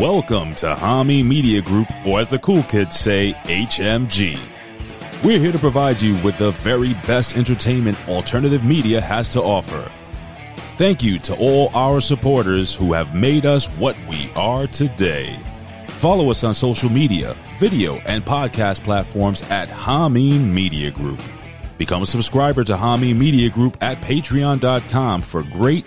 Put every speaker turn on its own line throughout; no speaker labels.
Welcome to Hami Media Group, or as the cool kids say, HMG. We're here to provide you with the very best entertainment alternative media has to offer. Thank you to all our supporters who have made us what we are today. Follow us on social media, video, and podcast platforms at Hameen Media Group. Become a subscriber to Hameen Media Group at patreon.com for great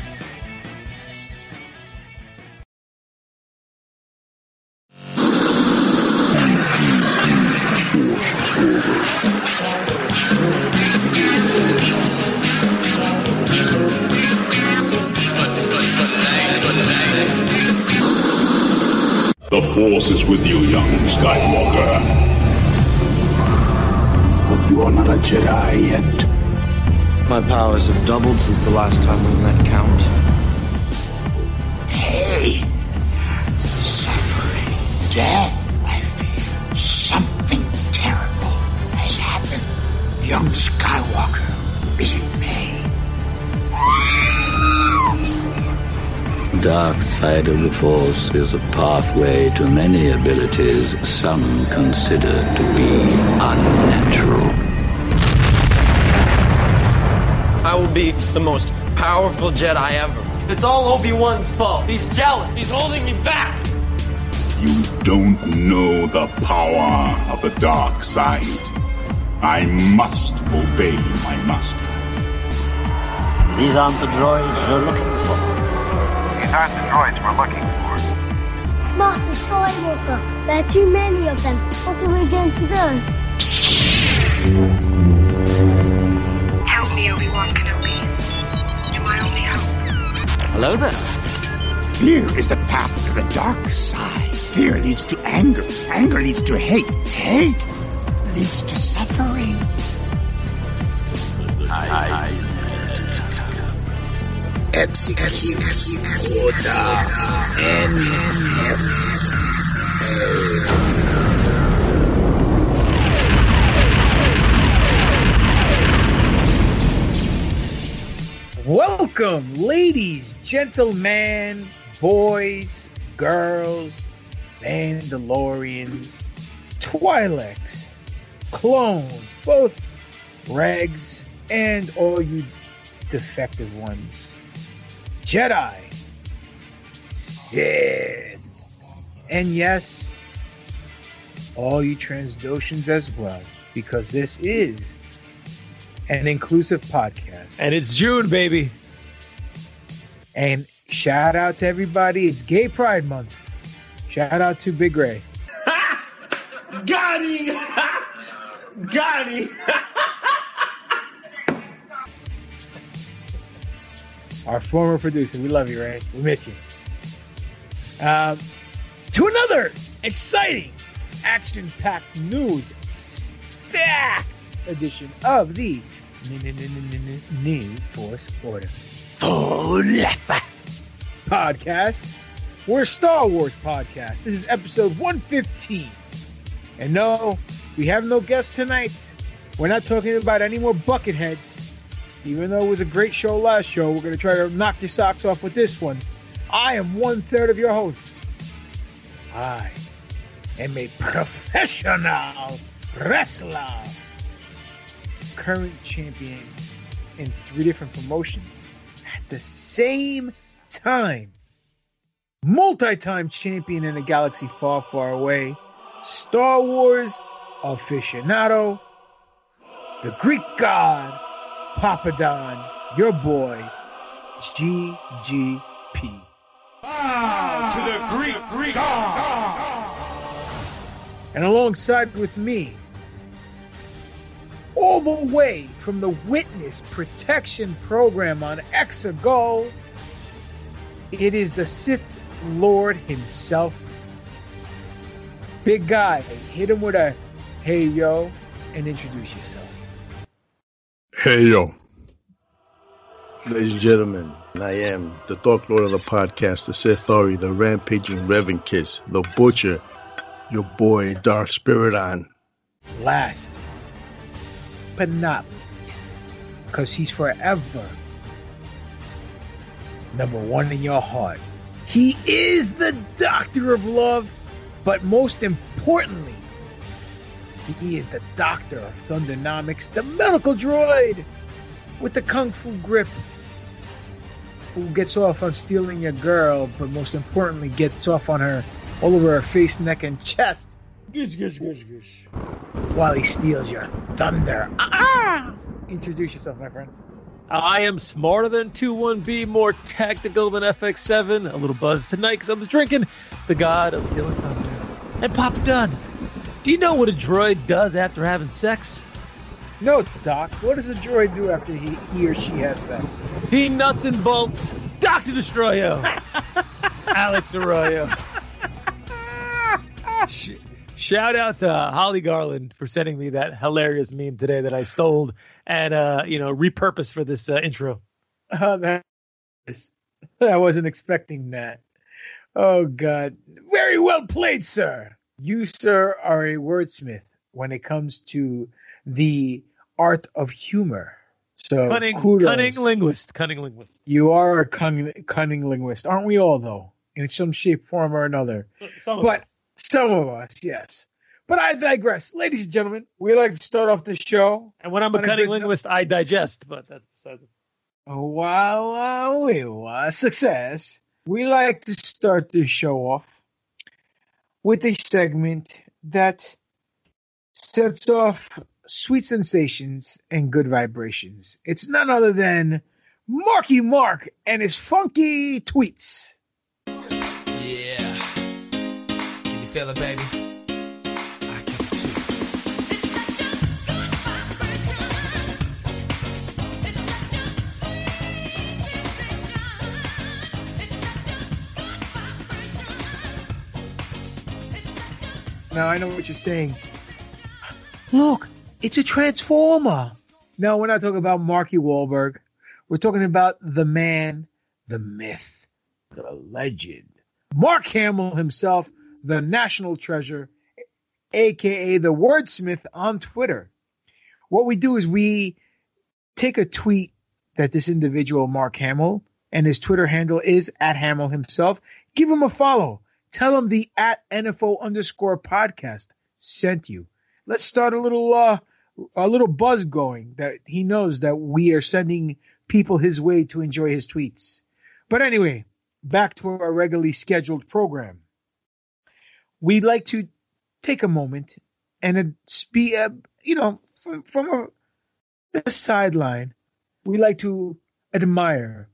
The Force is with you, young Skywalker.
But you are not a Jedi yet.
My powers have doubled since the last time we met, Count.
Hey! suffering, death, I fear. Something terrible has happened. Young Skywalker The
dark side of the Force is a pathway to many abilities some consider to be unnatural.
I will be the most powerful Jedi ever.
It's all Obi-Wan's fault. He's jealous. He's holding me back.
You don't know the power of the dark side. I must obey my master.
These aren't the droids you're looking for.
These aren't the droids we're looking for.
Master Skywalker, there are too many of them. What are we going to do?
Help me, Obi-Wan Kenobi. You're my only hope.
Hello there.
Fear is the path to the dark side. Fear leads to anger. Anger leads to hate. Hate leads to suffering.
Execute order
Welcome, ladies, gentlemen, boys, girls, Mandalorians, Twi'leks, clones, both regs, and all you defective ones. Jedi, Sith, and yes, all you Trandoshans as well, because this is an inclusive podcast.
And it's June, baby.
And shout out to everybody. It's Gay Pride Month. Shout out to Big Ray.
Got him! Got him!
Our former producer. We love you, Ray. We miss you. Um, to another exciting, action packed news stacked edition of the New Force Order podcast. We're a Star Wars podcast. This is episode 115. And no, we have no guests tonight. We're not talking about any more bucketheads. Even though it was a great show last show, we're going to try to knock your socks off with this one. I am one third of your host. I am a professional wrestler, current champion in three different promotions at the same time. Multi time champion in a galaxy far, far away. Star Wars aficionado. The Greek god, Papa Don, your boy, GGP.
Bow to the Greek, Greek god.
And alongside with me, all the way from the Witness Protection Program on Exegol, it is the Sith Lord himself. Big guy, hit him with a hey yo and introduce yourself.
Hey yo. Ladies and gentlemen, I am the Dark Lord of the podcast, the Sith Ori, the Rampaging Reverend Kiss, the Butcher, your boy Dark Spirit on.
Last, but not least, because he's forever number one in your heart. He is the Doctor of Love, but most importantly, he is the Doctor of Thundernomics, the medical droid with the Kung Fu grip who gets off on stealing your girl, but most importantly, gets off on her all over her face, neck, and chest. Goosh, goosh, goosh, goosh. While he steals your thunder. Ah! Introduce yourself, my friend.
I am smarter than 2-1-B, more tactical than FX7. A little buzz tonight because I was drinking the god of stealing thunder. And Papa Dunn, do you know what a droid does after having sex?
No, Doc. What does a droid do after he, he or she has sex?
He nuts and bolts Dr. Destroyo. Alex Arroyo. Sh- Shout out to Holly Garland for sending me that hilarious meme today that I stole and uh, you know repurposed for this uh, intro.
Oh, that is, I wasn't expecting that. Oh God, very well played, sir. You, sir, are a wordsmith when it comes to the art of humor. So
Cunning,
kudos.
cunning linguist, cunning linguist.
You are a cunning, cunning linguist, aren't we all? Though, in some shape, form, or another.
Some of
but
us.
some of us, yes. But I digress, ladies and gentlemen. We like to start off the show.
And when I'm a cunning linguist, I digest. But that's besides.
Wow, wow, wow, success. We like to start the show off with a segment that sets off sweet sensations and good vibrations. It's none other than Marky Mark and his funky tweets.
Yeah. Can you feel it, baby?
Now I know what you're saying. Look, it's a transformer. No, we're not talking about Marky Wahlberg. We're talking about the man, the myth, the legend. Mark Hamill himself, the national treasure, aka the wordsmith on Twitter. What we do is we take a tweet that this individual, Mark Hamill, and his Twitter handle is at Hamill himself. Give him a follow. Tell him the at NFO underscore podcast sent you. Let's start a little uh a little buzz going that he knows that we are sending people his way to enjoy his tweets. But anyway, back to our regularly scheduled program. We'd like to take a moment and be, uh, you know, from, from a, the sideline, we like to admire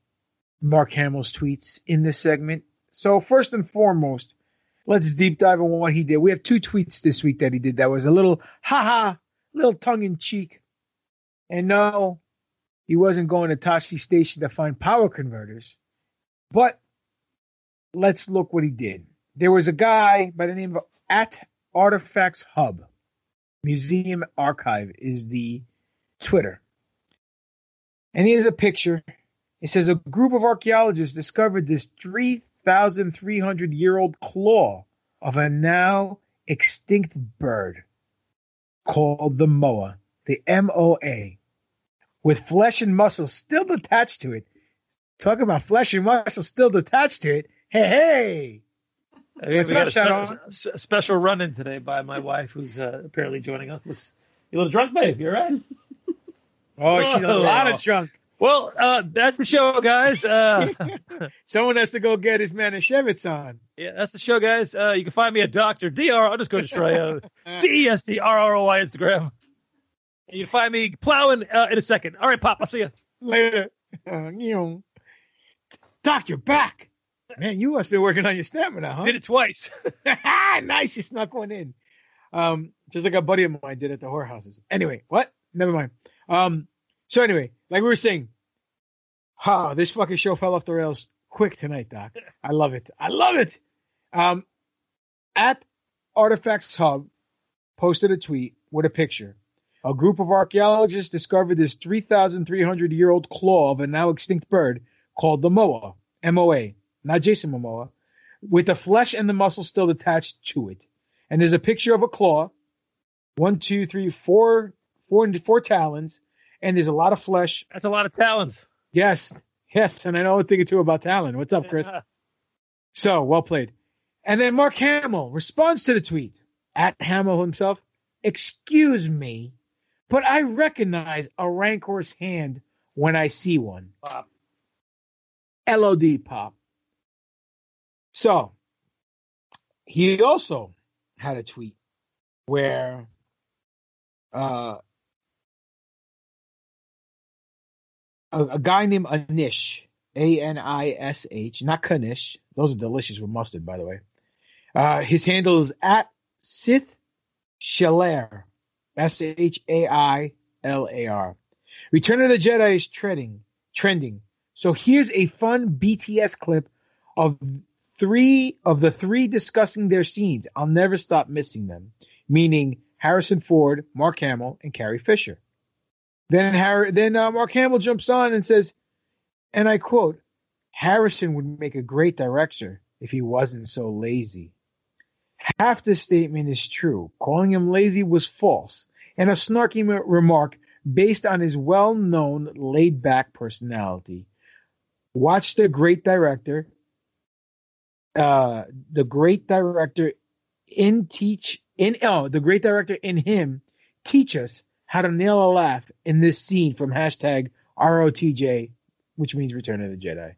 Mark Hamill's tweets in this segment. So first and foremost, let's deep dive on what he did. We have two tweets this week that he did that was a little haha, little tongue in cheek. And no, he wasn't going to Tosche Station to find power converters. But let's look what he did. There was a guy by the name of at Artifacts Hub. Museum Archive is the Twitter. And here's a picture. It says a group of archaeologists discovered this 3,300 year old claw of a now extinct bird called the moa, the M O A, with flesh and muscle still attached to it. Talking about flesh and muscle still attached to it. Hey, hey.
We got a, spe- a special run in today by my wife, who's uh, apparently joining us. Looks you a little drunk, babe. You're right.
Oh, she's a lot of drunk.
Well, uh, that's the show, guys. Uh,
Someone has to go get his Manischewitz on.
yeah, that's the show, guys. Uh, you can find me at Doctor Dr underscore Destroy D E S T R R O Y Instagram. And you can find me plowing uh, in a second. All right, Pop. I'll see you.
Later. Uh, you know. Doc, you're back. Man, you must be working on your stamina, huh?
Did it twice.
nice, you snuck one in. Um, just like a buddy of mine did at the whorehouses. Anyway, what? Never mind. Um, so anyway, like we were saying, ha, this fucking show fell off the rails quick tonight, Doc. I love it. I love it. Um, at Artifacts Hub posted a tweet with a picture. A group of archaeologists discovered this 3,300 year old claw of a now extinct bird called the moa, M-O-A, not Jason Momoa, with the flesh and the muscle still attached to it. And there's a picture of a claw, one, two, three, four, four, four talons, and there's a lot of flesh.
That's a lot of talons.
Yes, yes, and I know a thing or two about talon. What's up, Chris? So well played. And then Mark Hamill responds to the tweet at Hamill himself. Excuse me, but I recognize a rancor's hand when I see one.
Pop.
LOD pop. So he also had a tweet where uh, a, a guy named Anish, A N I S H, not Kanish. Those are delicious with mustard, by the way. Uh, his handle is at Sith Shalair, S H A I L A R. Return of the Jedi is trending, trending. So here's a fun BTS clip of three of the three discussing their scenes. I'll never stop missing them, meaning Harrison Ford, Mark Hamill, and Carrie Fisher. Then Harry, then uh, Mark Hamill jumps on and says, and I quote, Harrison would make a great director if he wasn't so lazy. Half the statement is true. Calling him lazy was false and a snarky m- remark based on his well-known laid-back personality. Watch the great director, uh, the great director in teach in oh the great director in him teach us how to nail a laugh in this scene from hashtag ROTJ, which means Return of the Jedi.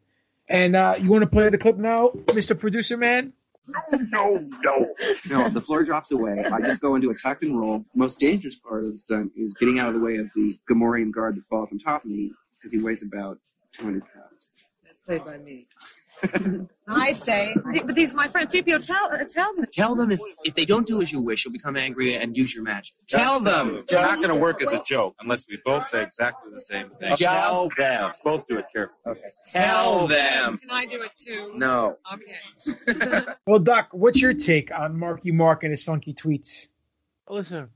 And uh, you want to play the clip now, Mr. Producer Man?
No, no, no.
No, the floor drops away. I just go into a tuck and roll. Most dangerous part of the stunt is getting out of the way of the Gamorrean guard that falls on top of me because he weighs about 200 pounds.
That's played by me.
I say, but these are my friends. Threepio, tell, uh, tell them.
Tell them if, if they don't do as you wish, you'll become angry and use your magic.
Tell them.
It's not going to work as a joke unless we both say exactly the same thing.
Just-
Tell them. Let's both do it carefully. Okay.
Tell them.
Can I do it too?
No.
Okay.
Well, Doc, what's your take on Marky Mark and his funky tweets?
Listen,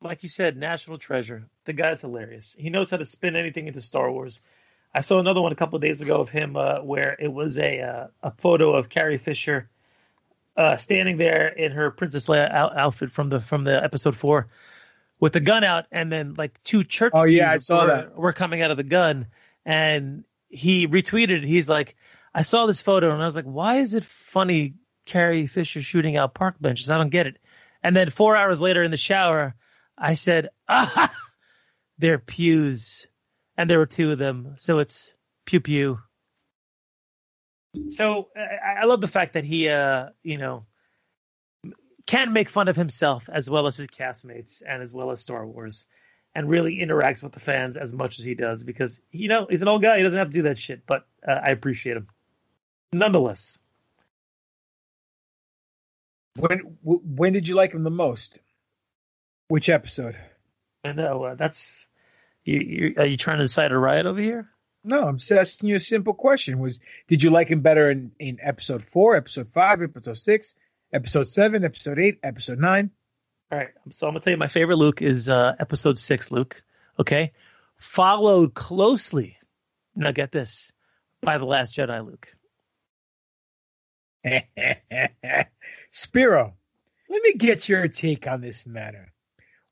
like you said, national treasure. The guy's hilarious. He knows how to spin anything into Star Wars. I saw another one a couple of days ago of him uh, where it was a uh, a photo of Carrie Fisher uh, standing there in her Princess Leia out- outfit from the from the episode four with the gun out, and then like two church.
Oh, yeah, I saw
were,
that.
Were coming out of the gun, and he retweeted. He's like, I saw this photo, and I was like, why is it funny? Carrie Fisher shooting out park benches. I don't get it. And then four hours later in the shower, I said, ah, they're pews. And there were two of them. So it's pew pew. So I, I love the fact that he, uh, you know, can make fun of himself as well as his castmates and as well as Star Wars and really interacts with the fans as much as he does because, you know, he's an old guy. He doesn't have to do that shit, but uh, I appreciate him. Nonetheless.
When w- when did you like him the most? Which episode?
I know uh, that's you, you. Are you trying to decide a riot over here?
No, I'm just asking you a simple question. Was did you like him better in, in episode four, episode five, episode six, episode seven, episode eight, episode nine?
All right, so I'm gonna tell you my favorite Luke is uh, episode six, Luke. Okay, followed closely. Now get this by the Last Jedi, Luke.
Spiro, let me get your take on this matter.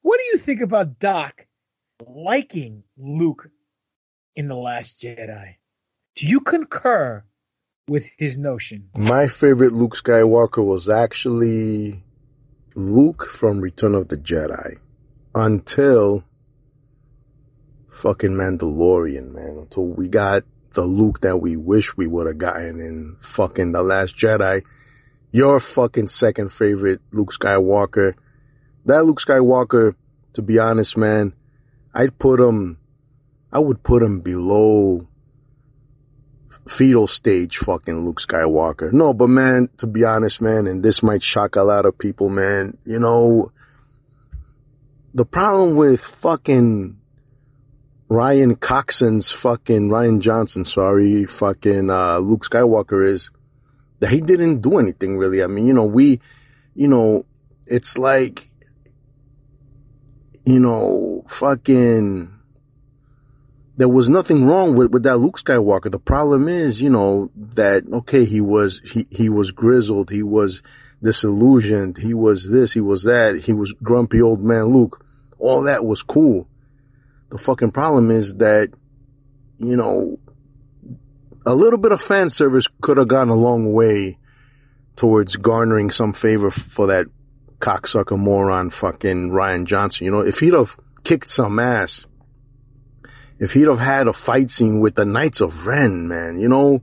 What do you think about Doc liking Luke in The Last Jedi? Do you concur with his notion?
My favorite Luke Skywalker was actually Luke from Return of the Jedi until fucking Mandalorian, man. Until we got the Luke that we wish we would have gotten in fucking The Last Jedi. Your fucking second favorite Luke Skywalker. That Luke Skywalker, to be honest, man, I'd put him, I would put him below fetal stage fucking Luke Skywalker. No, but man, to be honest, man, and this might shock a lot of people, man, you know, the problem with fucking Ryan Coxon's fucking Rian Johnson, sorry, fucking uh, Luke Skywalker is that he didn't do anything really. I mean, you know, we, you know, it's like, you know, fucking, there was nothing wrong with, with that Luke Skywalker. The problem is, you know, that, okay, he was, he, he was grizzled. He was disillusioned. He was this, he was that. He was grumpy old man Luke. All that was cool. The fucking problem is that, you know, a little bit of fan service could have gone a long way towards garnering some favor for that cocksucker moron fucking Rian Johnson. You know, if he'd have kicked some ass, if he'd have had a fight scene with the Knights of Ren, man, you know,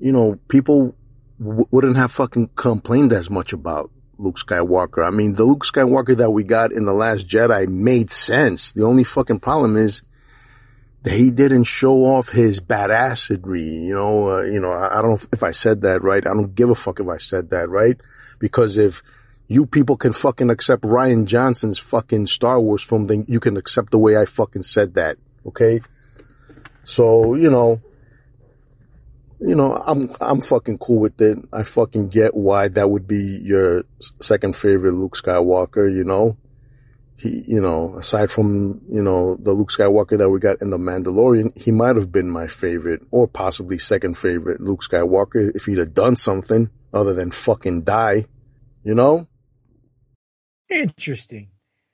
you know, people w- wouldn't have fucking complained as much about Luke Skywalker. I mean, the Luke Skywalker that we got in The Last Jedi made sense. The only fucking problem is that he didn't show off his badassery. You know, uh, you know, I, I don't know if I said that right. I don't give a fuck if I said that right. Because if you people can fucking accept Rian Johnson's fucking Star Wars film, then you can accept the way I fucking said that. Okay. So, you know, you know, I'm, I'm fucking cool with it. I fucking get why that would be your second favorite Luke Skywalker, you know? He, you know, aside from, you know, the Luke Skywalker that we got in The Mandalorian, he might have been my favorite or possibly second favorite Luke Skywalker if he'd have done something other than fucking die, you know?
Interesting.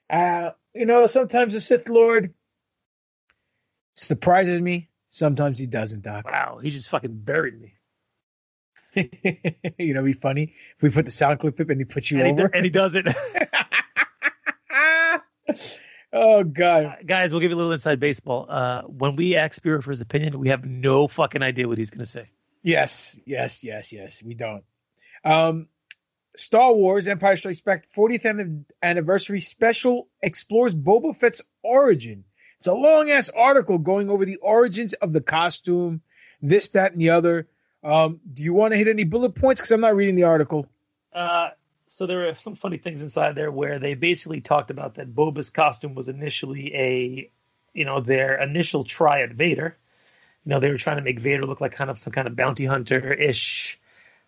Uh, you know, sometimes the Sith Lord surprises me. Sometimes he doesn't, Doc.
Wow, he just fucking buried me.
you know, it'd be funny if we put the sound clip up and he puts you
and
over.
He, and he doesn't.
oh God,
uh, guys, we'll give you a little inside baseball. Uh, when we ask Spirit for his opinion, we have no fucking idea what he's going to say.
Yes, yes, yes, yes. We don't. Um, Star Wars: Empire Strikes Back 40th anniversary special explores Boba Fett's origin. It's a long ass article going over the origins of the costume, this, that, and the other. Um, do you want to hit any bullet points? Because I'm not reading the article.
Uh, so there are some funny things inside there where they basically talked about that Boba's costume was initially a, you know, their initial try at Vader. You know, they were trying to make Vader look like kind of some kind of bounty hunter ish,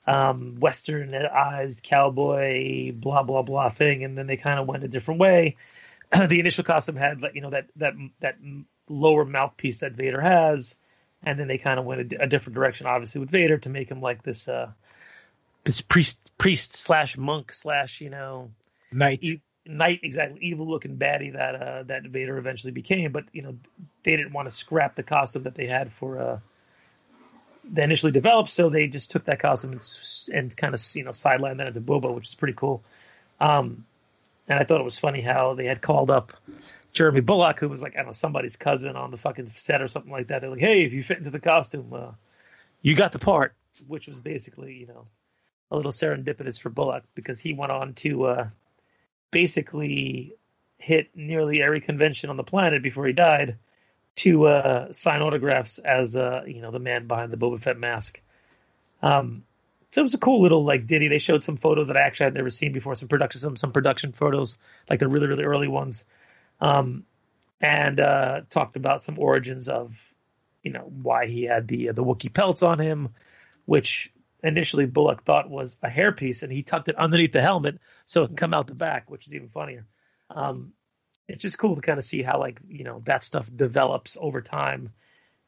um, westernized cowboy, blah blah blah thing, and then they kind of went a different way. the initial costume had, you know, that that that lower mouthpiece that Vader has, and then they kind of went a, a different direction, obviously with Vader to make him like this. Uh, this priest priest slash monk slash you know
knight
e- knight exactly evil looking baddie that uh that Vader eventually became but you know they didn't want to scrap the costume that they had for uh they initially developed so they just took that costume and, and kind of you know sidelined that into Boba which is pretty cool. Um and I thought it was funny how they had called up Jeremy Bulloch who was like I don't know somebody's cousin on the fucking set or something like that. They're like hey if you fit into the costume uh you got the part which was basically you know a little serendipitous for Bulloch because he went on to uh, basically hit nearly every convention on the planet before he died to uh, sign autographs as uh, you know the man behind the Boba Fett mask. Um, so it was a cool little like ditty. They showed some photos that I actually had never seen before. Some production, some some production photos, like the really really early ones, um, and uh, talked about some origins of you know why he had the the Wookiee pelts on him, which initially Bulloch thought was a hairpiece, and he tucked it underneath the helmet so it can come out the back, which is even funnier. Um, it's just cool to kind of see how like you know that stuff develops over time,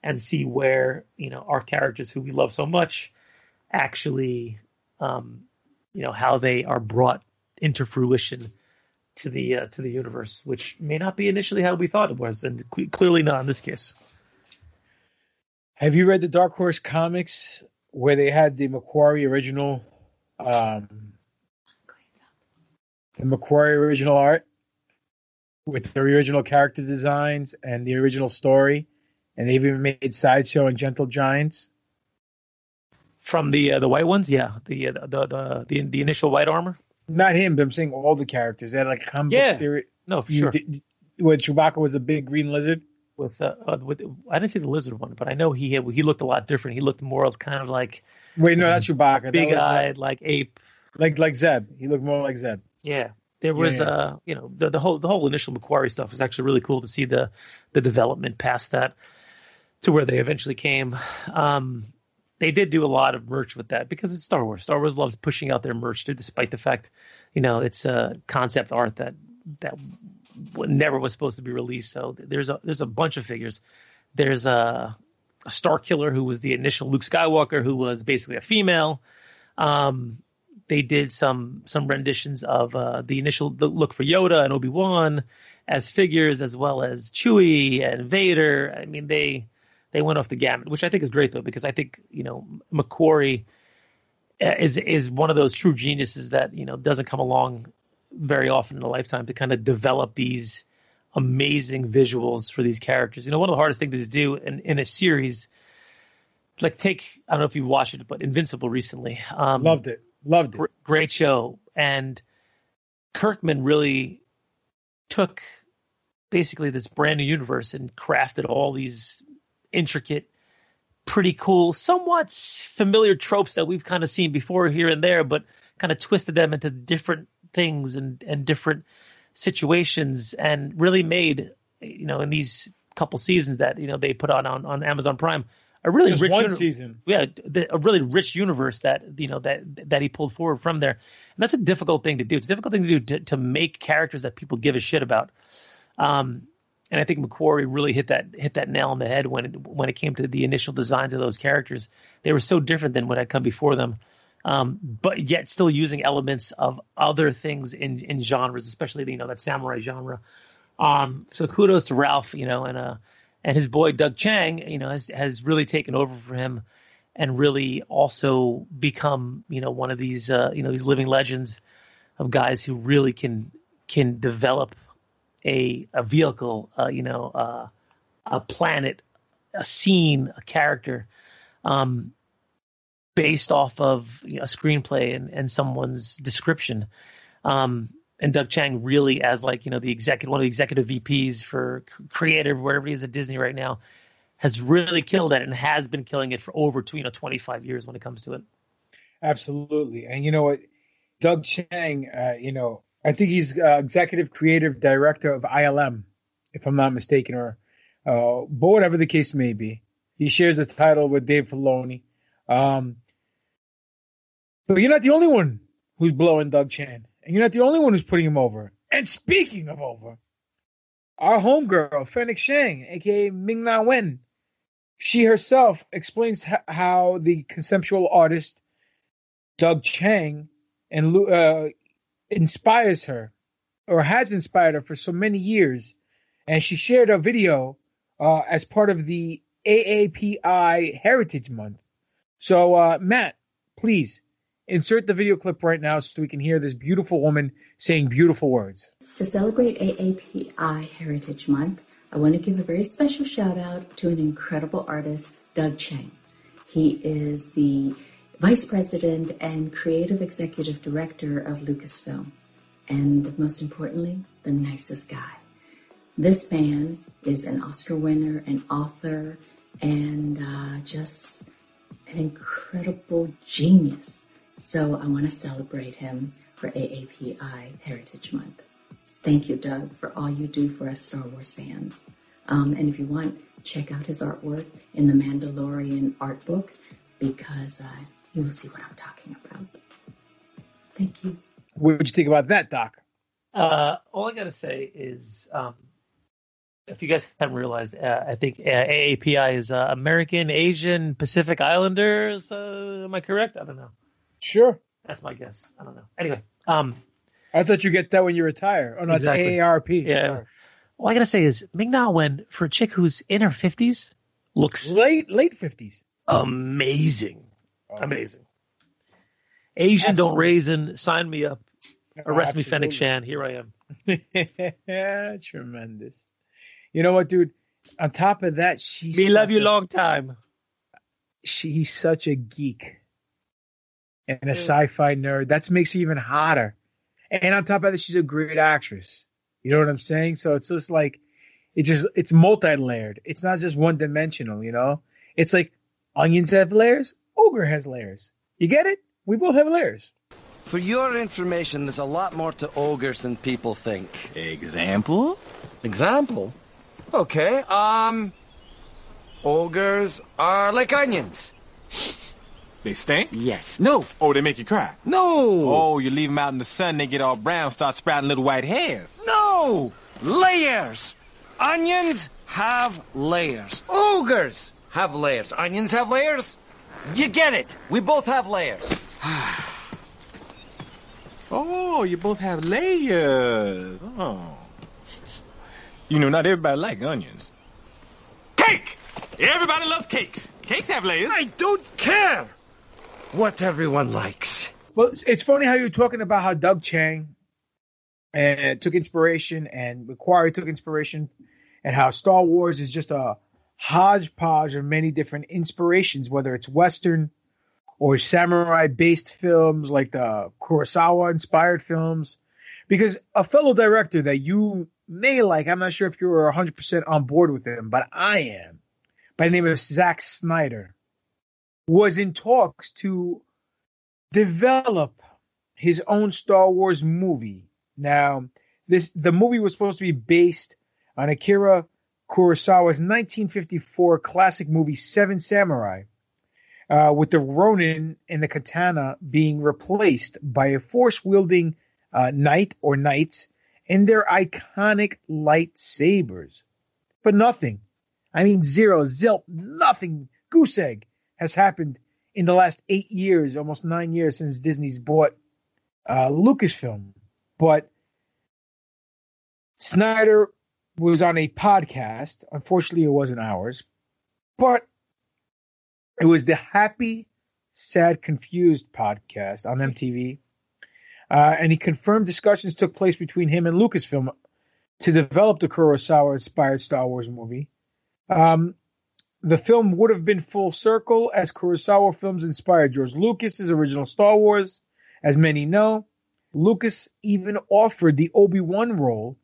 and see where you know our characters who we love so much actually, um, you know, how they are brought into fruition to the uh, to the universe, which may not be initially how we thought it was, and cl- clearly not in this case.
Have you read the Dark Horse comics where they had the McQuarrie original, um, the McQuarrie original art with the original character designs and the original story, and they've even made sideshow and Gentle Giants
from the uh, the white ones. Yeah, the, uh, the the the the initial white armor.
Not him, but I'm saying all the characters. They had like a comic
Yeah.
book series.
No, for
You
sure.
did- where Chewbacca was a big green lizard.
With uh, uh, with I didn't see the lizard one, but I know he had, he looked a lot different. He looked more kind of like
Wait, no, that's Chewbacca. That
big
uh,
eyed, like ape.
like like Zeb. He looked more like Zeb.
Yeah, there was
Yeah, yeah.
uh you know the the whole the whole initial McQuarrie stuff was actually really cool to see the the development past that to where they eventually came. Um, they did do a lot of merch with that because it's Star Wars. Star Wars loves pushing out their merch, too, despite the fact, you know, it's a concept art that that never was supposed to be released. So there's a there's a bunch of figures. There's a, a Star Killer who was the initial Luke Skywalker, who was basically a female. Um, they did some some renditions of uh, the initial the look for Yoda and Obi Wan as figures, as well as Chewie and Vader. I mean, they they went off the gamut, which I think is great though, because I think you know McQuarrie uh, is is one of those true geniuses that you know doesn't come along very often in a lifetime to kind of develop these amazing visuals for these characters. You know, one of the hardest things to do in, in a series, like take I don't know if you've watched it, but Invincible recently. Um,
Loved it. Loved it.
gr- great show. And Kirkman really took basically this brand new universe and crafted all these intricate, pretty cool, somewhat familiar tropes that we've kind of seen before here and there, but kind of twisted them into different things and, and different situations and really made, you know, in these couple seasons that, you know, they put on on, on Amazon Prime, a really
Just
rich
one
uni-
season.
yeah, the, a really rich universe that you know that that he pulled forward from there, and that's a difficult thing to do. It's a difficult thing to do to, to make characters that people give a shit about. Um, and I think McQuarrie really hit that hit that nail on the head when it, when it came to the initial designs of those characters. They were so different than what had come before them, um, but yet still using elements of other things in in genres, especially you know that samurai genre. Um, so kudos to Ralph, you know, and uh, and his boy Doug Chiang, you know, has has really taken over for him, and really also become, you know, one of these, uh, you know, these living legends of guys who really can can develop a a vehicle, uh, you know, uh, a planet, a scene, a character, um, based off of you know, a screenplay and, and someone's description. Um, and Doug Chiang really as like you know the executive one of the executive VPs for creative wherever he is at Disney right now has really killed it and has been killing it for over two, you know 25 years when it comes to it.
Absolutely. And you know what? Doug Chiang, uh, you know, I think he's uh, executive creative director of ILM, if I'm not mistaken, or uh, but whatever the case may be. He shares his title with Dave Filoni. Um, but you're not the only one who's blowing Doug Chan, and you're not the only one who's putting him over. And speaking of over, our homegirl, Fennec Shand, aka Ming Na Wen, she herself explains how the conceptual artist Doug Chiang and uh, inspires her or has inspired her for so many years. And she shared a video uh, as part of the AAPI Heritage Month. So, uh, Matt, please insert the video clip right now so we can hear this beautiful woman saying beautiful words.
To celebrate AAPI Heritage Month, I want to give a very special shout out to an incredible artist, Doug Chiang. He is the Vice President and Creative Executive Director of Lucasfilm, and most importantly, the nicest guy. This man is an Oscar winner, an author, and uh, just an incredible genius. So I want to celebrate him for AAPI Heritage Month. Thank you, Doug, for all you do for us Star Wars fans. Um, and if you want, check out his artwork in the Mandalorian art book because uh, you will see what I'm talking about. Thank you.
What would you think about that, Doc?
Uh, all I gotta say is, um, if you guys haven't realized, uh, I think uh, AAPI is uh, American Asian Pacific Islanders. Uh, am I correct? I don't know.
Sure.
That's my guess. I don't know. Anyway, um,
I thought you get that when you retire. Oh no,
Exactly.
it's AARP.
yeah.
Sorry.
All I gotta say is Ming Na Wen for a chick who's in her fifties looks
late late fifties.
Amazing, amazing. Asian don't raisin. Sign me up. Arrest me, Fennec. Shand. Here I am.
Tremendous. You know what, dude? On top of that, she's
We love you
a-
long time.
She's such a geek and a sci-fi nerd. That makes it even hotter. And on top of that, she's a great actress. You know what I'm saying? So it's just like it just it's multi-layered. It's not just one dimensional. You know? It's like onions have layers. Ogre has layers. You get it? We both have layers.
For your information, there's a lot more to ogres than people think. Example? Example? Okay, um. Ogres are like onions.
They stink?
Yes. No.
Oh, they make you cry?
No.
Oh, you leave them out in the sun, they get all brown, start sprouting little white hairs.
No! Layers! Onions have layers. Ogres have layers. Onions have layers? You get it. We both have layers.
Oh, you both have layers. Oh. You know, not everybody like onions. Cake! Everybody loves cakes. Cakes have layers.
I don't care what everyone likes.
Well, it's, funny how you're talking about how Doug Chiang uh, took inspiration and McQuarrie took inspiration, and how Star Wars is just a hodgepodge of many different inspirations, whether it's Western or samurai based films like the Kurosawa inspired films. Because a fellow director that you may like, I'm not sure if you're 100% on board with him, but I am, by the name of Zack Snyder, was in talks to develop his own Star Wars movie. Now, this the movie was supposed to be based on Akira Kurosawa's 1954 classic movie Seven Samurai, uh, with the Ronin and the katana being replaced by a force wielding uh, knight or knights and their iconic lightsabers. But nothing, I mean zero, zilp, nothing, goose egg has happened in the last eight years, almost nine years since Disney's bought uh, Lucasfilm. But Snyder was on a podcast. Unfortunately, it wasn't ours, but it was the Happy, Sad, Confused podcast on MTV. Uh, and he confirmed discussions took place between him and Lucasfilm to develop the Kurosawa inspired Star Wars movie. Um, the film would have been full circle as Kurosawa films inspired George Lucas's original Star Wars. As many know, Lucas even offered the Obi Wan role,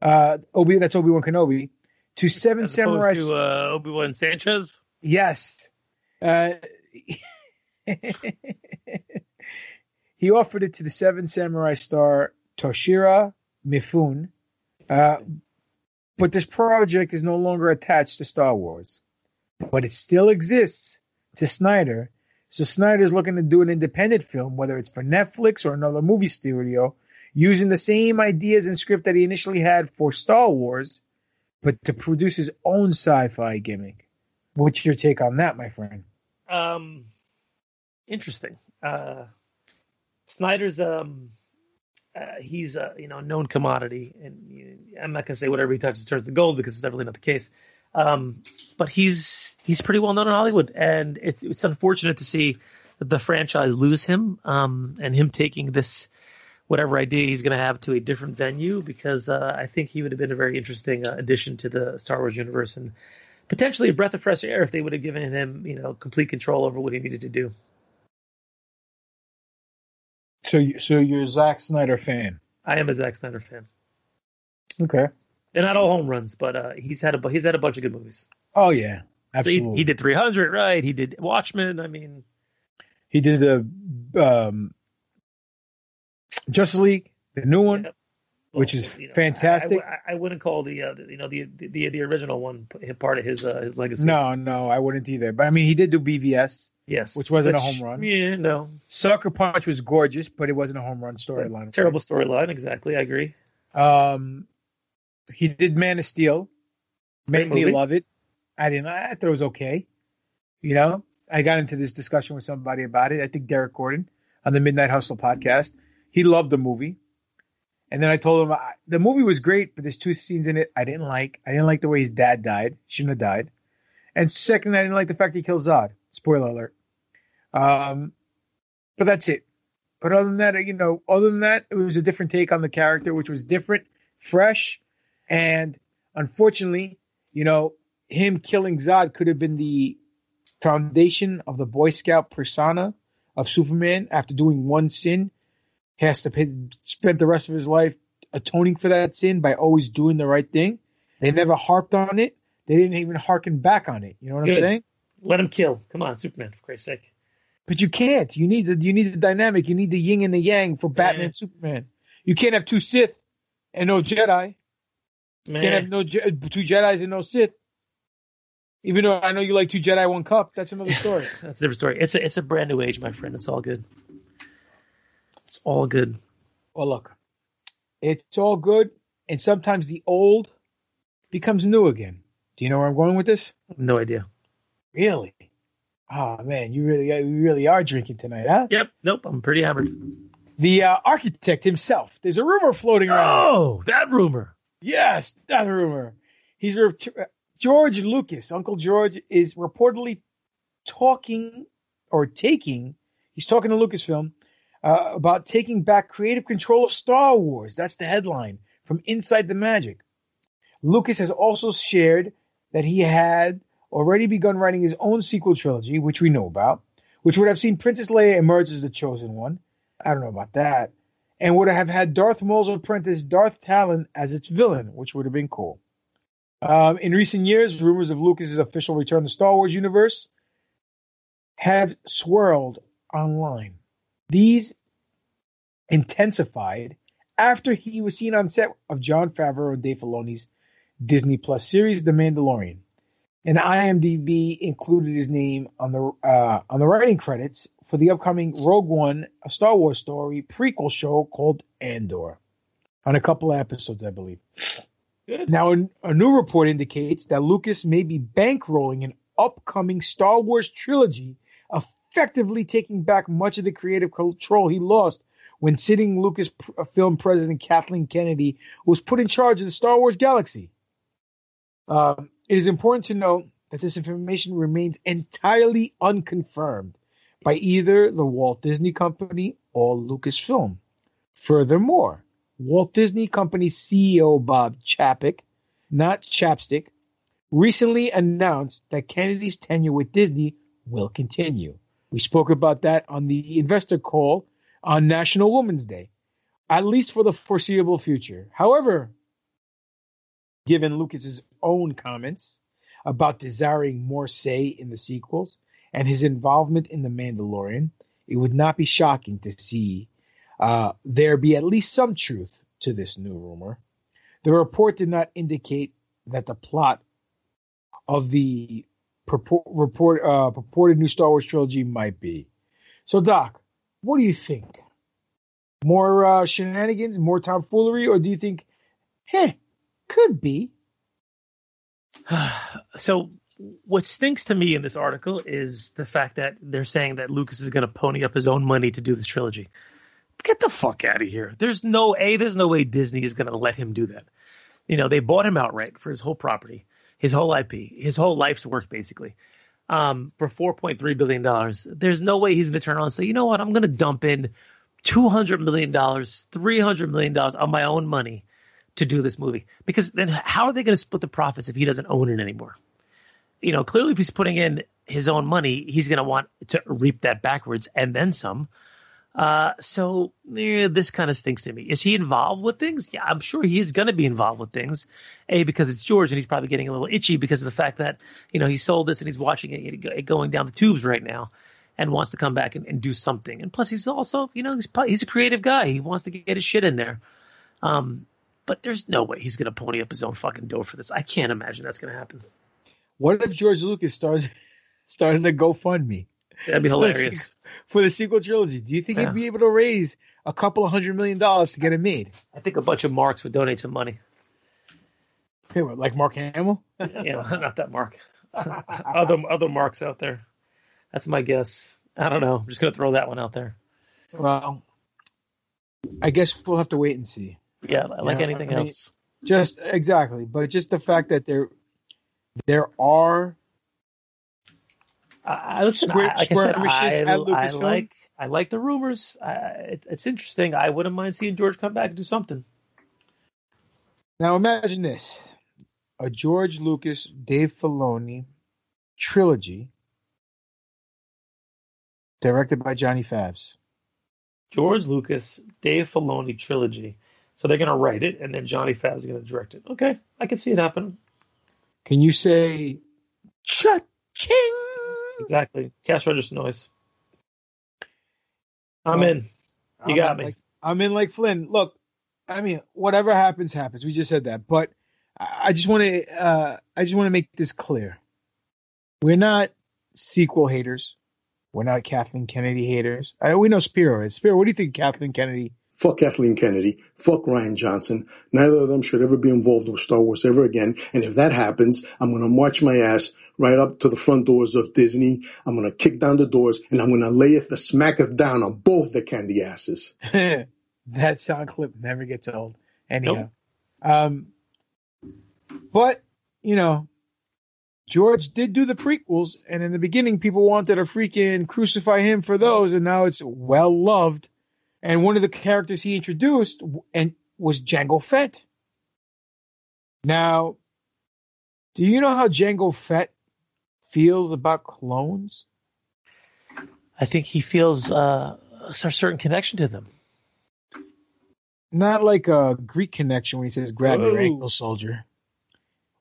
uh, Obi that's Obi Wan Kenobi, to Seven
As
Samurai.
to uh, Obi Wan Sanchez.
Yes. Uh, he offered it to the Seven Samurai star Toshiro Mifune, uh, but this project is no longer attached to Star Wars. But it still exists to Snyder. So Snyder's looking to do an independent film, whether it's for Netflix or another movie studio, using the same ideas and script that he initially had for Star Wars, but to produce his own sci-fi gimmick. What's your take on that, my friend?
Um, interesting. Uh, Snyder's um, uh, he's a you know known commodity, and I'm not gonna say whatever he touches turns to gold because it's definitely not the case. Um, but he's he's pretty well known in Hollywood, and it's it's unfortunate to see the franchise lose him, um, and him taking this whatever idea he's going to have to a different venue because uh, I think he would have been a very interesting uh, addition to the Star Wars universe and potentially a breath of fresh air if they would have given him you know complete control over what he needed to do.
So, so you're a Zack Snyder fan?
I am a Zack Snyder fan.
Okay.
They're not all home runs, but uh, he's had a he's had a bunch of good movies.
Oh yeah,
So
absolutely.
he, he did 300, right? He did Watchmen. I mean,
He did the um, Justice League, the new one, which is
you know,
fantastic.
I, I, I wouldn't call the uh, you know the the the, the original one part of his uh, his legacy.
no, no, I wouldn't either. But I mean, he did do BVS,
Yes,
which wasn't
Which-
a home run.
Yeah, no,
Sucker Punch was gorgeous, but it wasn't a home run storyline.
terrible storyline. Exactly, I agree.
Um, he did Man of Steel. Made me love it. I didn't. I thought it was okay. You know, I got into this discussion with somebody about it. I think Derek Gordon on the Midnight Hustle podcast. He loved the movie, and then I told him I, the movie was great, but there's two scenes in it I didn't like. I didn't like the way his dad died. Shouldn't have died. And second, I didn't like the fact he killed Zod. Spoiler alert. Um, but that's it. But other than that, you know, other than that, it was a different take on the character, which was different, fresh, and unfortunately, you know, him killing Zod could have been the foundation of the Boy Scout persona of Superman after doing one sin. He has to pay, spend the rest of his life atoning for that sin by always doing the right thing. They never harped on it. They didn't even harken back on it. You know what I'm saying?
Let him kill. Come on, Superman, for Christ's sake.
But you can't. You need the you need the dynamic. You need the yin and the yang for Batman
Yeah.
and Superman. You can't have two Sith and no Jedi.
Man.
can't have no two Jedi's and no Sith. Even though I know you like two Jedi, one cup, that's another story.
That's a different story. It's a it's a brand new age, my friend. It's all good. It's all good.
well, look, it's all good, and sometimes the old becomes new again. Do you know where I'm going with this?
No idea.
Really? Oh man, you really you really are drinking tonight, huh?
Yep. Nope. I'm pretty hammered.
The uh, architect himself. There's a rumor floating around.
Oh, that rumor.
Yes, that rumor. He's re- George Lucas. Uncle George is reportedly talking or taking. He's talking to Lucasfilm uh, about taking back creative control of Star Wars. That's the headline from Inside the Magic. Lucas has also shared that he had already begun writing his own sequel trilogy, which we know about, which would have seen Princess Leia emerge as the chosen one. I don't know about that. And would have had Darth Maul's apprentice Darth Talon as its villain, which would have been cool. Um, in recent years, rumors of Lucas's official return to Star Wars universe have swirled online. These intensified after he was seen on set of Jon Favreau and Dave Filoni's Disney Plus series, The Mandalorian. And IMDb included his name on the uh, on the writing credits for the upcoming Rogue One, a Star Wars story prequel show called Andor, on a couple of episodes, I believe.
Good.
Now, a, new report indicates that Lucas may be bankrolling an upcoming Star Wars trilogy, effectively taking back much of the creative control he lost when sitting Lucasfilm president Kathleen Kennedy was put in charge of the Star Wars galaxy. Um, it is important to note that this information remains entirely unconfirmed by either the Walt Disney Company or Lucasfilm. Furthermore, Walt Disney Company CEO Bob Chapek, not Chapstick, recently announced that Kennedy's tenure with Disney will continue. We spoke about that on the investor call on National Women's Day, at least for the foreseeable future. However, given Lucas's own comments about desiring more say in the sequels and his involvement in The Mandalorian, it would not be shocking to see uh, there be at least some truth to this new rumor. The report did not indicate that the plot of the purport, report, uh, purported new Star Wars trilogy might be. So, Doc, what do you think? More uh, shenanigans, more tomfoolery, or do you think, hey, could be?
so what stinks to me in this article is the fact that they're saying that Lucas is going to pony up his own money to do this trilogy. Get the fuck out of here. There's no a. There's no way Disney is going to let him do that. You know, they bought him outright for his whole property, his whole IP, his whole life's work, basically, um, for four point three billion dollars. There's no way he's going to turn around and say, you know what, I'm going to dump in two hundred million dollars, three hundred million dollars of my own money to do this movie. Because then, how are they going to split the profits if he doesn't own it anymore? You know, clearly, if he's putting in his own money, he's going to want to reap that backwards and then some. Uh, so yeah, this kind of stinks to me. Is he involved with things? Yeah, I'm sure he's going to be involved with things. A because it's George, and he's probably getting a little itchy because of the fact that you know he sold this and he's watching it, it going down the tubes right now, and wants to come back and, and do something. And plus, he's also you know he's he's a creative guy. He wants to get his shit in there. Um, but there's no way he's going to pony up his own fucking dough for this. I can't imagine that's going to happen.
What if George Lucas starts starting to GoFundMe?
That'd be hilarious.
For the sequel trilogy, do you think
Yeah.
he'd be able to raise a couple of hundred million dollars to get it made?
I think a bunch of marks would donate some money.
Hey, what, like Mark Hamill?
Yeah, not that mark. other other marks out there. That's my guess. I don't know. I'm just gonna throw that one out there.
Well, I guess we'll have to wait and see.
Yeah, like anything
I mean,
else.
Just exactly, but just the fact that there there are
I, listen.
Square-
I, like I said, I, I like I like the rumors. I, it, it's interesting. I wouldn't mind seeing George come back and do something.
now imagine this: a George Lucas, Dave Filoni trilogy directed by Johnny Favs.
George Lucas, Dave Filoni trilogy. So they're gonna write it, and then Johnny Favs is gonna direct it. Okay, I can see it happening.
Can you say cha-ching?
Exactly. Cash register noise. I'm
Well,
in. You
I'm
got
in
me.
Like, I'm in like Flynn. Look, I mean, whatever happens, happens. We just said that, but I just want to, uh, I just want to make this clear. We're not sequel haters. We're not Kathleen Kennedy haters. I, we know Spiro is. Spiro, what do you think, Kathleen Kennedy?
Fuck Kathleen Kennedy. Fuck Rian Johnson. Neither of them should ever be involved with Star Wars ever again. And if that happens, I'm going to march my ass right up to the front doors of Disney. I'm going to kick down the doors and I'm going to lay it the smacketh down on both the candy asses.
that sound clip never gets old. Anyhow, um, but you know, George did do the prequels, and in the beginning, people wanted to freaking crucify him for those, and now it's well loved. And one of the characters he introduced and was Jango Fett. Now, do you know how Jango Fett feels about clones?
I think he feels uh, a certain connection to them.
Not like a Greek connection when he says, grab your
Whoa.
ankle, soldier.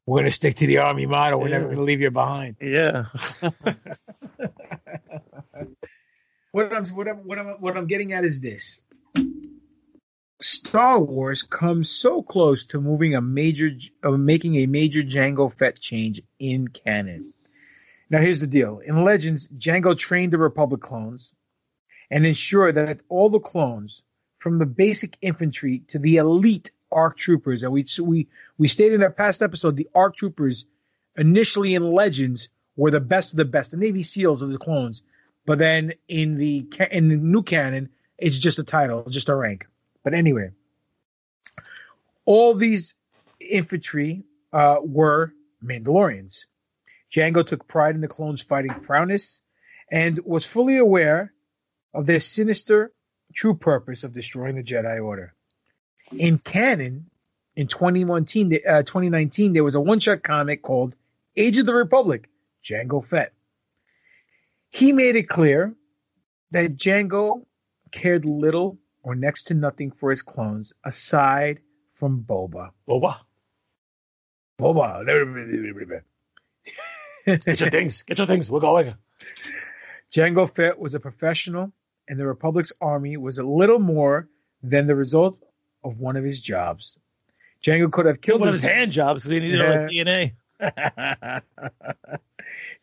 We're going to stick to the army motto. We're never going to leave you behind.
Yeah.
What I'm, what I'm, what I'm, what I'm getting at is this. Star Wars comes so close to moving a major, uh, making a major Jango Fett change in canon. Now, here's the deal. In Legends, Jango trained the Republic clones and ensured that all the clones, from the basic infantry to the elite ARC troopers, and we we we stated in our past episode, the ARC troopers initially in Legends were the best of the best, the Navy SEALs of the clones. But then in the in the new canon, it's just a title, just a rank. But anyway, all these infantry uh, were Mandalorians. Jango took pride in the clones' fighting prowess and was fully aware of their sinister true purpose of destroying the Jedi Order. In canon, in 2019, uh, 2019 there was a one-shot comic called Age of the Republic, Jango Fett. He made it clear that Jango cared little or next to nothing for his clones aside from Boba.
Boba.
Boba.
Get your things. Get your things. We're going.
Jango Fett was a professional, and the Republic's army was a little more than the result of one of his jobs. Jango could have killed
One of his hand jobs because he needed all the DNA.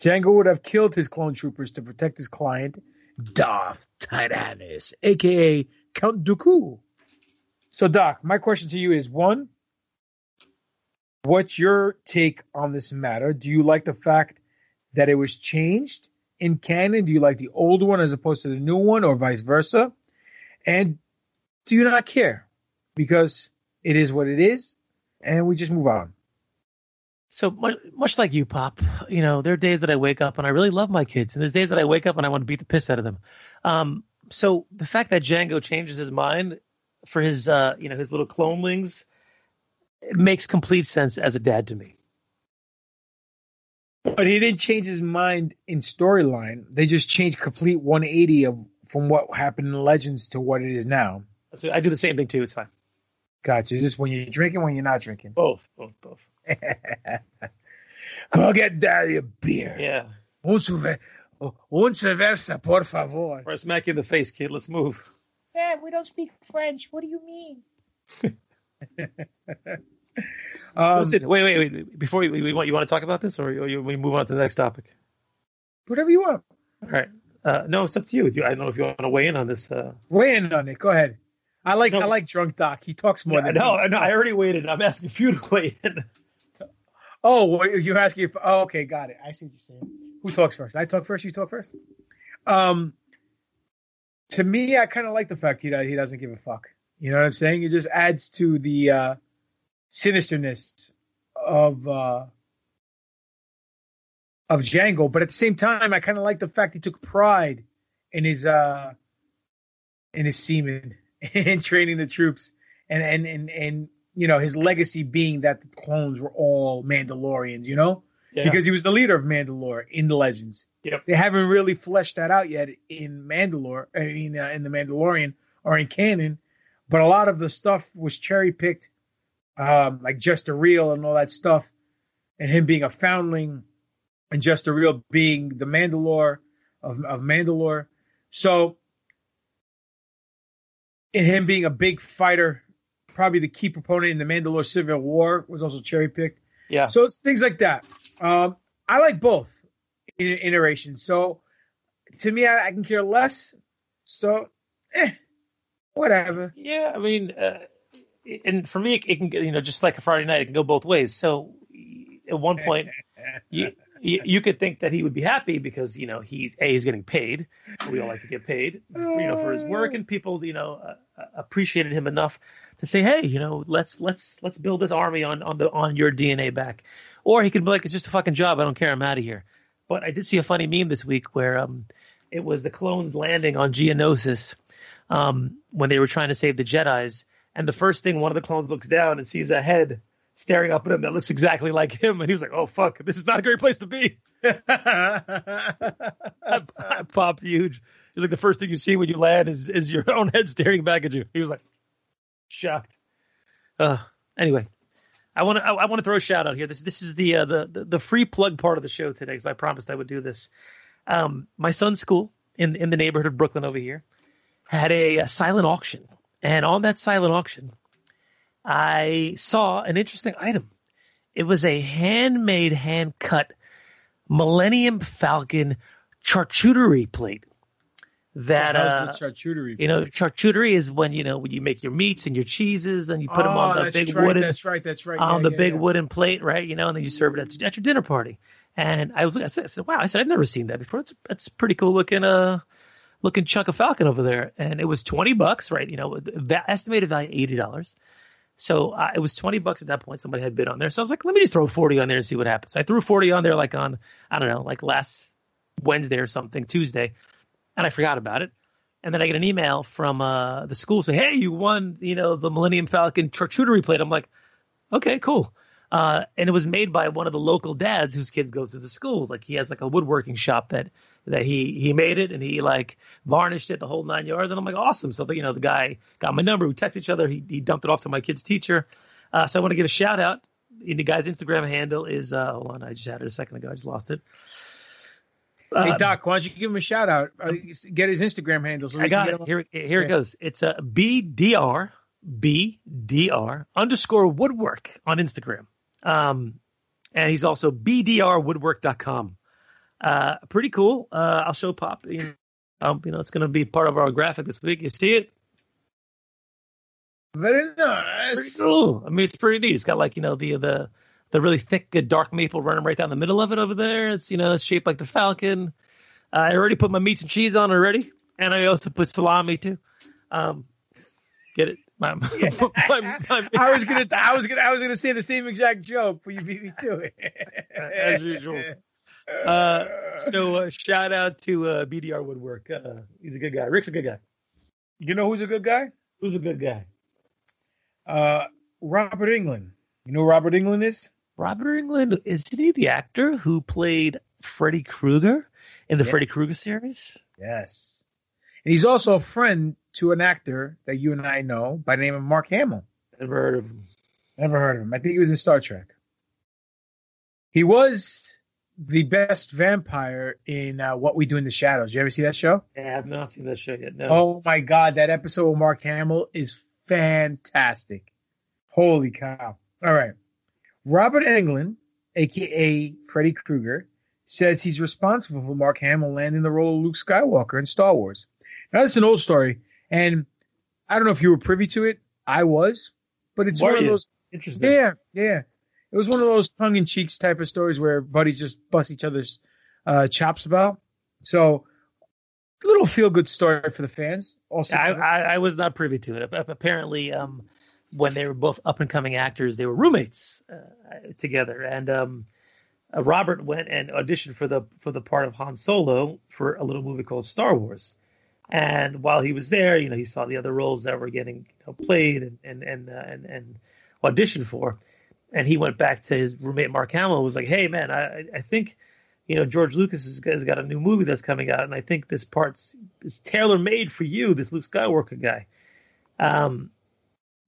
Jango would have killed his clone troopers to protect his client, Darth Tyrannus, aka Count Dooku. So, Doc, my question to you is one, what's your take on this matter? Do you like the fact that it was changed in canon? Do you like the old one as opposed to the new one, or vice versa? And do you not care? Because it is what it is, and we just move on.
So much, much like you, Pop, you know, there are days that I wake up and I really love my kids, and there's days that I wake up and I want to beat the piss out of them. Um, so the fact that Jango changes his mind for his, uh, you know, his little clonelings, it makes complete sense as a dad to me.
But he didn't change his mind in storyline. They just changed complete 180 of from what happened in Legends to what it is now.
So I do the same thing too. It's fine.
Gotcha. Is this when you're drinking, when you're not drinking?
Both, both, both.
Go get daddy a beer.
Yeah.
Un, cerve- un cerveza, por favor.
Or smack you in the face, kid. Let's move.
Dad, we don't speak French. What do you mean? um,
Listen, wait, wait, wait. Before we, we want, you want to talk about this, or you, you, we move on to the next topic?
Whatever you want.
All right. Uh, no, it's up to you. You- I don't know if you want to weigh in on this. Uh,
Weigh in on it. Go ahead. I like
No.
I like drunk Doc. He talks more
yeah,
than
no, no, I already waited. I'm asking you to weigh in.
Oh, you're asking if oh, okay, got it. I see what you're saying. Who talks first? I talk first, you talk first? Um to me, I kind of like the fact he he doesn't give a fuck. You know what I'm saying? It just adds to the uh sinisterness of uh of Jango, but at the same time, I kind of like the fact he took pride in his uh in his seamen in training the troops and and and and you know his legacy being that the clones were all Mandalorians, you know,
Yeah.
because he was the leader of Mandalore in the Legends.
Yep.
They haven't really fleshed that out yet in Mandalore, I mean, uh, in the Mandalorian or in canon, but a lot of the stuff was cherry picked, um, like Jaster Mereel and all that stuff, and him being a foundling, and Jaster Mereel being the Mandalore of of Mandalore. So, in him being a big fighter, probably the key proponent in the Mandalore Civil War was also cherry picked.
Yeah.
So it's things like that. Um, I like both iterations. So to me, I, I can care less. So, eh, whatever.
Yeah, I mean, uh, and for me, it, it can you know just like a Friday night, it can go both ways. So at one point, you, you you could think that he would be happy because you know he's a he's getting paid. We all like to get paid, you know, for his work, and people you know uh, uh, appreciated him enough to say, hey, you know, let's let's let's build this army on on the on your DNA back. Or he could be like, it's just a fucking job. I don't care. I'm out of here. But I did see a funny meme this week where um, it was the clones landing on Geonosis um, when they were trying to save the Jedi's. And the first thing, one of the clones looks down and sees a head staring up at him that looks exactly like him. And he was like, oh, fuck, this is not a great place to be. I, I popped huge. He's like, the first thing you see when you land is, is your own head staring back at you. He was like, shocked. Uh, anyway, I want to I, I want to throw a shout out here. This this is the uh, the, the the free plug part of the show today because I promised I would do this. Um, my son's school in in the neighborhood of Brooklyn over here had a, a silent auction, and on that silent auction, I saw an interesting item. It was a handmade, hand cut Millennium Falcon charcuterie plate. That uh,
charcuterie?
you know, charcuterie is when you know when you make your meats and your cheeses and you put them on
Oh,
the big
right,
wooden
That's right. That's right.
on
Yeah,
the
yeah,
big
yeah.
wooden plate, right? You know, and then you serve it at, at your dinner party. And I was, I said, I said, wow, I said, I've never seen that before. It's, it's pretty cool looking, uh, looking chunk of falcon over there. And it was 20 bucks, right? You know, estimated value $80. So uh, it was 20 bucks at that point. Somebody had bid on there. So I was like, let me just throw 40 on there and see what happens. I threw 40 on there like on, I don't know, like last Wednesday or something, Tuesday. And I forgot about it. And then I get an email from uh, the school saying, "Hey, you won, you know, the Millennium Falcon charcuterie plate." I'm like, "Okay, cool." Uh, and it was made by one of the local dads whose kids goes to the school. Like he has like a woodworking shop that that he he made it and he like varnished it the whole nine yards. And I'm like, awesome. So the, you know the guy got my number. We text each other. He he dumped it off to my kid's teacher. Uh, so I want to give a shout out. And the guy's Instagram handle is uh, hold on, I just had it a second ago. I just lost it.
Hey
Uh,
Doc, why don't you give him a shout out? Uh, Get his Instagram handle. So
I got it. Here, here
Yeah.
it goes. It's a BDR BDR underscore woodwork on Instagram. Um, and he's also BDRwoodwork.com. Uh, pretty cool. Uh, I'll show Pop. You know, um, you know, it's going to be part of our graphic this week. You see it?
Very nice.
Pretty cool. I mean, it's pretty neat. It's got like you know the the the really thick dark maple running right down the middle of it over there. It's you know it's shaped like the falcon. Uh, I already put my meats and cheese on already, and I also put salami too. Um, get it? My, my, my-
I was gonna, I was gonna, I was gonna say the same exact joke, but you beat me to it.
as usual. Uh, so uh, shout out to uh, BDR Woodwork. Uh, he's a good guy. Rick's a good guy.
You know who's a good guy?
Who's a good guy?
Uh, Robert Englund. You know who Robert Englund is?
Robert Englund isn't he the actor who played Freddy Krueger in the
Yeah.
Freddy Krueger series?
Yes. And he's also a friend to an actor that you and I know by the name of Mark Hamill.
Never heard of him.
Never heard of him. I think he was in Star Trek. He was the best vampire in uh, What We Do in the Shadows. You ever see that show?
Yeah, I have not seen that show yet. No.
Oh my God, that episode with Mark Hamill is fantastic. Holy cow. All right. Robert Englund, aka Freddy Krueger, says he's responsible for Mark Hamill landing the role of Luke Skywalker in Star Wars. Now, this is an old story, and I don't know if you were privy to it. I was, but it's
Were
one of
you?
those.
Interesting.
Yeah, yeah. It was one of those tongue in cheeks type of stories where buddies just bust each other's uh, chops about. So, little feel good story for the fans. Also,
I, I, I was not privy to it. Apparently, um, when they were both up and coming actors, they were roommates uh, together, and um, uh, Robert went and auditioned for the for the part of Han Solo for a little movie called Star Wars. And while he was there, you know, he saw the other roles that were getting you know, played and and and, uh, and and auditioned for, and he went back to his roommate Mark Hamill and was like, "Hey, man, I I think." You know, George Lucas has, has got a new movie that's coming out, and I think this part's is tailor made for you, this Luke Skywalker guy. Um,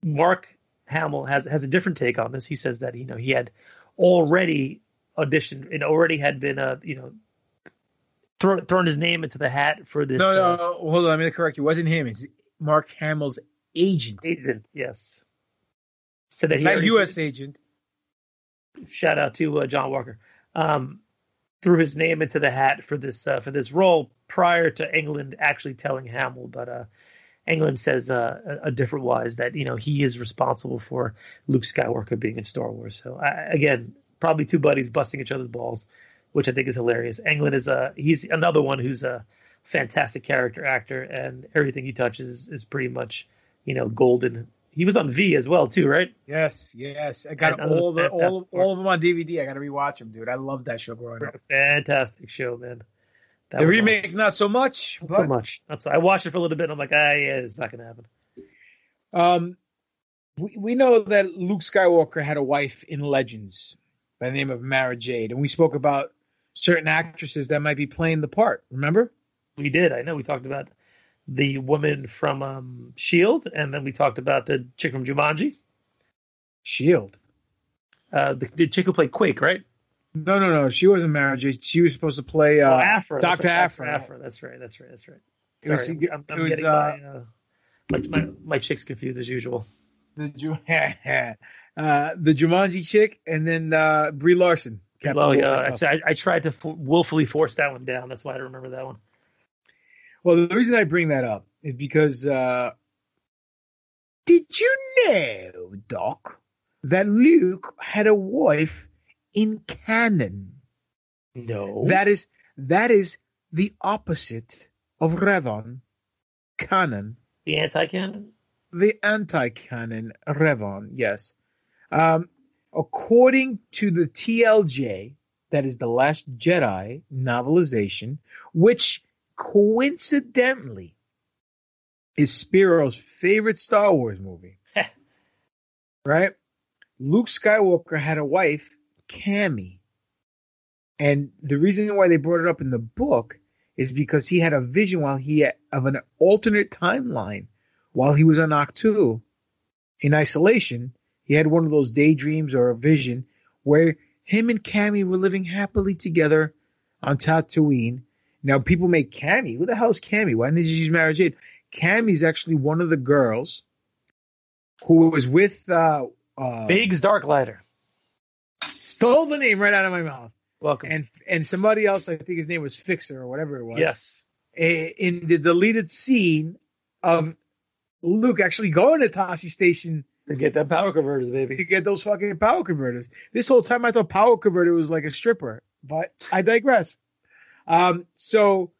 Mark Hamill has has a different take on this. He says that you know he had already auditioned and already had been uh you know thrown thrown his name into the hat for this
no, no,
uh,
no, hold on. I'm going to correct you. It wasn't him. It's Mark Hamill's agent.
agent. Yes, So that he
Not U.S. agent.
Shout out to uh, John Walker. Um, threw his name into the hat for this uh, for this role prior to Englund actually telling Hamill, but uh, Englund says uh, a, a different wise that you know he is responsible for Luke Skywalker being in Star Wars. So I, again, probably two buddies busting each other's balls, which I think is hilarious. Englund is a he's another one who's a fantastic character actor, and everything he touches is pretty much you know golden. He was on V as well too, right?
Yes, yes. I got all the all all of them on DVD. I got to rewatch them, dude. I love that show growing up.
Fantastic show, man. That
the remake, not so much.
Not
But,
so much. So, I watched it for a little bit. and I'm like, ah, yeah, it's not going to happen.
Um, we, we know that Luke Skywalker had a wife in Legends by the name of Mara Jade, and we spoke about certain actresses that might be playing the part. Remember?
We did. I know. We talked about the woman from um, Shield, and then we talked about the chick from Jumanji.
Shield.
Uh, the, the chick who played Quake, right?
No, no, no. She wasn't Mara Jade. She was supposed to play uh,
oh, Aphra.
Doctor
That's right,
Aphra.
Aphra. That's right. That's right. That's right.
It was-
I'm, I'm
was,
getting
uh,
my, uh, my, my my chick's confused as usual.
The Ju- uh, the Jumanji chick, and then uh, Brie Larson.
Well, yeah, I, I, tried to fo- willfully force that one down. That's why I remember that one.
Well, the reason I bring that up is because uh, did you know, Doc, that Luke had a wife in canon?
No.
That is that is the opposite of Revon, canon.
The anti-canon.
The anti-canon Revon, yes. Um, according to the TLJ, that is the Last Jedi novelization, which coincidentally is Spiro's favorite Star Wars movie. right? Luke Skywalker had a wife, Camie. And the reason why they brought it up in the book is because he had a vision while he had, of an alternate timeline while he was on Ahch-To in isolation. He had one of those daydreams or a vision where him and Camie were living happily together on Tatooine. Now people make Camie. Who the hell is Camie? Why didn't you use Mara Jade? Camie is actually one of the girls who was with uh, uh
Biggs Darklighter.
Stole the name right out of my mouth.
Welcome.
And and somebody else, I think his name was Fixer or whatever it was.
Yes.
In the deleted scene of Luke actually going to Tosche Station
to get that power converters, baby.
To get those fucking power converters. This whole time I thought power converter was like a stripper, but I digress. Um, so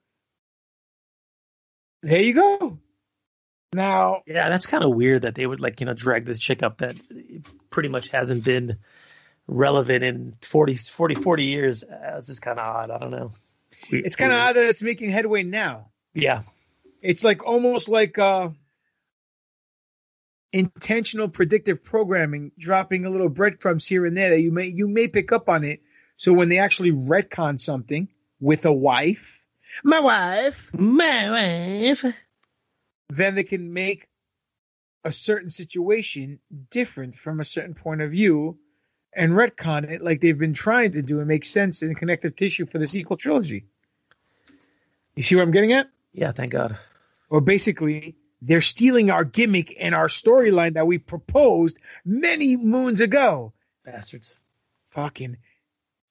there you go. Now,
Yeah, that's kind of weird that they would like you know drag this chick up that pretty much hasn't been relevant in 40, 40, 40 years. Uh, it's just kind of odd. I don't know.
it's kind of odd that it's making headway now.
Yeah.
It's like almost like uh intentional predictive programming, dropping a little breadcrumbs here and there that you may you may pick up on it. So when they actually retcon something with a wife, my wife,
my wife,
then they can make a certain situation different from a certain point of view and retcon it like they've been trying to do and make sense in connective tissue for the sequel trilogy. You see what I'm getting at?
Yeah, thank God.
Or basically, they're stealing our gimmick and our storyline that we proposed many moons ago.
Bastards.
Fucking.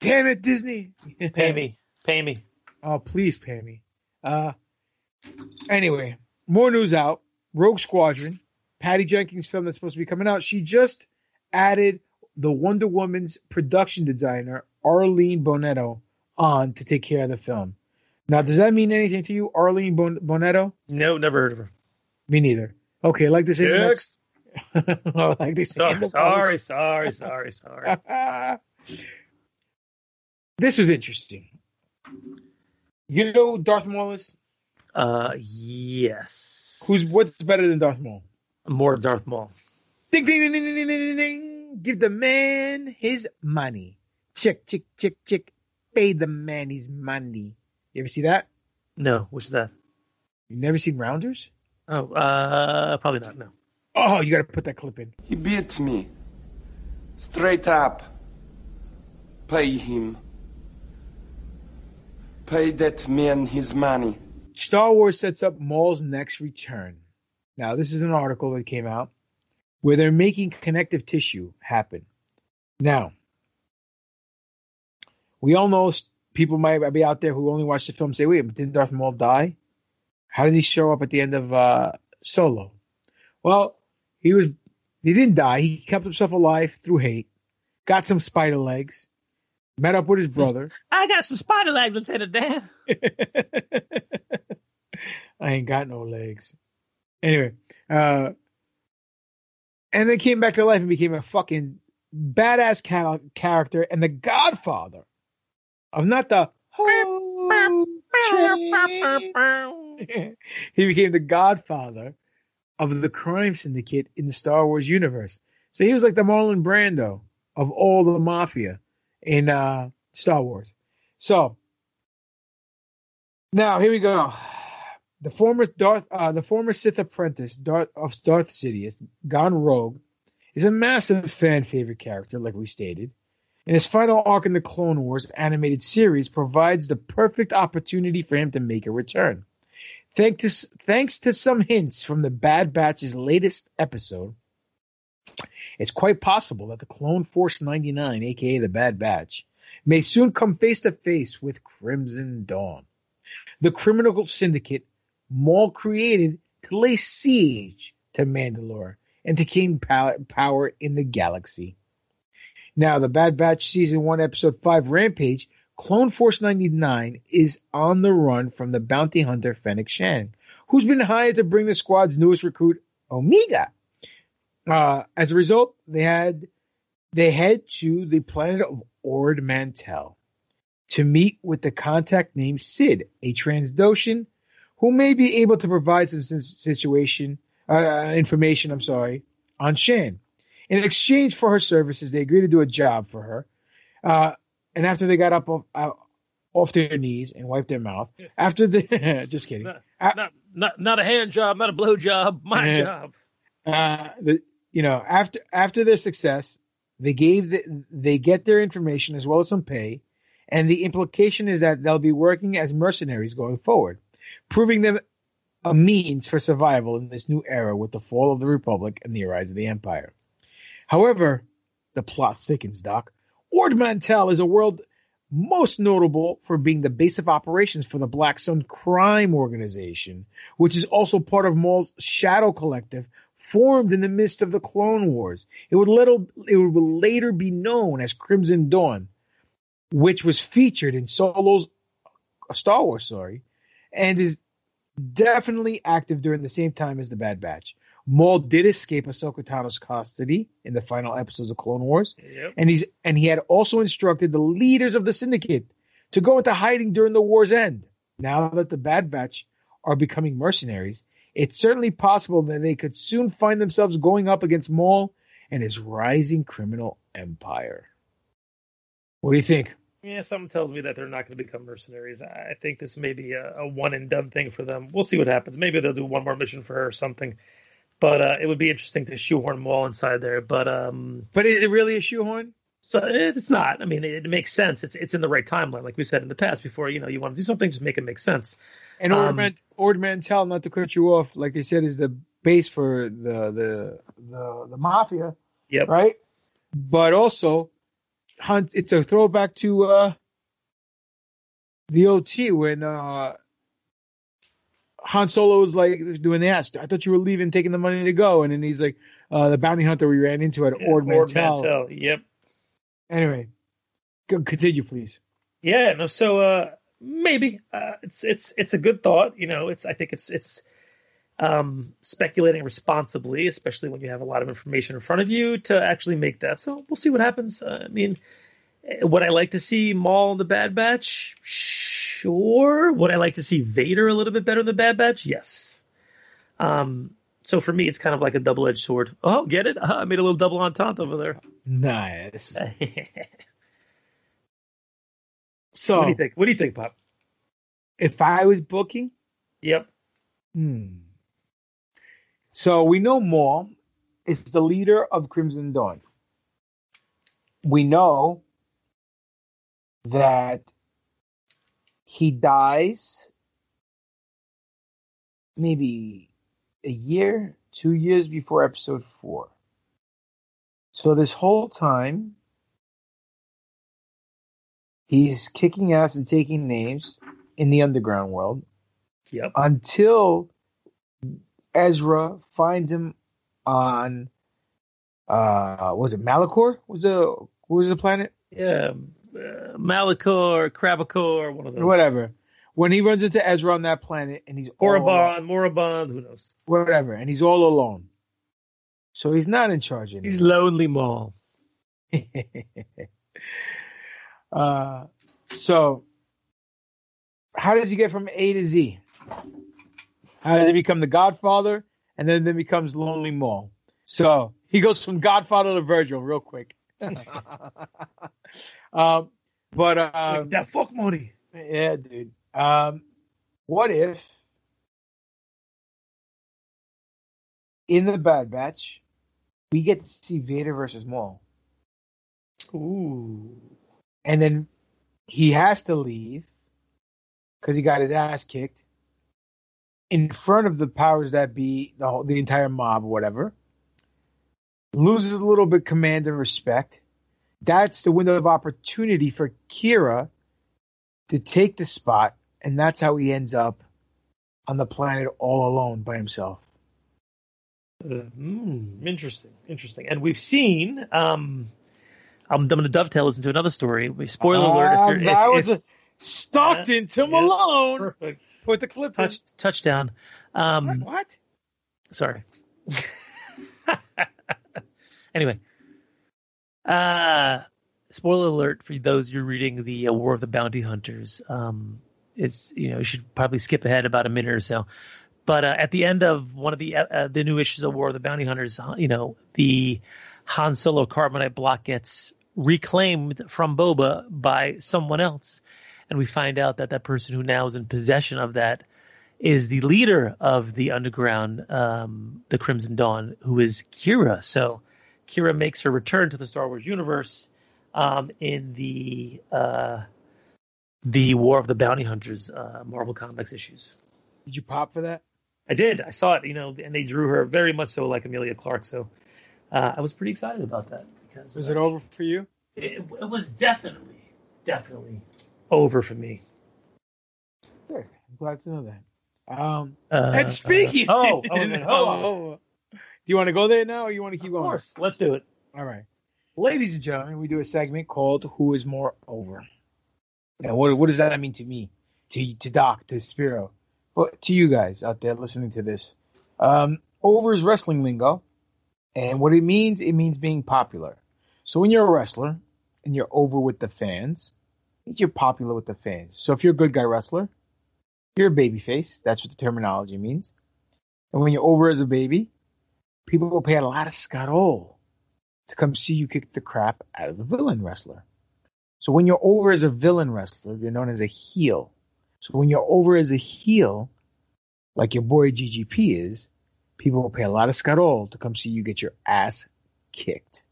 Damn it, Disney.
Pay me. Pay me.
Oh, please pay me. Uh, anyway, more news out. Rogue Squadron, Patty Jenkins' film that's supposed to be coming out. She just added the Wonder Woman's production designer, Arlene Bonetto, on to take care of the film. Now, does that mean anything to you, Arlene bon- Bonetto?
No, never heard of her.
Me neither. Okay, like this.
Next.
oh, like this.
Sorry, sorry, sorry, sorry, sorry.
this was interesting. You know who Darth Maul is?
Uh, yes.
Who's what's better than Darth Maul?
More Darth Maul.
Ding ding ding ding ding ding ding ding. Give the man his money. Chick chick chick chick. Pay the man his money. You ever see that?
No, What's that?
You never seen Rounders?
Oh, uh, probably not. No.
Oh, you got to put that clip in.
He beat me. Straight up. Pay him. Pay that man his money.
Star Wars sets up Maul's next return. Now, this is an article that came out where they're making connective tissue happen. Now, we all know people might be out there who only watch the film say, wait, didn't Darth Maul die? How did he show up at the end of uh, Solo? Well, he was he didn't die. He kept himself alive through hate, got some spider legs, met up with his brother.
I got some spider legs, Lieutenant Dan.
I ain't got no legs. Anyway, uh, and then came back to life and became a fucking badass ca- character and the godfather of not the he became the godfather of the crime syndicate in the Star Wars universe. So he was like the Marlon Brando of all the mafia in uh, Star Wars. So now here we go. The former Darth, uh, the former Sith apprentice Darth of Darth Sidious, gone rogue, is a massive fan favorite character, like we stated. And his final arc in the Clone Wars animated series provides the perfect opportunity for him to make a return. Thanks to, thanks to some hints from the Bad Batch's latest episode, it's quite possible that the Clone Force 99, aka the Bad Batch, may soon come face to face with Crimson Dawn, the criminal syndicate Maul created to lay siege to Mandalore and to gain power in the galaxy. Now, the Bad Batch Season 1, Episode 5 Rampage, Clone Force 99 is on the run from the bounty hunter Fennec Shand, who's been hired to bring the squad's newest recruit, Omega. Uh, as a result, they had they head to the planet of Ord Mantell to meet with the contact named Sid, a Trandoshan who may be able to provide some situation uh, information. I'm sorry on Shand. In exchange for her services, they agreed to do a job for her. Uh, and after they got up off, uh, off their knees and wiped their mouth, after the just kidding,
not, not, not, not a hand job, not a blow job, my job.
Uh, the, you know, after after their success, they gave the, they get their information as well as some pay, and the implication is that they'll be working as mercenaries going forward, proving them a means for survival in this new era with the fall of the Republic and the rise of the Empire. However, the plot thickens, Doc. Ord Mantell is a world most notable for being the base of operations for the Black Sun Crime Organization, which is also part of Maul's Shadow Collective, formed in the midst of the Clone Wars. It would, little, it would later be known as Crimson Dawn, which was featured in Solo's uh, Star Wars story, and is definitely active during the same time as the Bad Batch. Maul did escape Ahsoka Tano's custody in the final episodes of Clone Wars,
yep.
and he's and he had also instructed the leaders of the Syndicate to go into hiding during the war's end. Now that the Bad Batch are becoming mercenaries, it's certainly possible that they could soon find themselves going up against Maul and his rising criminal empire. What do you think?
Yeah, something tells me that they're not going to become mercenaries. I think this may be a, a one and done thing for them. We'll see what happens. Maybe they'll do one more mission for her or something. But uh, it would be interesting to shoehorn Maul inside there. But um,
but is it really a shoehorn?
So it's not. I mean, it, it, makes sense. It's it's in the right timeline, like we said in the past. Before you know, you want to do something, just make it make sense.
And Ord, um, Ord Mantell, not to cut you off, like I said, is the base for the the the, the mafia.
Yep.
Right. But also, Han, it's a throwback to uh, the OT when uh, Han Solo was like doing the ask. I thought you were leaving, taking the money to go, and then he's like, uh, "The bounty hunter we ran into at Ord
Ord
Mantell."
Mantell, Yep.
Anyway, continue, please.
Yeah, no. So uh, maybe uh, it's it's it's a good thought. You know, it's I think it's it's um, speculating responsibly, especially when you have a lot of information in front of you to actually make that. So we'll see what happens. Uh, I mean, eh, would I like to see Maul in the Bad Batch? Sure. Would I like to see Vader a little bit better in the Bad Batch? Yes. Um. So for me, it's kind of like a double-edged sword. Oh, get it? Uh, I made a little double entente over there.
Nice. so,
what do you think? What do you think, Pop?
if I was booking,
Yep.
Hmm. So we know Maul is the leader of Crimson Dawn. We know that he dies maybe a year, two years before episode four. So this whole time, he's kicking ass and taking names in the underground world
Yep.
until Ezra finds him on uh was it Malachor? Was the what was the planet?
Yeah. Uh, Malachor, Crabacor, one of those.
Whatever. When he runs into Ezra on that planet and he's
Morabond, Morabond, who knows?
whatever, and he's all alone. So he's not in charge anymore.
He's lonely Maul.
uh so how does he get from A to Z? How does he become the Godfather and then then becomes Lonely Maul? So he goes from Godfather to Virgil real quick. um, but um,
that fuck money.
Yeah, dude. Um, what if in the Bad Batch we get to see Vader versus Maul,
Ooh.
And then he has to leave because he got his ass kicked in front of the powers that be, the whole, the entire mob, whatever. Loses a little bit command and respect. That's the window of opportunity for Qi'ra to take the spot, and that's how he ends up on the planet all alone by himself.
Mm, interesting, interesting. And we've seen. Um, I'm, going to dovetail this into another story. We spoiler alert.
Ah,
If you're,
that
if-
was
if-
a Stockton to
Yeah,
Malone.
Perfect.
Put the clip.
Touch, touchdown. Um,
What? what?
Sorry. anyway, uh, spoiler alert for those you're reading the uh, War of the Bounty Hunters. Um, it's you know you should probably skip ahead about a minute or so. But uh, at the end of one of the uh, the new issues of War of the Bounty Hunters, uh, you know the Han Solo carbonite block gets reclaimed from Boba by someone else, and we find out that that person who now is in possession of that is the leader of the underground, um, the Crimson Dawn, who is Qi'ra. So Qi'ra makes her return to the Star Wars universe um, in the uh, the War of the Bounty Hunters uh, Marvel Comics issues.
Did you pop for that?
I did. I saw it. You know, and they drew her very much so like Emilia Clarke. So uh, I was pretty excited about that because
Was it over for you?
it, it was definitely, definitely over for me.
Good. I'm glad to know that. Um,
Uh,
and speaking,
uh, oh, oh, wait a minute, hold on.
Oh, do you want to go there now, or you want to keep
Of
going?
course, let's do it.
All right, ladies and gentlemen, we do a segment called "Who Is More Over." And what what does that mean to me, to to Doc, to Spiro, but to you guys out there listening to this? Um, over is wrestling lingo, and what it means, it means being popular. So when you're a wrestler and you're over with the fans, you're popular with the fans. So if you're a good guy wrestler, you're a baby face. That's what the terminology means. And when you're over as a baby, people will pay a lot of scuttle to come see you kick the crap out of the villain wrestler. So when you're over as a villain wrestler, you're known as a heel. So when you're over as a heel, like your boy GGP is, people will pay a lot of scuttle to come see you get your ass kicked.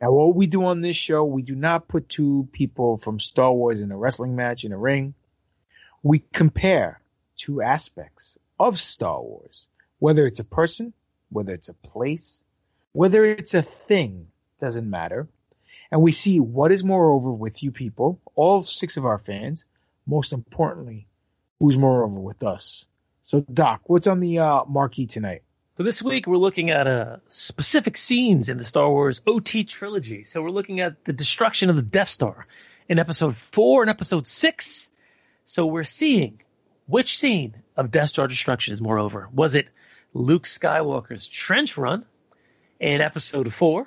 Now, what we do on this show, we do not put two people from Star Wars in a wrestling match in a ring. We compare two aspects of Star Wars, whether it's a person, whether it's a place, whether it's a thing, doesn't matter. and we see what is moreover with you people, all six of our fans. Most importantly, who's moreover with us. So, Doc, what's on the uh, marquee tonight?
So this week we're looking at uh, specific scenes in the Star Wars OT trilogy. So we're looking at the destruction of the Death Star in Episode Four and Episode Six. So we're seeing which scene of Death Star destruction is moreover. Was it Luke Skywalker's trench run in Episode Four?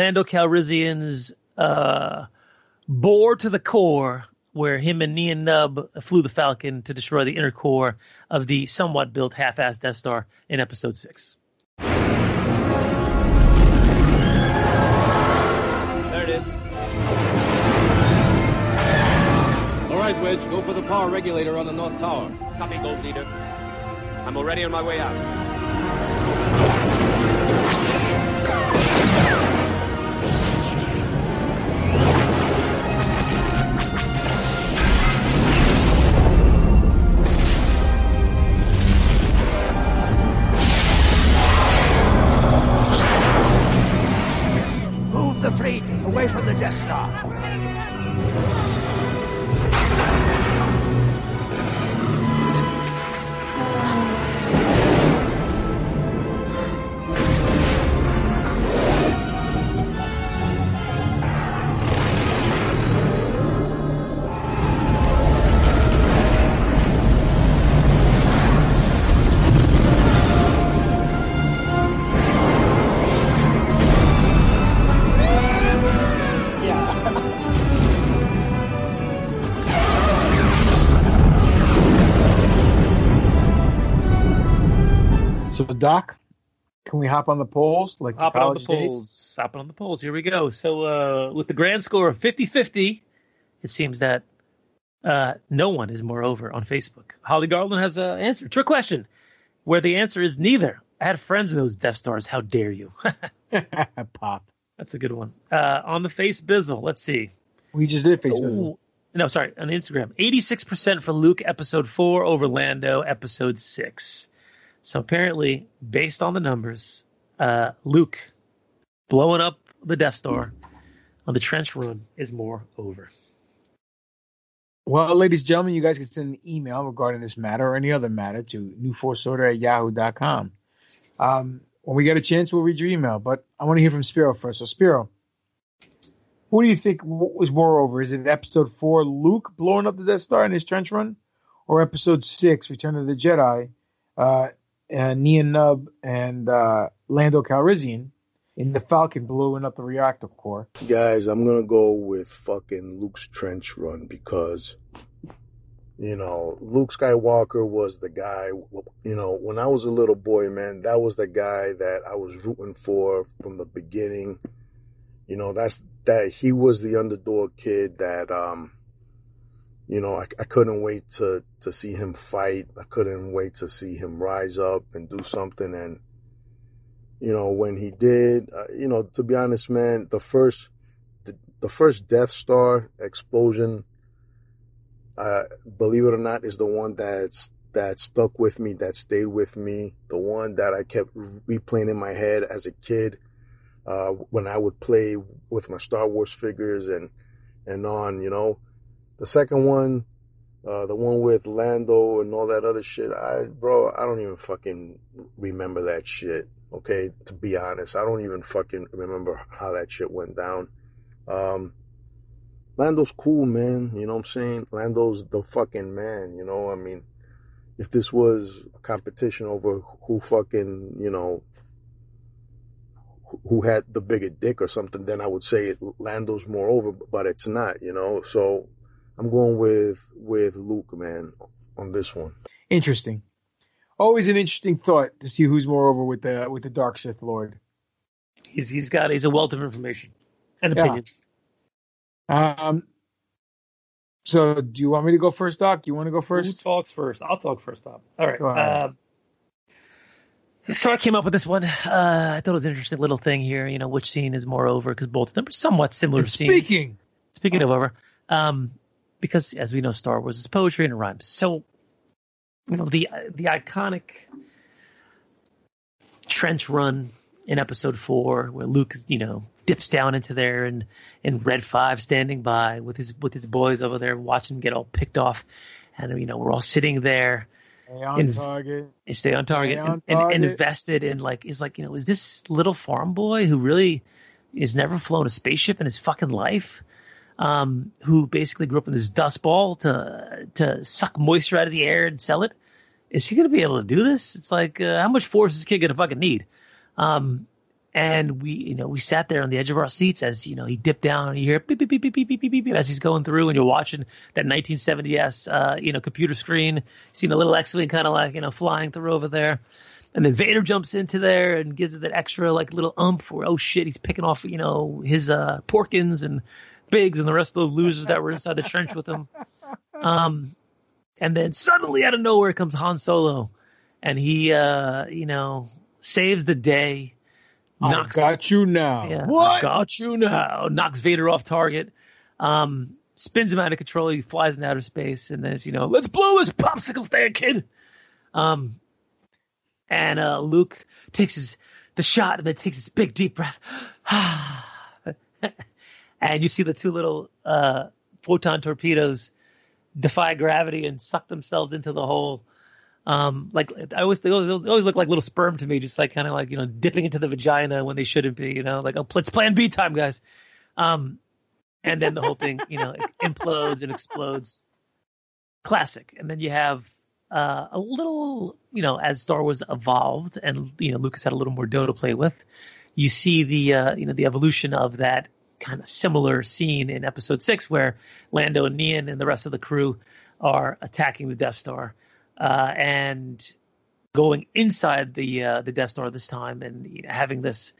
Lando Calrissian's uh, bore to the core, where him and Nien Nunb flew the Falcon to destroy the inner core of the somewhat built half-assed Death Star in Episode Six.
There it is.
All right, Wedge, go for the power regulator on the North Tower.
Copy, Gold Leader. I'm already on my way out.
Move
Doc, can we hop on the polls like
Hopping on the polls. Hopping on the polls. Here we go. So, uh, with the grand score of 50 50, it seems that uh, no one is moreover on Facebook. Holly Garland has an answer. Trick question. Where the answer is neither. I had friends in those Death Stars. How dare you?
Pop.
That's a good one. Uh, on the face bizzle, let's see.
We just did Facebook.
Ooh. No, sorry, on Instagram. 86% for Luke episode 4 over Lando episode 6. So apparently, based on the numbers, uh, Luke blowing up the Death Star on the trench run is more over.
Well, ladies and gentlemen, you guys can send an email regarding this matter or any other matter to newforceorder at yahoo.com. Um, when we get a chance, we'll read your email, but I want to hear from Spiro first. So, Spiro, who do you think was more over? Is it episode four, Luke blowing up the Death Star in his trench run, or episode six, Return of the Jedi, uh, uh, Nien Nunb and uh, Lando Calrissian in the Falcon blowing up the reactor core?
Guys, I'm gonna go with fucking Luke's trench run because, you know, Luke Skywalker was the guy. You know, when I was a little boy, man, that was the guy that I was rooting for from the beginning. You know, that's that he was the underdog kid that, um, you know, I, I couldn't wait to to see him fight. I couldn't wait to see him rise up and do something. And you know, when he did, uh, you know, to be honest, man, the first the, the first Death Star explosion, uh, believe it or not, is the one that's that stuck with me, that stayed with me, the one that I kept replaying in my head as a kid uh, when I would play with my Star Wars figures and and on, you know. The second one, Uh, the one with Lando and all that other shit. I, bro, I don't even fucking remember that shit. Okay, to be honest, I don't even fucking remember how that shit went down. Um, Lando's cool, man. You know what I'm saying? Lando's the fucking man. You know, I mean, if this was a competition over who fucking, you know, who had the bigger dick or something, then I would say Lando's more over, but it's not, you know. So I'm going with with Luke, man, on this one.
Interesting. Always an interesting thought to see who's more over with the with the Dark Sith Lord.
He's he's got he's a wealth of information and
Yeah.
opinions.
Um. So, do you want me to go first, Doc? You want to go
Who
first?
talks first? I'll talk first, Bob. All right.
Go ahead.
Um, so I came up with this one. Uh, I thought it was an interesting little thing here. You know, which scene is more over? Because both of them are somewhat similar scenes.
speaking,
Speaking of over, um, because as we know, Star Wars is poetry and it rhymes. So, you know, the the iconic trench run in Episode Four, where Luke, you know, dips down into there, and and Red Five standing by with his with his boys over there, watching him get all picked off, and you know, we're all sitting there
Stay on
in-
target.
stay on target,
Stay on
and, and- and invested in like is like you know is this little farm boy who really has never flown a spaceship in his fucking life um who basically grew up in this dust ball to to suck moisture out of the air and sell it. Is he going to be able to do this? It's like uh, how much force is this kid going to fucking need? Um and we you know we sat there on the edge of our seats as you know he dipped down and you hear beep beep beep beep beep beep beep, beep, as he's going through and you're watching that 1970s uh you know computer screen. Seeing a little x-wing kind of like you know flying through over there. And then Vader jumps into there and gives it that extra like little umph where oh shit he's picking off you know his uh Porkins and Biggs and the rest of the losers that were inside the trench with him um and then suddenly out of nowhere comes Han Solo and he uh you know saves the day
I got you now.
yeah,
What?
I got you now. Knocks Vader off target. Um, spins him out of control. He flies in outer space, and then it's you know, let's blow his popsicle stand, kid. Um, and uh, Luke takes his the shot, and then takes his big deep breath. and you see the two little uh, photon torpedoes defy gravity and suck themselves into the hole. Um, like I always, they always, they always look like little sperm to me, just like kind of like you know dipping into the vagina when they shouldn't be. You know, like oh, it's Plan B time, guys. Um, and then the whole thing, you know, implodes and explodes. Classic. And then you have uh, a little, you know, as Star Wars evolved, and you know, Lucas had a little more dough to play with. You see the, uh, you know, the evolution of that kind of similar scene in Episode Six, where Lando and Nien and the rest of the crew are attacking the Death Star uh, and going inside the uh, the Death Star this time, and you know, having this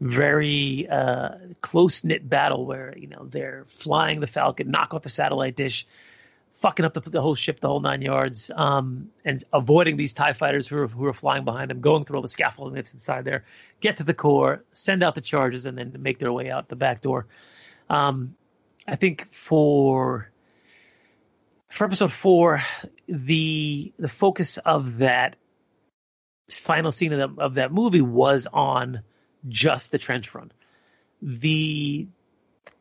very uh, close knit battle where you know they're flying the Falcon, knock off the satellite dish, fucking up the, the whole ship, the whole nine yards, um, and avoiding these Tie fighters who are who are flying behind them, going through all the scaffolding that's inside there, get to the core, send out the charges, and then make their way out the back door. Um, I think for for episode four, the the focus of that final scene of, the, of that movie was on just the trench run. The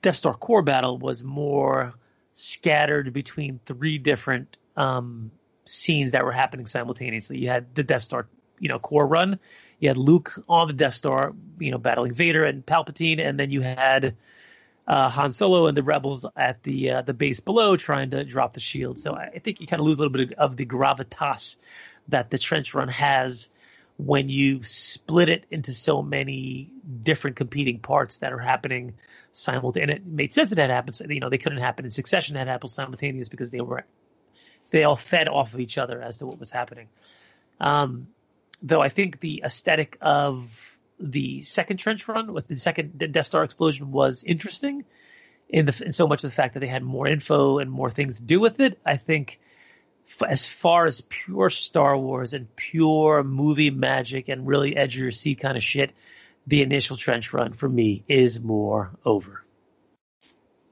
Death Star core battle was more scattered between three different um, scenes that were happening simultaneously. You had the Death Star, you know, core run. You had Luke on the Death Star, you know, battling Vader and Palpatine, and then you had uh, Han Solo and the rebels at the uh, the base below trying to drop the shield. So I think you kind of lose a little bit of the gravitas that the trench run has when you split it into so many different competing parts that are happening simultaneously. And it made sense that that happens. You know, they couldn't happen in succession. That happened simultaneous because they were they all fed off of each other as to what was happening. Um, though I think the aesthetic of the second trench run was the second Death Star explosion was interesting in the in so much of the fact that they had more info and more things to do with it. I think as far as pure Star Wars and pure movie magic and really edge of your seat kind of shit, the initial trench run for me is more over.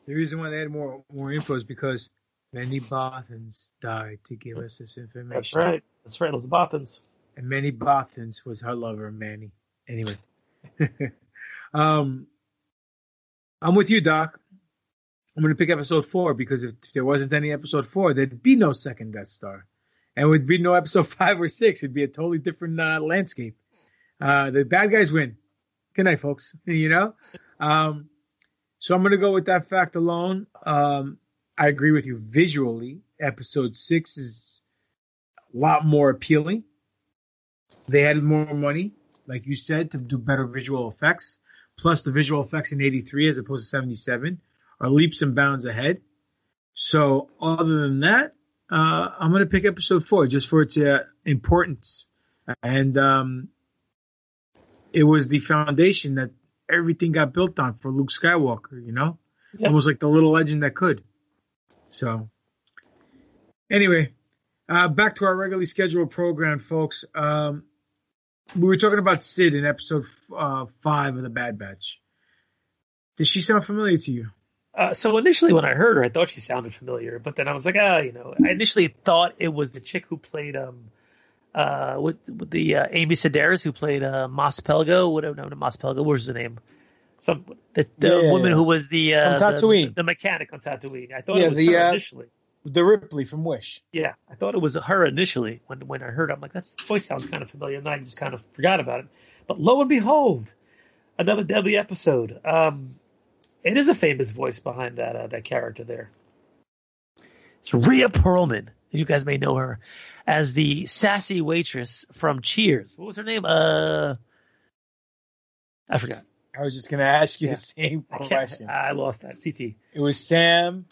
The reason why they had more more info is because many Bothans died to give us this information.
That's right. That's right. Those Bothans.
And Manny Bothans was her lover, Manny. Anyway, um, I'm with you, Doc. I'm going to pick episode four because if there wasn't any episode four, there'd be no second Death Star. And would be no episode five or six. It'd be a totally different uh, landscape. Uh, the bad guys win. Good night, folks. You know? Um, so I'm going to go with that fact alone. Um, I agree with you. Visually, episode six is a lot more appealing. They had more money, like you said, to do better visual effects. Plus, the visual effects in 83 as opposed to 77 are leaps and bounds ahead. So, other than that, uh, I'm going to pick episode four just for its uh, importance. And um, it was the foundation that everything got built on for Luke Skywalker, you know?
Yep.
Almost like the little legend that could. So, anyway, uh, back to our regularly scheduled program, folks. Um, we were talking about Sid in episode uh, five of the Bad Batch. Does she sound familiar to you?
Uh, so initially, when I heard her, I thought she sounded familiar, but then I was like, ah, you know, I initially thought it was the chick who played um, uh, with, with the uh, Amy Sedaris who played uh, Mos Pelgo. What no, no, Mos Pelgo. What was her name? Some the, the
Yeah,
woman
yeah.
who was the uh,
Tatooine.
the, the mechanic on Tatooine. I thought
Yeah,
it was
the,
her
uh,
initially.
The Ripley from Wish.
Yeah, I thought it was her initially when when I heard. it. I'm like, that voice sounds kind of familiar, and I just kind of forgot about it. But lo and behold, another deadly episode. Um, it is a famous voice behind that uh, that character there. It's Rhea Perlman. You guys may know her as the sassy waitress from Cheers. What was her name? Uh, I forgot.
I was just going to ask you
Yeah.
the same question.
I lost that. CT.
It was Sam,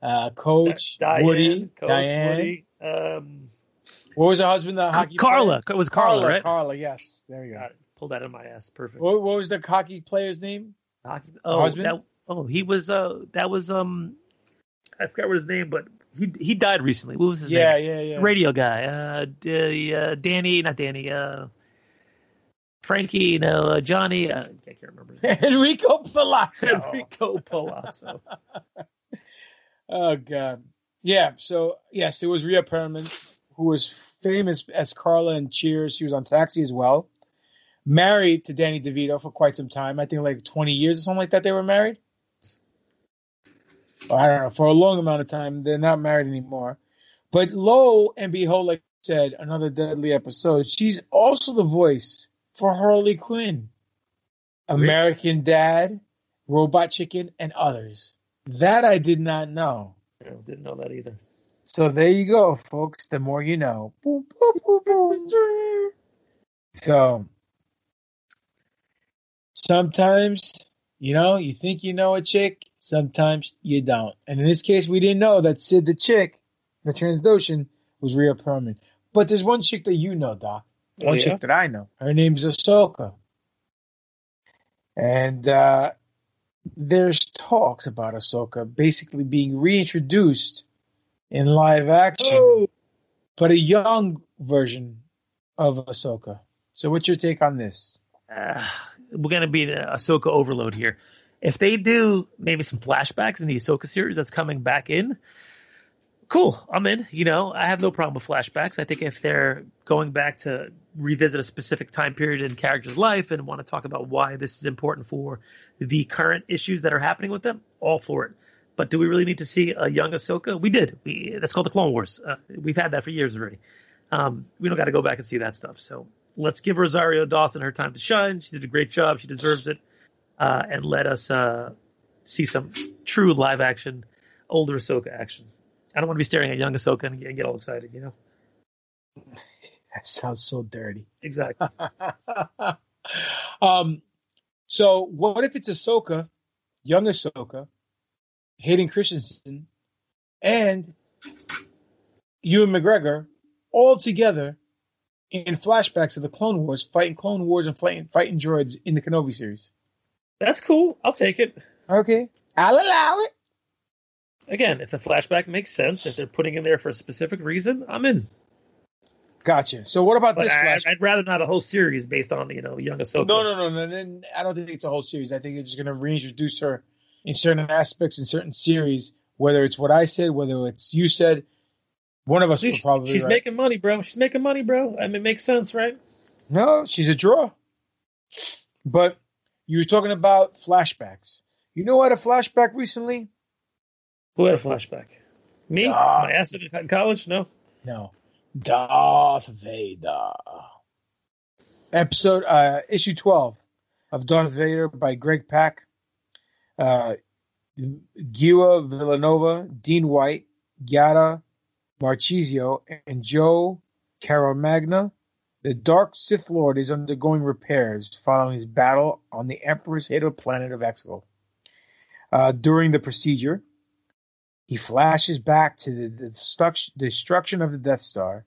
uh, Coach,
Diane,
Woody,
Coach,
Diane.
Woody, um,
What was her husband? The hockey
Carla.
player?
It was Carla, right?
Carla, yes. There you go.
Got it. Pull that in my ass. Perfect.
What, what was the hockey player's name?
Hockey- Oh,
husband?
that, oh, he was. Uh, that was. Um, I forgot what his name, but he he died recently. What was his
Yeah,
name?
yeah, yeah.
Radio guy. Uh, D- uh, Danny, not Danny. Uh, Frankie. No, uh, Johnny. Uh, I can't remember.
Enrico Palazzo.
Enrico Palazzo.
Oh God. Yeah. So yes, it was Rhea Perlman, who was famous as Carla in Cheers. She was on Taxi as well. Married to Danny DeVito for quite some time. I think like twenty years or something like that. They were married. I don't know for a long amount of time. They're not married anymore. But lo and behold, like I said, another deadly episode. She's also the voice for Harley Quinn, American Dad, Robot Chicken, and others. That I did not know.
I didn't know that either.
So there you go, folks. The more you know. Boom, boom, boom, boom. So sometimes, you know, you think you know a chick, sometimes you don't. And in this case, we didn't know that Sid the chick, the Trandoshan, was Rhea Perlman. But there's one chick that you know, Doc.
Oh,
One
yeah?
chick that I know. Her name's Ahsoka. And uh, there's talks about Ahsoka basically being reintroduced in live action, but a young version of Ahsoka. So, what's your take on this?
uh, we're going to be an Ahsoka overload here. If they do maybe some flashbacks in the Ahsoka series that's coming back in, cool. I'm in. You know, I have no problem with flashbacks. I think if they're going back to revisit a specific time period in character's life and want to talk about why this is important for the current issues that are happening with them, all for it. But do we really need to see a young Ahsoka? We did. We that's called the Clone Wars. Uh, we've had that for years already. Um, we don't got to go back and see that stuff. So let's give Rosario Dawson her time to shine. She did a great job. She deserves it. Uh, and let us uh, see some true live action, older Ahsoka action. I don't want to be staring at young Ahsoka and get, and get all excited, you know?
That sounds so dirty.
Exactly.
um, so what if it's Ahsoka, young Ahsoka, Hayden Christensen, and Ewan McGregor all together in flashbacks of the Clone Wars, fighting Clone Wars and fighting, fighting droids in the Kenobi series?
That's cool. I'll take it.
Okay. I'll allow it.
Again, if the flashback makes sense, if they're putting in there for a specific reason, I'm in.
Gotcha. So what about
But
this
I? I'd rather not a whole series based on, you know, young Ahsoka.
No, no, no, no, no. I don't think it's a whole series. I think they're just going to reintroduce her in certain aspects in certain series. Whether it's what I said, whether it's you said, one of us
She's,
probably.
she's
right.
making money, bro. She's making money, bro. I mean, it makes sense, right?
No, she's a draw. But you were talking about flashbacks. You know what? A flashback recently
Who had a flashback? Me?
Ah.
My acid in college? No.
No. Darth Vader. Episode uh issue twelve of Darth Vader by Greg Pak. Uh Gua Villanova, Dean White, Giada Marchisio, and Joe Caramagna. The Dark Sith Lord is undergoing repairs following his battle on the Emperor's hidden planet of Exegol. Uh, during the procedure, he flashes back to the, destruction of the Death Star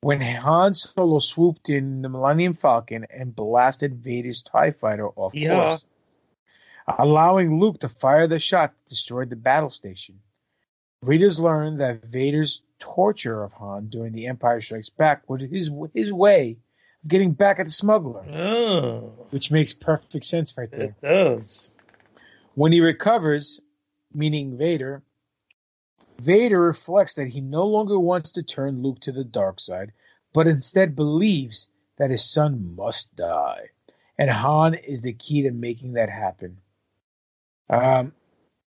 when Han Solo swooped in the Millennium Falcon and blasted Vader's TIE fighter off
Yeah.
course, allowing Luke to fire the shot that destroyed the battle station. Readers learn that Vader's torture of Han during the Empire Strikes Back was his his way of getting back at the smuggler,
Oh,
which makes perfect sense right there.
it does.
When he recovers, meaning Vader, Vader reflects that he no longer wants to turn Luke to the dark side, but instead believes that his son must die. And Han is the key to making that happen. Um,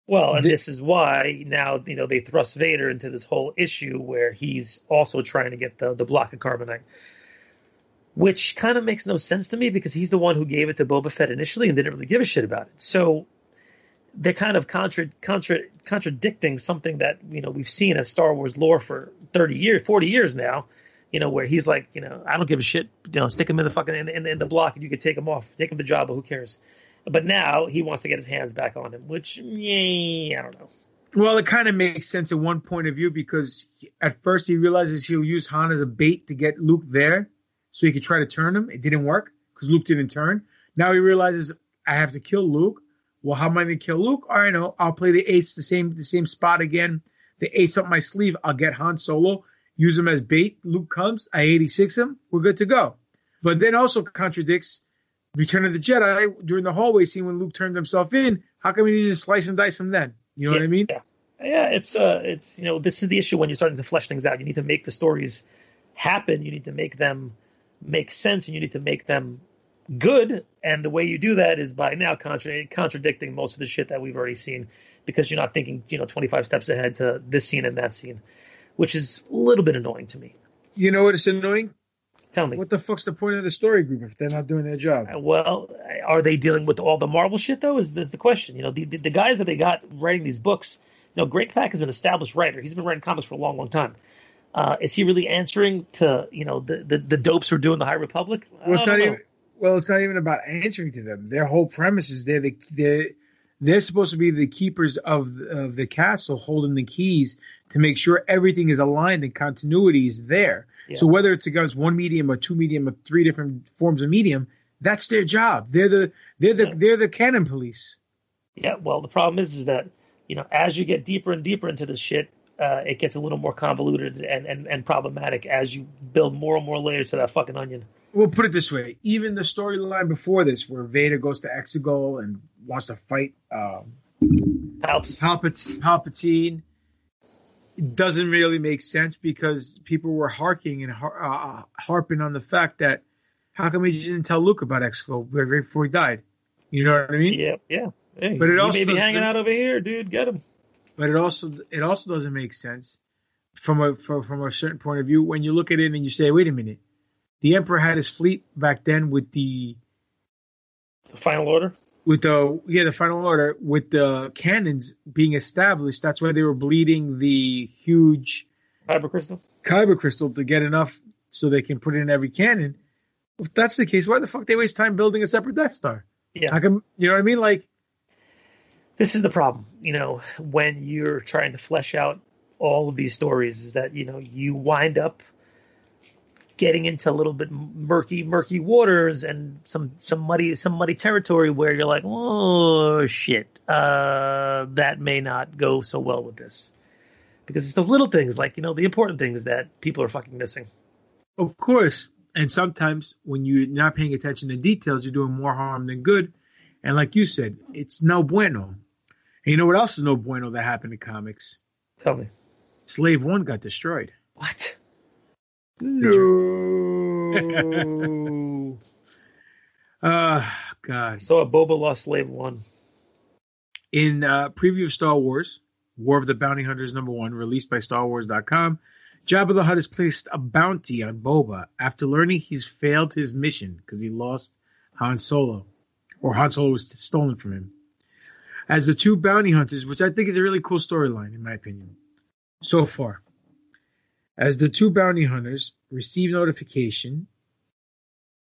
Well, and
Thi-
this is why now you know they thrust Vader into this whole issue where he's also trying to get the the block of carbonite, which kind of makes no sense to me because he's the one who gave it to Boba Fett initially and didn't really give a shit about it. So they're kind of contra, contra, contradicting something that you know we've seen as Star Wars lore for thirty years, forty years now. You know where he's like, you know, I don't give a shit. You know, stick him in the fucking in, in, in the block and you can take him off, take him to Jabba. Who cares? But now he wants to get his hands back on him, which yeah, I don't know.
well, it kind of makes sense in one point of view because at first he realizes he'll use Han as a bait to get Luke there so he could try to turn him. It didn't work because Luke didn't turn. Now he realizes I have to kill Luke. Well, how am I going to kill Luke? Right, no, I'll play the eights the same the same spot again. The eights up my sleeve. I'll get Han Solo, use him as bait. Luke comes, I 86 him. We're good to go. But then also contradicts Return of the Jedi during the hallway scene when Luke turned himself in. How come didn't just slice and dice him then? You know what I mean?
Yeah, yeah. It's uh, it's you know, this is the issue when you're starting to flesh things out. You need to make the stories happen. You need to make them make sense, and you need to make them good. And the way you do that is by now contra- contradicting most of the shit that we've already seen, because you're not thinking you know 25 steps ahead to this scene and that scene, which is a little bit annoying to me.
You know what is annoying?
Tell me.
What the fuck's the point of the story group if they're not doing their job?
Well, are they dealing with all the Marvel shit though? Is this the question? You know, the, the the guys that they got writing these books. You know, Greg Pak is an established writer. He's been writing comics for a long, long time. Uh, is he really answering to you know the the, the dopes who are doing the High Republic?
Well, it's not
know.
even. Well, it's not even about answering to them. Their whole premise is they're the they're, they're supposed to be the keepers of of the castle, holding the keys to make sure everything is aligned and continuity is there. So whether it's against one medium or two medium or three different forms of medium, that's their job. They're the they're the they're the canon police.
Yeah, well, the problem is, is that you know, as you get deeper and deeper into this shit, uh, it gets a little more convoluted and, and and problematic as you build more and more layers to that fucking onion.
We'll put it this way: even the storyline before this, where Vader goes to Exegol and wants to fight um,
Palps.
Palpat- Palpatine, it doesn't really make sense because people were harking and har- uh, harping on the fact that how come he didn't tell Luke about Exegol right before he died? You know what I mean?
Yeah, yeah. Hey,
But it also
may be hanging out over here, dude. Get him.
but it also it also doesn't make sense from a from, from a certain point of view when you look at it and you say, wait a minute, the Emperor had his fleet back then with the
The Final Order.
With the yeah the Final Order with the cannons being established. That's why they were bleeding the huge
Kyber crystal.
kyber crystal to get enough so they can put it in every cannon. If that's the case, why the fuck they waste time building a separate Death Star?
Yeah.
How come you know what I mean? Like
this is the problem you know when you're trying to flesh out all of these stories is that you know you wind up getting into a little bit murky murky waters and some some muddy some muddy territory where you're like oh shit uh that may not go so well with this because it's the little things like you know the important things that people are fucking missing
Of course. And sometimes when you're not paying attention to details, you're doing more harm than good. And like you said, it's no bueno. And you know what else is no bueno that happened in comics?
Tell me.
Slave One got destroyed.
What?
No. uh God.
So a Boba lost Slave One.
In uh preview of Star Wars, War of the Bounty Hunters number one, released by StarWars.com. Jabba the Hutt has placed a bounty on Boba after learning he's failed his mission because he lost Han Solo, or Han Solo was stolen from him. As the two bounty hunters, which I think is a really cool storyline, in my opinion, so far. As the two bounty hunters receive notification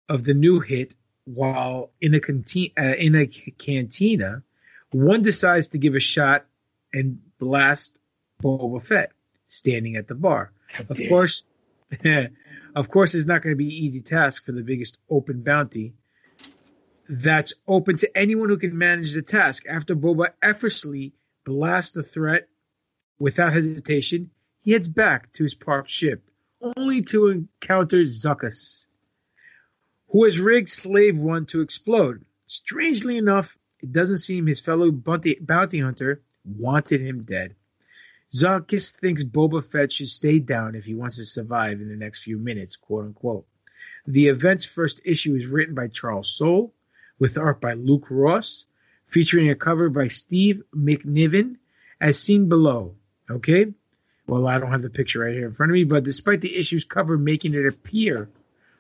of the new hit while in a, uh, in a cantina, one decides to give a shot and blast Boba Fett standing at the bar. Of course, of course, it's not going to be an easy task for the biggest open bounty that's open to anyone who can manage the task. After Boba effortlessly blasts the threat without hesitation, he heads back to his parked ship, only to encounter Zuckuss, who has rigged Slave One to explode. Strangely enough, it doesn't seem his fellow bounty, bounty hunter wanted him dead. Zuckuss thinks Boba Fett should stay down if he wants to survive in the next few minutes, quote unquote. The event's first issue is written by Charles Soule, with art by Luke Ross, featuring a cover by Steve McNiven, as seen below. Okay? Well, I don't have the picture right here in front of me, but despite the issue's cover making it appear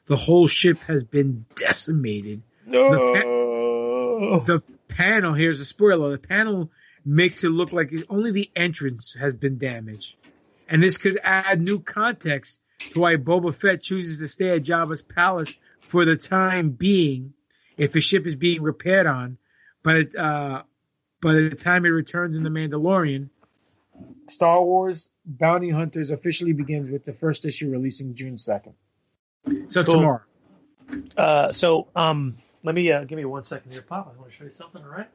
the whole ship has been decimated,
No.
the, pa- the panel, here's a spoiler, the panel makes it look like only the entrance has been damaged. And this could add new context to why Boba Fett chooses to stay at Jabba's palace for the time being if his ship is being repaired on. But uh, by the time it returns in The Mandalorian, Star Wars Bounty Hunters officially begins with the first issue releasing June 2nd. So
Cool.
tomorrow.
Uh, so um, let me uh, give me one second here, Pop. I want to show you something. All right.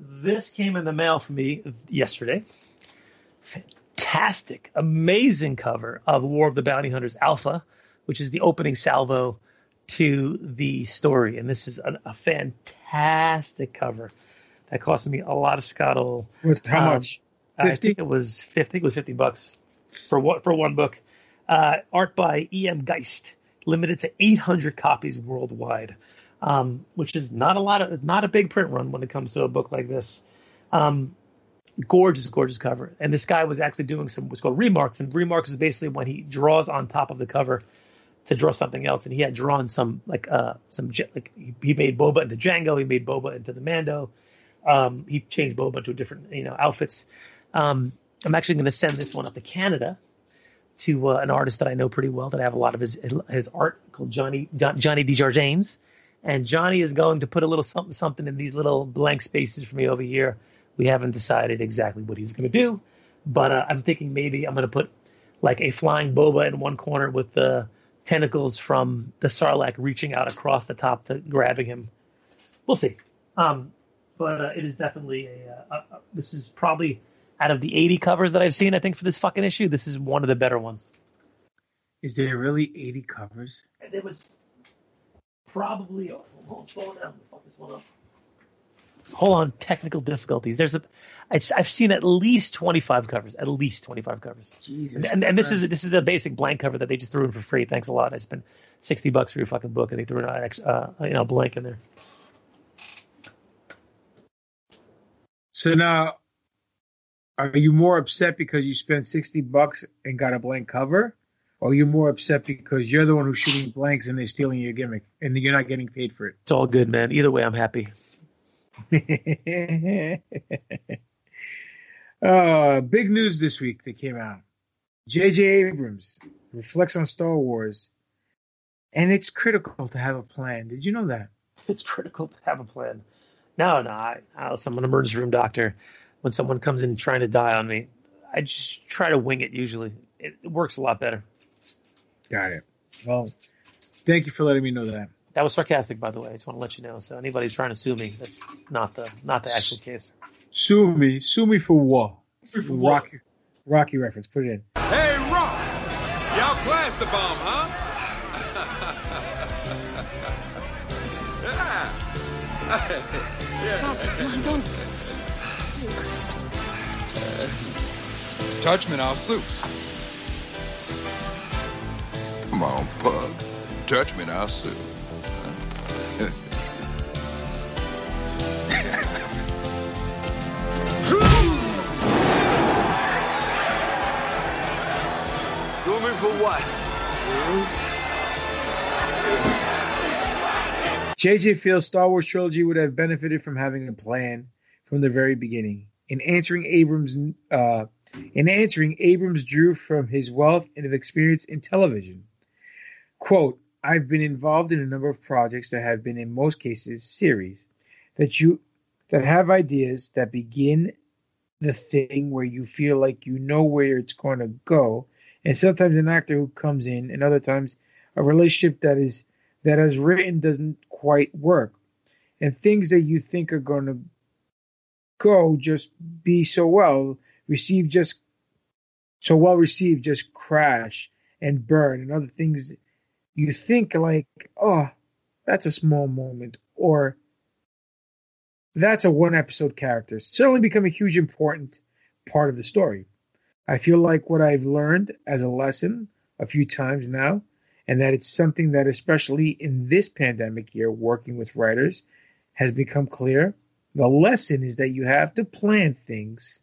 This came in the mail for me yesterday. Fantastic, amazing cover of War of the Bounty Hunters Alpha, which is the opening salvo to the story, and this is a, a fantastic cover that cost me a lot of scuttle.
With how
Um,
much?
I think it was 50. I think it was fifty bucks for what for one book. Uh, art by E. M. Gist, limited to eight hundred copies worldwide, um, which is not a lot of not a big print run when it comes to a book like this. Um, gorgeous, gorgeous cover. And this guy was actually doing some what's called remarks, and remarks is basically when he draws on top of the cover to draw something else. And he had drawn some like uh some like he- he made Boba into Jango, he made Boba into the Mando. Um, he changed Boba to different you know outfits. Um, I'm actually going to send this one up to Canada to uh, an artist that I know pretty well that I have a lot of his his art called Johnny John, Johnny Desjardins, and Johnny is going to put a little something something in these little blank spaces for me over here. We haven't decided exactly what he's going to do, but uh, I'm thinking maybe I'm going to put like a flying boba in one corner with the tentacles from the Sarlacc reaching out across the top to grabbing him. We'll see. Um, but uh, it is definitely a, uh, a, a. This is probably out of the 80 covers that I've seen. I think for this fucking issue, this is one of the better ones.
Is there really 80 covers?
There was probably. Oh, hold on. Fuck this one up. Hold on, technical difficulties. There's a. It's, I've seen at least 25 covers. At least 25 covers.
Jesus.
And, and this is this is a basic blank cover that they just threw in for free. Thanks a lot. I spent 60 bucks for your fucking book, and they threw an uh, you know blank in there.
So now, are you more upset because you spent 60 bucks and got a blank cover? Or are you more upset because you're the one who's shooting blanks and they're stealing your gimmick and you're not getting paid for it?
It's all good, man. Either way, I'm happy.
uh, big news this week that came out. J.J. Abrams reflects on Star Wars, and it's critical to have a plan. Did you know that?
It's critical to have a plan. No, no, I, I, I'm an emergency room doctor. When someone comes in trying to die on me, I just try to wing it. Usually, it, it works a lot better.
Got it. Well, thank you for letting me know that.
That was sarcastic, by the way. I just want to let you know. So anybody's trying to sue me, that's not the not the actual case.
Sue me. Sue me for what?
For what?
Rocky, Rocky reference. Put it in.
Hey, Rock! Y'all classed the bomb, huh? yeah.
Pop, come on, don't.
Judgment I'll sue. Come on, pug. Judgment I'll sue.
sue me for what?
JJ feels Star Wars trilogy would have benefited from having a plan from the very beginning. In answering Abrams' uh, in answering Abrams drew from his wealth and of experience in television. Quote, I've been involved in a number of projects that have been in most cases series. That you that have ideas that begin the thing where you feel like you know where it's going to go. And sometimes an actor who comes in and other times a relationship that is that as written doesn't quite work. And things that you think are going to go just be so well received just so well received just crash and burn and other things you think like oh that's a small moment or that's a one episode character. Certainly become a huge important part of the story. I feel like what i've learned as a lesson a few times now and that it's something that especially in this pandemic year working with writers has become clear. The lesson is that you have to plan things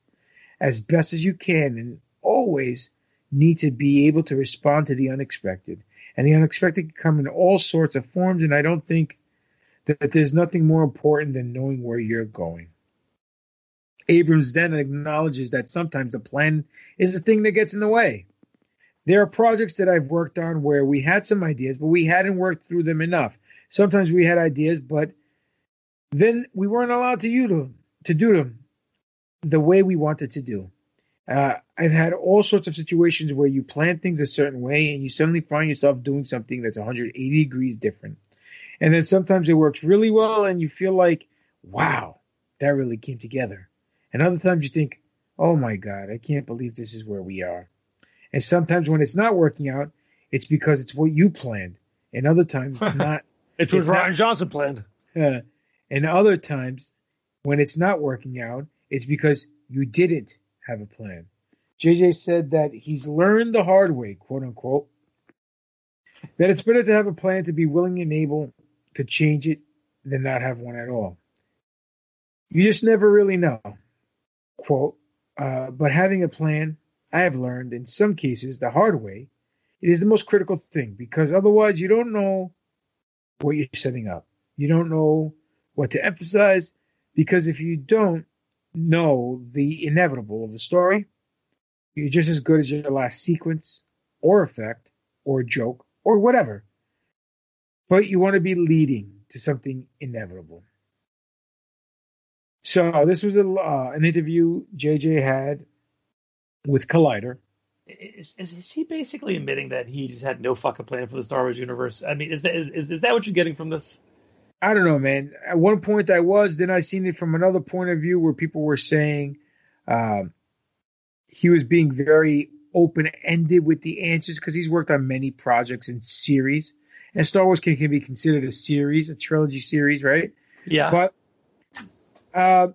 as best as you can and always need to be able to respond to the unexpected. And the unexpected can come in all sorts of forms, and I don't think that there's nothing more important than knowing where you're going. Abrams then acknowledges that sometimes the plan is the thing that gets in the way. There are projects that I've worked on where we had some ideas, but we hadn't worked through them enough. Sometimes we had ideas, but then we weren't allowed to, to, to do them the way we wanted to do. Uh, I've had all sorts of situations where you plan things a certain way and you suddenly find yourself doing something that's 180 degrees different. And then sometimes it works really well and you feel like, wow, that really came together. And other times you think, oh my God, I can't believe this is where we are. And sometimes when it's not working out, it's because it's what you planned. And other times it's not.
it's what
it's
Rian
not-
Johnson planned.
uh, and other times, when it's not working out, it's because you didn't have a plan. JJ said that he's learned the hard way, quote unquote, that it's better to have a plan to be willing and able to change it than not have one at all. You just never really know, quote, uh, but having a plan, I have learned in some cases the hard way, it is the most critical thing because otherwise you don't know what you're setting up. You don't know what to emphasize because if you don't know the inevitable of the story, you're just as good as your last sequence or effect or joke or whatever. But you want to be leading to something inevitable. So this was a, uh, an interview JJ had with Collider.
Is, is, is he basically admitting that he just had no fucking plan for the Star Wars universe? I mean, is that is, is, is that what you're getting from this?
I don't know, man. At one point I was, then I seen it from another point of view where people were saying um, he was being very open ended with the answers because he's worked on many projects and series. And Star Wars can, can be considered a series, a trilogy series, right?
Yeah.
But uh,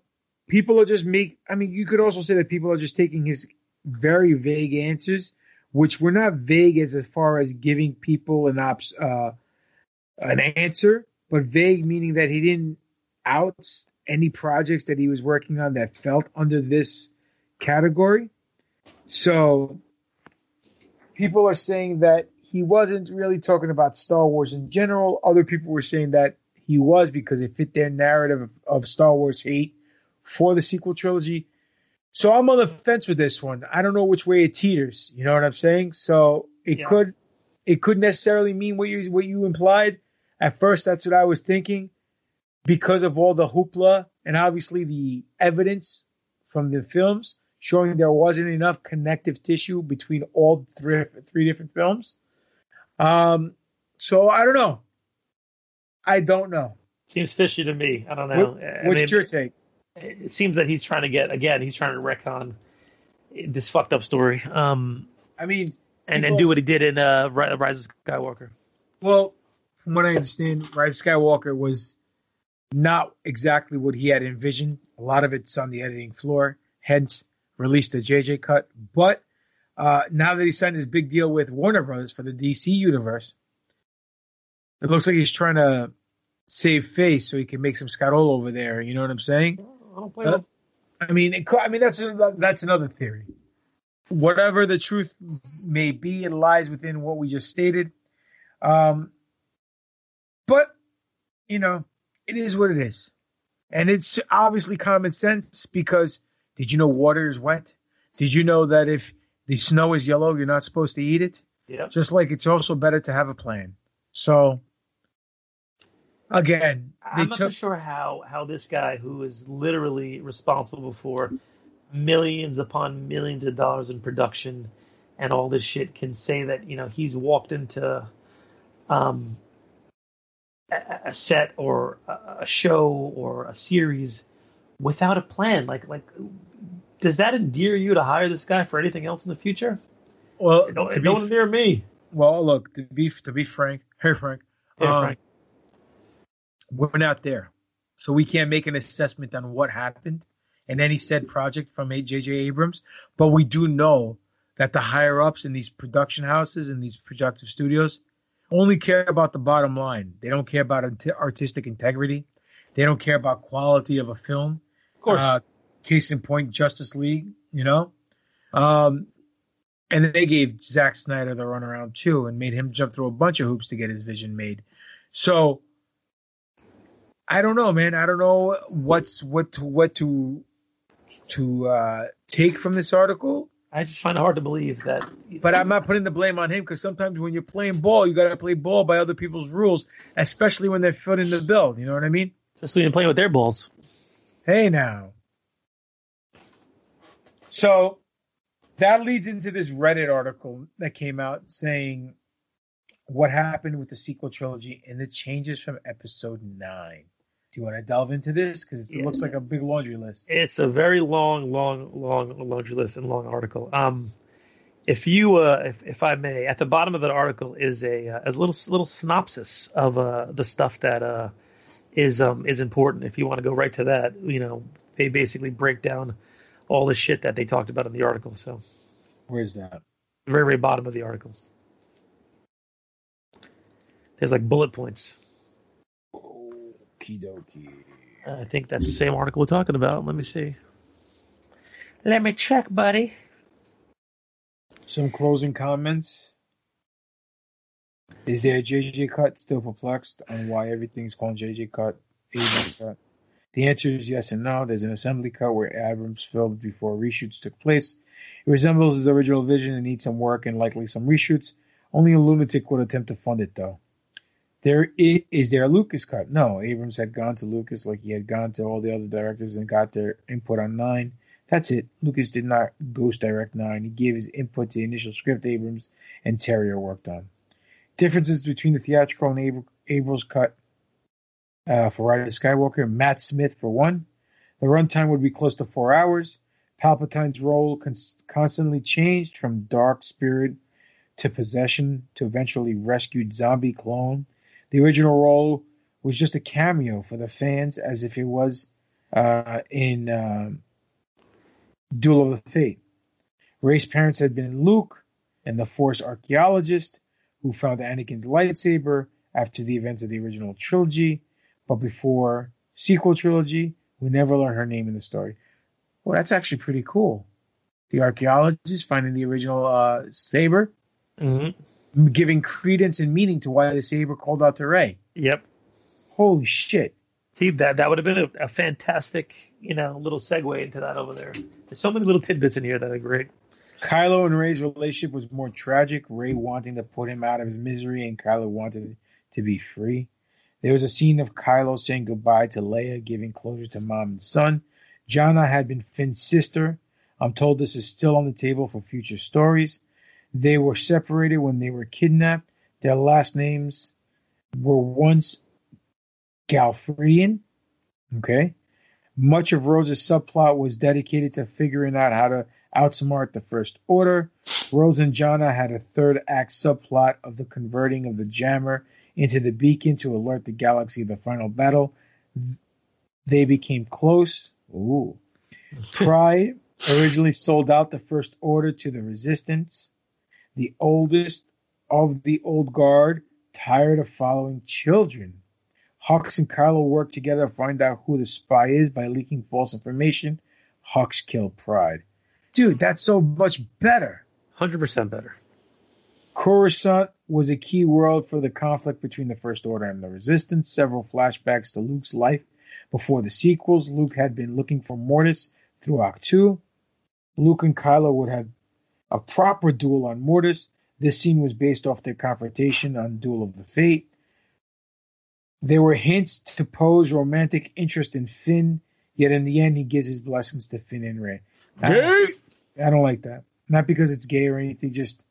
people are just make. I mean, you could also say that people are just taking his very vague answers, which were not vague as as far as giving people an ops uh, an answer, but vague meaning that he didn't out any projects that he was working on that felt under this category. So people are saying that he wasn't really talking about Star Wars in general. Other people were saying that he was because it fit their narrative of, of Star Wars hate for the sequel trilogy. So I'm on the fence with this one. I don't know which way it teeters. You know what I'm saying? So it
Yeah.
could it could necessarily mean what you what you implied. At first, that's what I was thinking because of all the hoopla and obviously the evidence from the films showing there wasn't enough connective tissue between all three three different films. Um, so I don't know. I don't know.
Seems fishy to me. I don't know.
What-
I
what's
mean,
your take?
It seems that he's trying to get again. He's trying to wreck on this fucked up story. Um,
I mean,
and
then
do what he did in uh, Rise of Skywalker.
Well, from what I understand, Rise of Skywalker was not exactly what he had envisioned. A lot of it's on the editing floor, hence released the JJ cut. But uh, now that he signed his big deal with Warner Brothers for the DC universe, it looks like he's trying to save face so he can make some Scarol over there. You know what I'm saying? Uh, I mean, it, I mean that's that's another theory. whatever the truth may be, it lies within what we just stated. Um, but you know, it is what it is, and it's obviously common sense because did you know water is wet? Did you know that if the snow is yellow, you're not supposed to eat it?
Yeah.
Just like it's also better to have a plan. So again,
I'm not
took
sure how how this guy who is literally responsible for millions upon millions of dollars in production and all this shit can say that you know he's walked into um a, set or a, show or a series without a plan like like does that endear you to hire this guy for anything else in the future
well,
it don't,
to
it don't endear me
Well, look to be to be frank, hey Frank,
Hey,
um,
Frank.
we're not there, so we can't make an assessment on what happened in any said project from J.J. Abrams. But we do know that the higher ups in these production houses and these productive studios only care about the bottom line. They don't care about artistic integrity. They don't care about quality of a film.
Of course.
Uh, case in point, Justice League. You know, um, and they gave Zack Snyder the runaround too, and made him jump through a bunch of hoops to get his vision made. So I don't know, man. I don't know what's what to what to to uh, take from this article.
I just find it hard to believe that.
But I'm not putting the blame on him because sometimes when you're playing ball, you got to play ball by other people's rules, especially when they're footing the bill. You know what I mean?
Just when you're playing with their balls.
Hey now. So that leads into this Reddit article that came out saying what happened with the sequel trilogy and the changes from episode nine. Do you want to delve into this? Because it
Yeah.
looks like a big laundry list.
It's a very long, long, long laundry list and long article. Um, if you, uh, if, if I may, at the bottom of that article is a, uh, a little little synopsis of uh, the stuff that uh, is um, is important. If you want to go right to that, you know, they basically break down all the shit that they talked about in the article. So,
Where's that?
the very very bottom of the article, there's like bullet points.
Okie dokie.
I think that's the same article we're talking about. Let me see. Let me check, buddy.
Some closing comments. Is there a JJ cut? Still perplexed on why everything's called JJ cut, Abrams cut. The answer is yes and no. There's an assembly cut where Abrams filmed before reshoots took place. It resembles his original vision and needs some work and likely some reshoots. Only a lunatic would attempt to fund it, though. There is, is there a Lucas cut? No, Abrams had gone to Lucas like he had gone to all the other directors and got their input on nine. That's it. Lucas did not ghost direct nine. He gave his input to the initial script Abrams and Terrio worked on. Differences between the theatrical and Abr- Abrams cut uh, for Rise of Skywalker. Matt Smith for one. The runtime would be close to four hours. Palpatine's role cons- constantly changed from dark spirit to possession to eventually rescued zombie clone. The original role was just a cameo for the fans, as if it was uh, in um Duel of the Fate. Rey's parents had been Luke and the Force archaeologist who found Anakin's lightsaber after the events of the original trilogy, but before sequel trilogy, we never learn her name in the story. Well, that's actually pretty cool. The archaeologist finding the original uh, saber,
Mm-hmm.
Giving credence and meaning to why the saber called out to Rey.
Yep.
Holy shit!
See that that would have been a, a fantastic, you know, little segue into that over there. There's so many little tidbits in here that are great.
Kylo and Rey's relationship was more tragic. Rey wanting to put him out of his misery, and Kylo wanted to be free. There was a scene of Kylo saying goodbye to Leia, giving closure to mom and son. Jannah had been Finn's sister. I'm told this is still on the table for future stories. They were separated when they were kidnapped. Their last names were once Galfridian. Okay. Much of Rose's subplot was dedicated to figuring out how to outsmart the First Order. Rose and Jannah had a third act subplot of the converting of the jammer into the beacon to alert the galaxy of the final battle. They became close. Ooh. Pryde originally sold out the First Order to the Resistance. The oldest of the old guard, tired of following children. Hux and Kylo work together to find out who the spy is by leaking false information. Hux killed Pryde. Dude, that's so much better.
100% better.
Coruscant was a key world for the conflict between the First Order and the Resistance. Several flashbacks to Luke's life before the sequels. Luke had been looking for Mortis through Act 2. Luke and Kylo would have a proper duel on Mortis. This scene was based off their confrontation on Duel of the Fate. There were hints to Poe's romantic interest in Finn, yet in the end, he gives his blessings to Finn and Rey. I don't, I don't like that. Not because it's gay or anything, just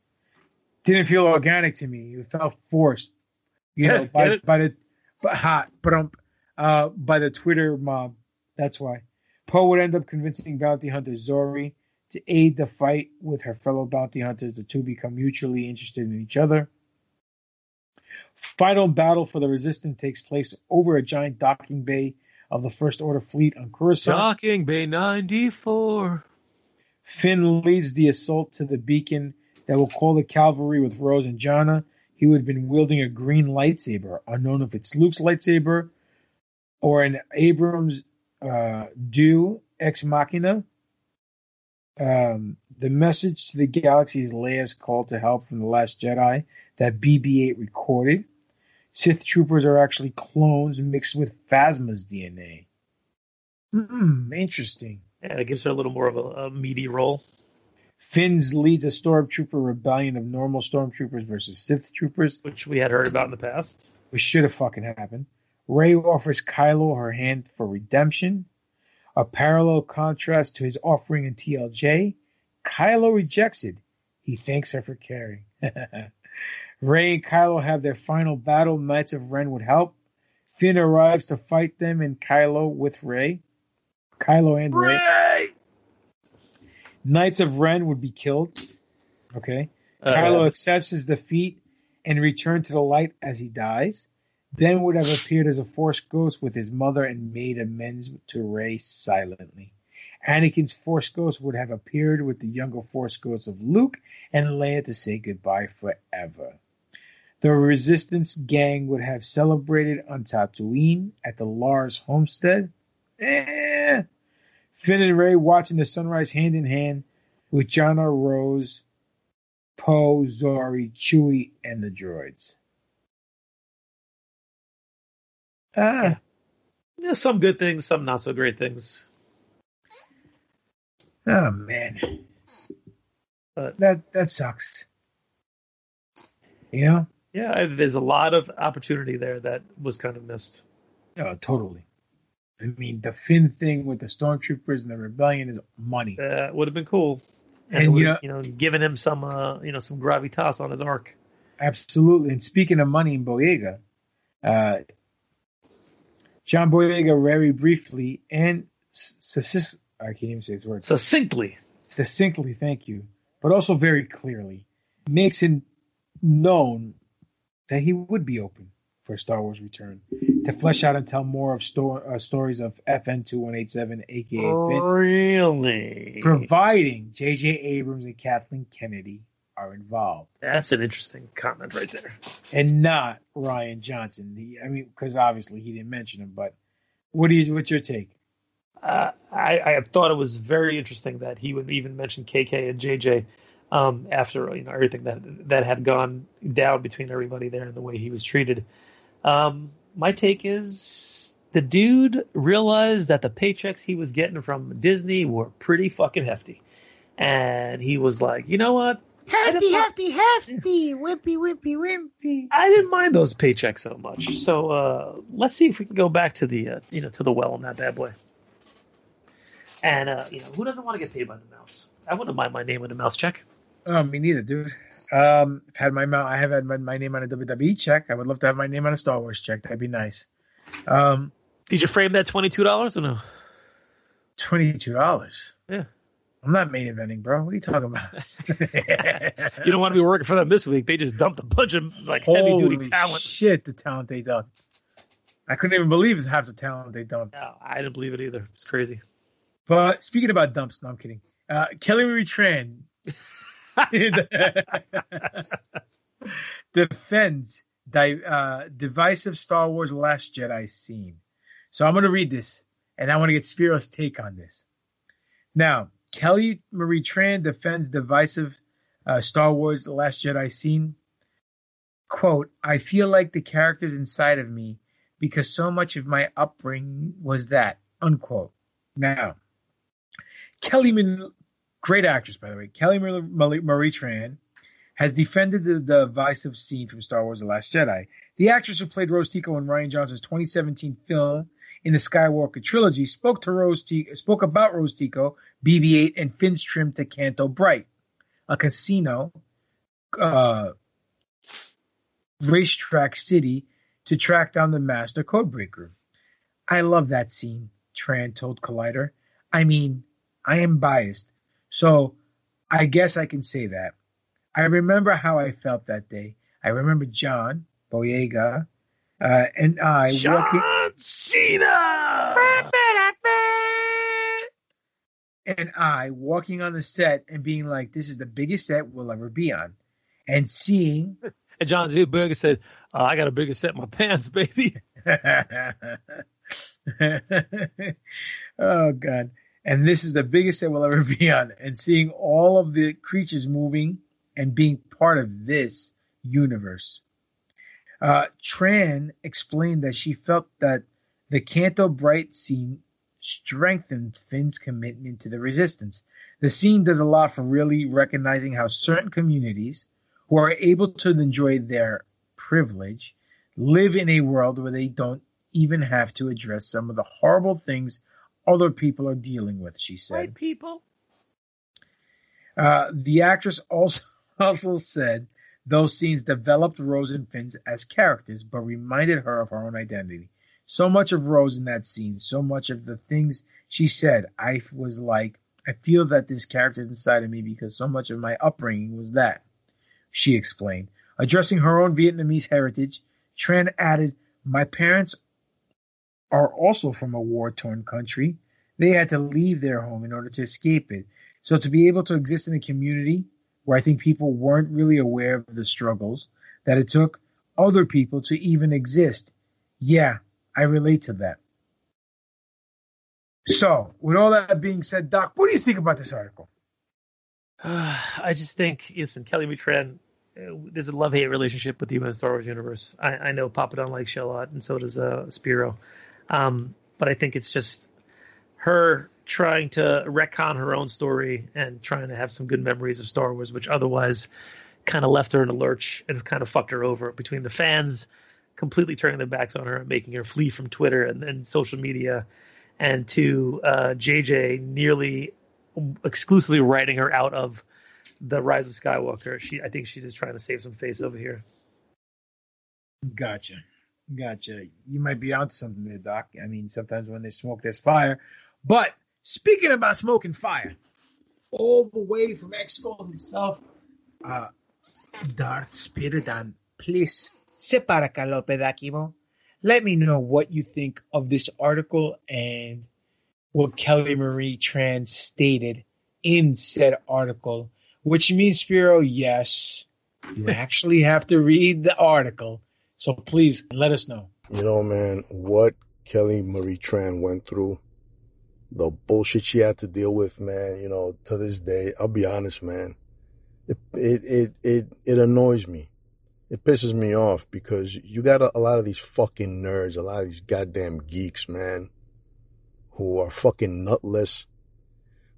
didn't feel organic to me. It felt forced. You know,
Yeah,
by,
get
by the but hot, but um, uh, by the Twitter mob. That's why Poe would end up convincing bounty hunter Zorii to aid the fight with her fellow bounty hunters. The two become mutually interested in each other. Final battle for the Resistance takes place over a giant docking bay of the First Order fleet on Coruscant.
Docking Bay 94.
Finn leads the assault to the beacon that will call the cavalry with Rose and Jannah. He would have been wielding a green lightsaber, unknown if it's Luke's lightsaber or an Abrams uh, Dew Ex Machina. Um, the message to the galaxy is Leia's call to help from the Last Jedi that BB-8 recorded. Sith troopers are actually clones mixed with Phasma's DNA. Hmm, interesting.
Yeah, it gives her a little more of a, a meaty role.
Finns leads a stormtrooper rebellion of normal stormtroopers versus Sith troopers,
which we had heard about in the past.
Which should have fucking happened. Rey offers Kylo her hand for redemption. A parallel contrast to his offering in TLJ. Kylo rejects it. He thanks her for caring. Rey and Kylo have their final battle. Knights of Ren would help. Finn arrives to fight them and Kylo with Rey. Kylo and Rey.
Rey!
Knights of Ren would be killed. Okay.
Uh,
Kylo accepts his defeat and returns to the light as he dies. Ben would have appeared as a Force ghost with his mother and made amends to Rey silently. Anakin's Force ghost would have appeared with the younger Force ghosts of Luke and Leia to say goodbye forever. The Resistance gang would have celebrated on Tatooine at the Lars homestead. Eh. Finn and Rey watching the sunrise hand in hand with Jannah Rose, Poe, Zorii, Chewie, and the droids. Ah,
Yeah, some good things, some not so great things.
oh man,
But
that that sucks. You know?
yeah, I- there's a lot of opportunity there that was kind of missed.
No, totally. I mean, the Finn thing with the stormtroopers and the rebellion is money.
Uh, would have been cool.
And,
it
you know-
you know, giving him some, uh, you know, some gravitas on his arc.
Absolutely. And speaking of money in Boyega, uh, John Boyega very briefly and succ- I can't even say his word.
Succinctly.
Succinctly, thank you. But also very clearly makes it known that he would be open for Star Wars Return to flesh out and tell more of sto- uh, stories of FN 2187, aka Finn,
Really?
providing J.J. Abrams and Kathleen Kennedy are involved.
That's an interesting comment right there.
and not Rian Johnson. He, I mean, because obviously he didn't mention him. But what do you? What's your take?
Uh, I, I thought it was very interesting that he would even mention KK and JJ um, after you know everything that that had gone down between everybody there and the way he was treated. Um, my take is the dude realized that the paychecks he was getting from Disney were pretty fucking hefty, and he was like, you know what?
Hefty, hefty, hefty, wimpy, wimpy, wimpy.
I didn't mind those paychecks so much. So uh, let's see if we can go back to the uh, you know to the well on that bad boy. And uh, you know who doesn't want to get paid by the mouse? I wouldn't mind my name on a mouse check.
Oh, me neither, dude. Um, I've had my mount. I have had my, my name on a WWE check. I would love to have my name on a Star Wars check. That'd be nice. Um,
Did you frame that twenty two dollars or no?
twenty two dollars.
Yeah.
I'm not main eventing, bro. What are you talking about?
You don't want to be working for them this week. They just dumped a bunch of like heavy duty talent.
Shit, the talent they dumped. I couldn't even believe it's half the talent they dumped.
No, I didn't believe it either. It's crazy.
But speaking about dumps, no, I'm kidding. Uh, Kelly Marie Tran defends di- uh, divisive Star Wars Last Jedi scene. So I'm going to read this, and I want to get Spiro's take on this. Now, Kelly Marie Tran defends divisive uh, Star Wars The Last Jedi scene. Quote, I feel like the characters inside of me because so much of my upbringing was that, unquote. Now, Kelly, great actress, by the way, Kelly Marie Marie Tran has defended the, the divisive scene from Star Wars The Last Jedi. The actress who played Rose Tico in Rian Johnson's 2017 film in the Skywalker trilogy spoke to Rose spoke about Rose Tico, BB-8, and Finn's trim to Canto Bight, a casino, uh, racetrack city to track down the master codebreaker. I love that scene, Tran told Collider. I mean, I am biased, so I guess I can say that. I remember how I felt that day. I remember John Boyega uh, and I
John
walking.
Cena!
And I walking on the set and being like, "This is the biggest set we'll ever be on," and seeing.
And John Z. Said, uh, "I got a bigger set in my pants, baby."
oh God! And this is the biggest set we'll ever be on, and seeing all of the creatures moving and being part of this universe. Uh, Tran explained that she felt that the Canto Bight scene strengthened Finn's commitment to the resistance. The scene does a lot for really recognizing how certain communities who are able to enjoy their privilege live in a world where they don't even have to address some of the horrible things other people are dealing with, she said.
White people.
Uh, the actress also also said those scenes developed Rose and Finn's as characters, but reminded her of her own identity. So much of Rose in that scene, so much of the things she said, I was like, I feel that this character is inside of me because so much of my upbringing was that. She explained. Addressing her own Vietnamese heritage, Tran added, My parents are also from a war torn country. They had to leave their home in order to escape it. So to be able to exist in a community where I think people weren't really aware of the struggles that it took other people to even exist. Yeah, I relate to that. So, with all that being said, Doc, what do you think about this article?
Uh, I just think, listen, Kelly Matran, uh, there's a love hate relationship with the US Star Wars universe. I, I know Papa Don likes you a lot, and so does uh, Spiro. Um, but I think it's just her trying to retcon her own story and trying to have some good memories of Star Wars, which otherwise kind of left her in a lurch and kind of fucked her over between the fans completely turning their backs on her and making her flee from Twitter and, and social media, and to uh, JJ nearly exclusively writing her out of the Rise of Skywalker. She, I think she's just trying to save some face over here.
Gotcha. Gotcha. You might be onto something there, Doc. I mean, sometimes when there's smoke, there's fire. But speaking about smoke and fire, all the way from Exco himself, uh, Darth Spiridan, please, separa calope dakimo. Let me know what you think of this article and what Kelly Marie Tran stated in said article, which means, Spiro, yes, you actually have to read the article. So please let us know.
You know, man, what Kelly Marie Tran went through, the bullshit she had to deal with, man, you know, to this day, I'll be honest, man. It it it it, it annoys me. It pisses me off because you got a, a lot of these fucking nerds, a lot of these goddamn geeks, man, who are fucking nutless,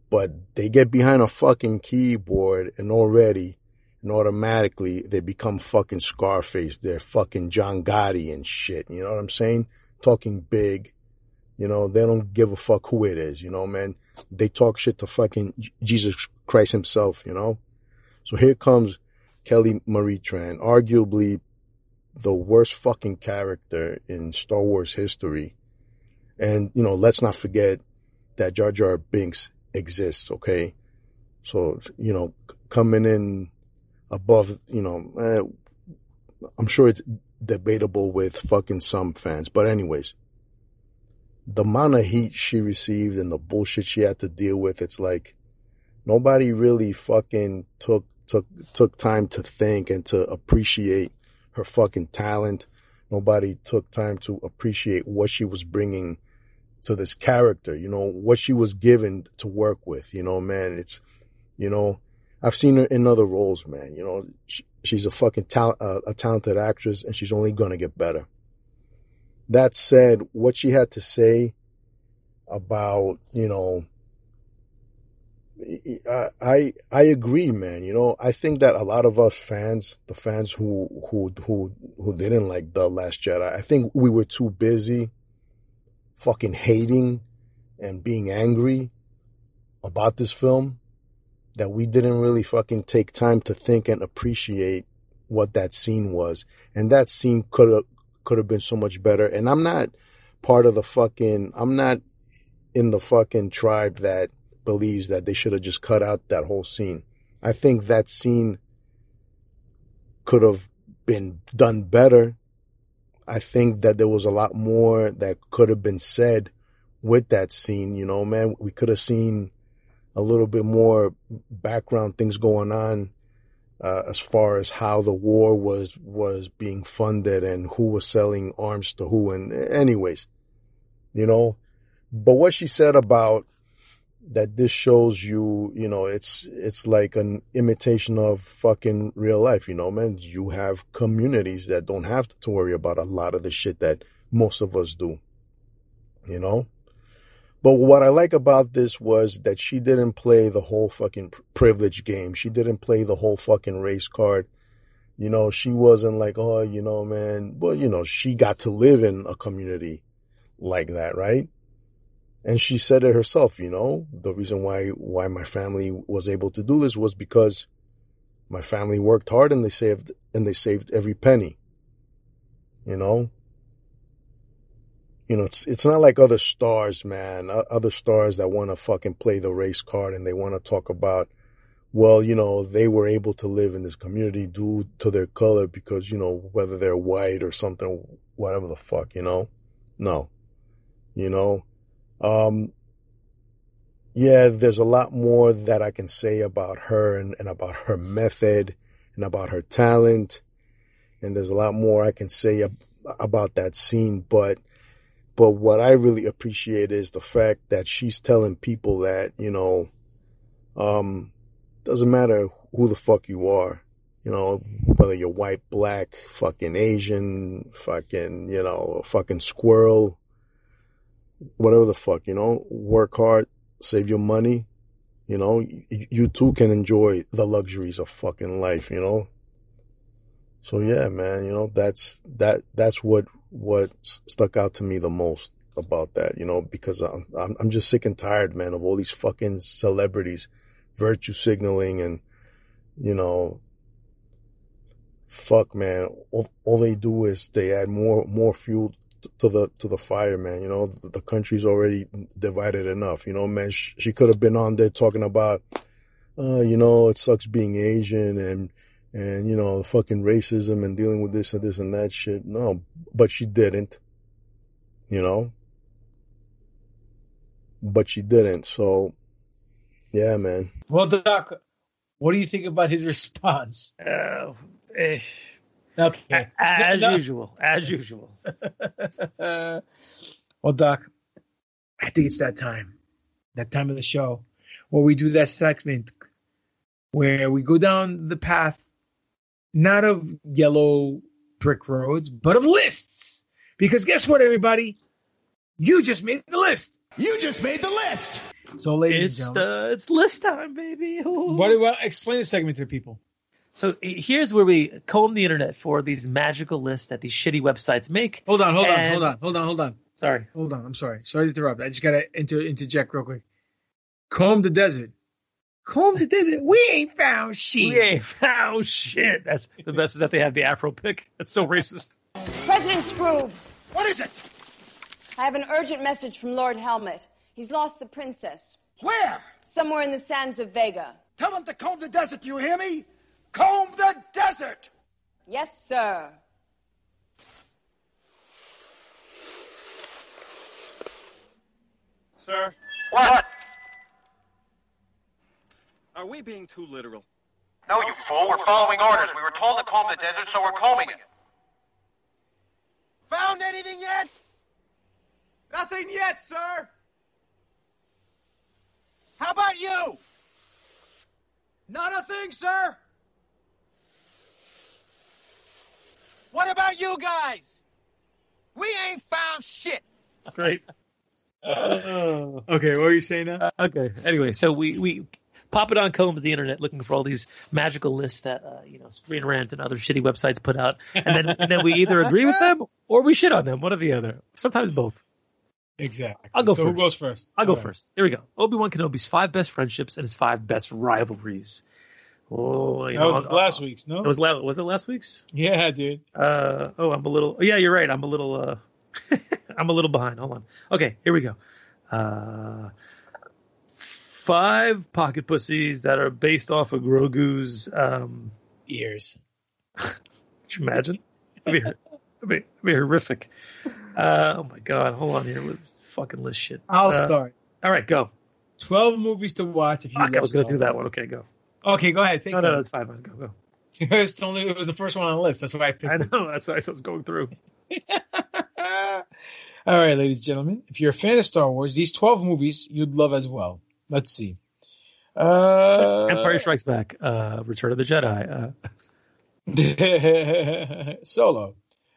but they get behind a fucking keyboard and already and automatically they become fucking Scarface. They're fucking John Gotti and shit. You know what I'm saying? Talking big. You know, they don't give a fuck who it is, you know, man. They talk shit to fucking Jesus Christ himself, you know? So here comes Kelly Marie Tran, arguably the worst fucking character in Star Wars history. And, you know, let's not forget that Jar Jar Binks exists, okay? So, you know, coming in above, you know, eh, I'm sure it's debatable with fucking some fans. But anyways, the amount of heat she received and the bullshit she had to deal with, it's like nobody really fucking took took took time to think and to appreciate her fucking talent. Nobody took time to appreciate what she was bringing to this character, you know, what she was given to work with, you know, man, it's, you know, I've seen her in other roles, man, you know, she, she's a fucking talent, uh, a talented actress and she's only going to get better. That said, what she had to say about, you know, I, I I agree, man. You know, I think that a lot of us fans, the fans who who who who didn't like the Last Jedi, I think we were too busy, fucking hating, and being angry about this film, that we didn't really fucking take time to think and appreciate what that scene was, and that scene could have could have been so much better. And I'm not part of the fucking. I'm not in the fucking tribe that believes that they should have just cut out that whole scene. I think that scene could have been done better. I think that there was a lot more that could have been said with that scene. You know, man, we could have seen a little bit more background things going on uh, as far as how the war was was being funded and who was selling arms to who. And anyways, you know, but what she said about that this shows you, you know, it's it's like an imitation of fucking real life, you know, man. You have communities that don't have to worry about a lot of the shit that most of us do. You know? But what I like about this was that she didn't play the whole fucking privilege game. She didn't play the whole fucking race card. You know, she wasn't like, oh, you know, man, well, you know, she got to live in a community like that, right? And she said it herself, you know, the reason why, why my family was able to do this was because my family worked hard and they saved, and they saved every penny. You know? You know, it's, it's not like other stars, man, other stars that want to fucking play the race card and they want to talk about, well, you know, they were able to live in this community due to their color because, you know, whether they're white or something, whatever the fuck, you know? No. You know? Um, yeah, there's a lot more that I can say about her and, and about her method and about her talent. And there's a lot more I can say ab- about that scene. But, but what I really appreciate is the fact that she's telling people that, you know, um, doesn't matter who the fuck you are, you know, whether you're white, black, fucking Asian, fucking, you know, a fucking squirrel, whatever the fuck, you know, work hard, save your money, you know, you, you too can enjoy the luxuries of fucking life, you know. So yeah, man, you know, that's, that, that's what, what stuck out to me the most about that, you know, because I'm, I'm, I'm just sick and tired, man, of all these fucking celebrities virtue signaling and, you know, fuck, man, all, all they do is they add more, more fuel to the to the fire, man. You know, the, the country's already divided enough. You know, man, she, she could have been on there talking about, uh, you know, it sucks being Asian and and you know, the fucking racism and dealing with this and this and that shit. No, but she didn't. You know, but she didn't. So, yeah, man.
Well, Doc, what do you think about his response?
Uh, eh.
Okay.
As
No.
usual. As usual.
well, Doc, I think it's that time, that time of the show where we do that segment where we go down the path, not of yellow brick roads, but of lists. Because guess what, everybody? You just made the list.
You just made the list.
So, ladies
It's
and gentlemen,
uh, it's list time, baby.
what well, explain the segment to people.
So here's where we comb the internet for these magical lists that these shitty websites make.
Hold on, hold on, hold on, hold on, hold on.
Sorry.
Hold on. I'm sorry. Sorry to interrupt. I just gotta inter- interject real quick. Comb the desert. Comb the desert. We ain't found shit.
We ain't found shit. That's the best is that they have the Afro pick. That's so racist.
President Skroob,
What is it?
I have an urgent message from Lord Helmet. He's lost the princess.
Where?
Somewhere in the sands of Vega.
Tell them to comb the desert, do you hear me? Comb the desert!
Yes, sir.
Sir,
What?
Are we being too literal?
No, you fool. We're following orders. We were told to comb the desert, so we're combing it.
Found anything yet?
Nothing yet, sir. How about you?
Not a thing, sir.
What about you guys? We ain't found shit.
Great.
okay, what were you saying now?
Uh, okay. Anyway, so we we Papadon combs the internet looking for all these magical lists that uh, you know Screen Rant and other shitty websites put out, and then and then we either agree with them or we shit on them. One or the other. Sometimes both.
Exactly.
I'll go
so
first.
who goes first?
I'll go
right.
first. Here we go. Obi Wan Kenobi's five best friendships and his five best rivalries. Oh, you
That
know,
was
I'll-
last week's, no?
It was la- was it last week's?
Yeah, dude.
Uh oh, I'm a little. Yeah, you're right. I'm a little. uh I'm a little behind. Hold on. Okay, here we go. Uh Five pocket pussies that are based off of Grogu's um
ears.
Could you imagine? That'd be, that'd be, that'd be horrific. Uh, oh my god! Hold on here with this fucking list shit.
I'll
Uh,
start.
All right, go.
Twelve movies to watch if you.
Fuck, I was going to do that one. Okay, go.
Okay, go ahead. Take
No, no, no, it's fine. man. Go, go.
it's only it was the first one on the list. That's why I picked.
I
it.
know. That's why I was going through.
All right, ladies and gentlemen, if you're a fan of Star Wars, these 12 movies you'd love as well. Let's see. Uh,
Empire Strikes Back, uh, Return of the Jedi. Uh,
Solo.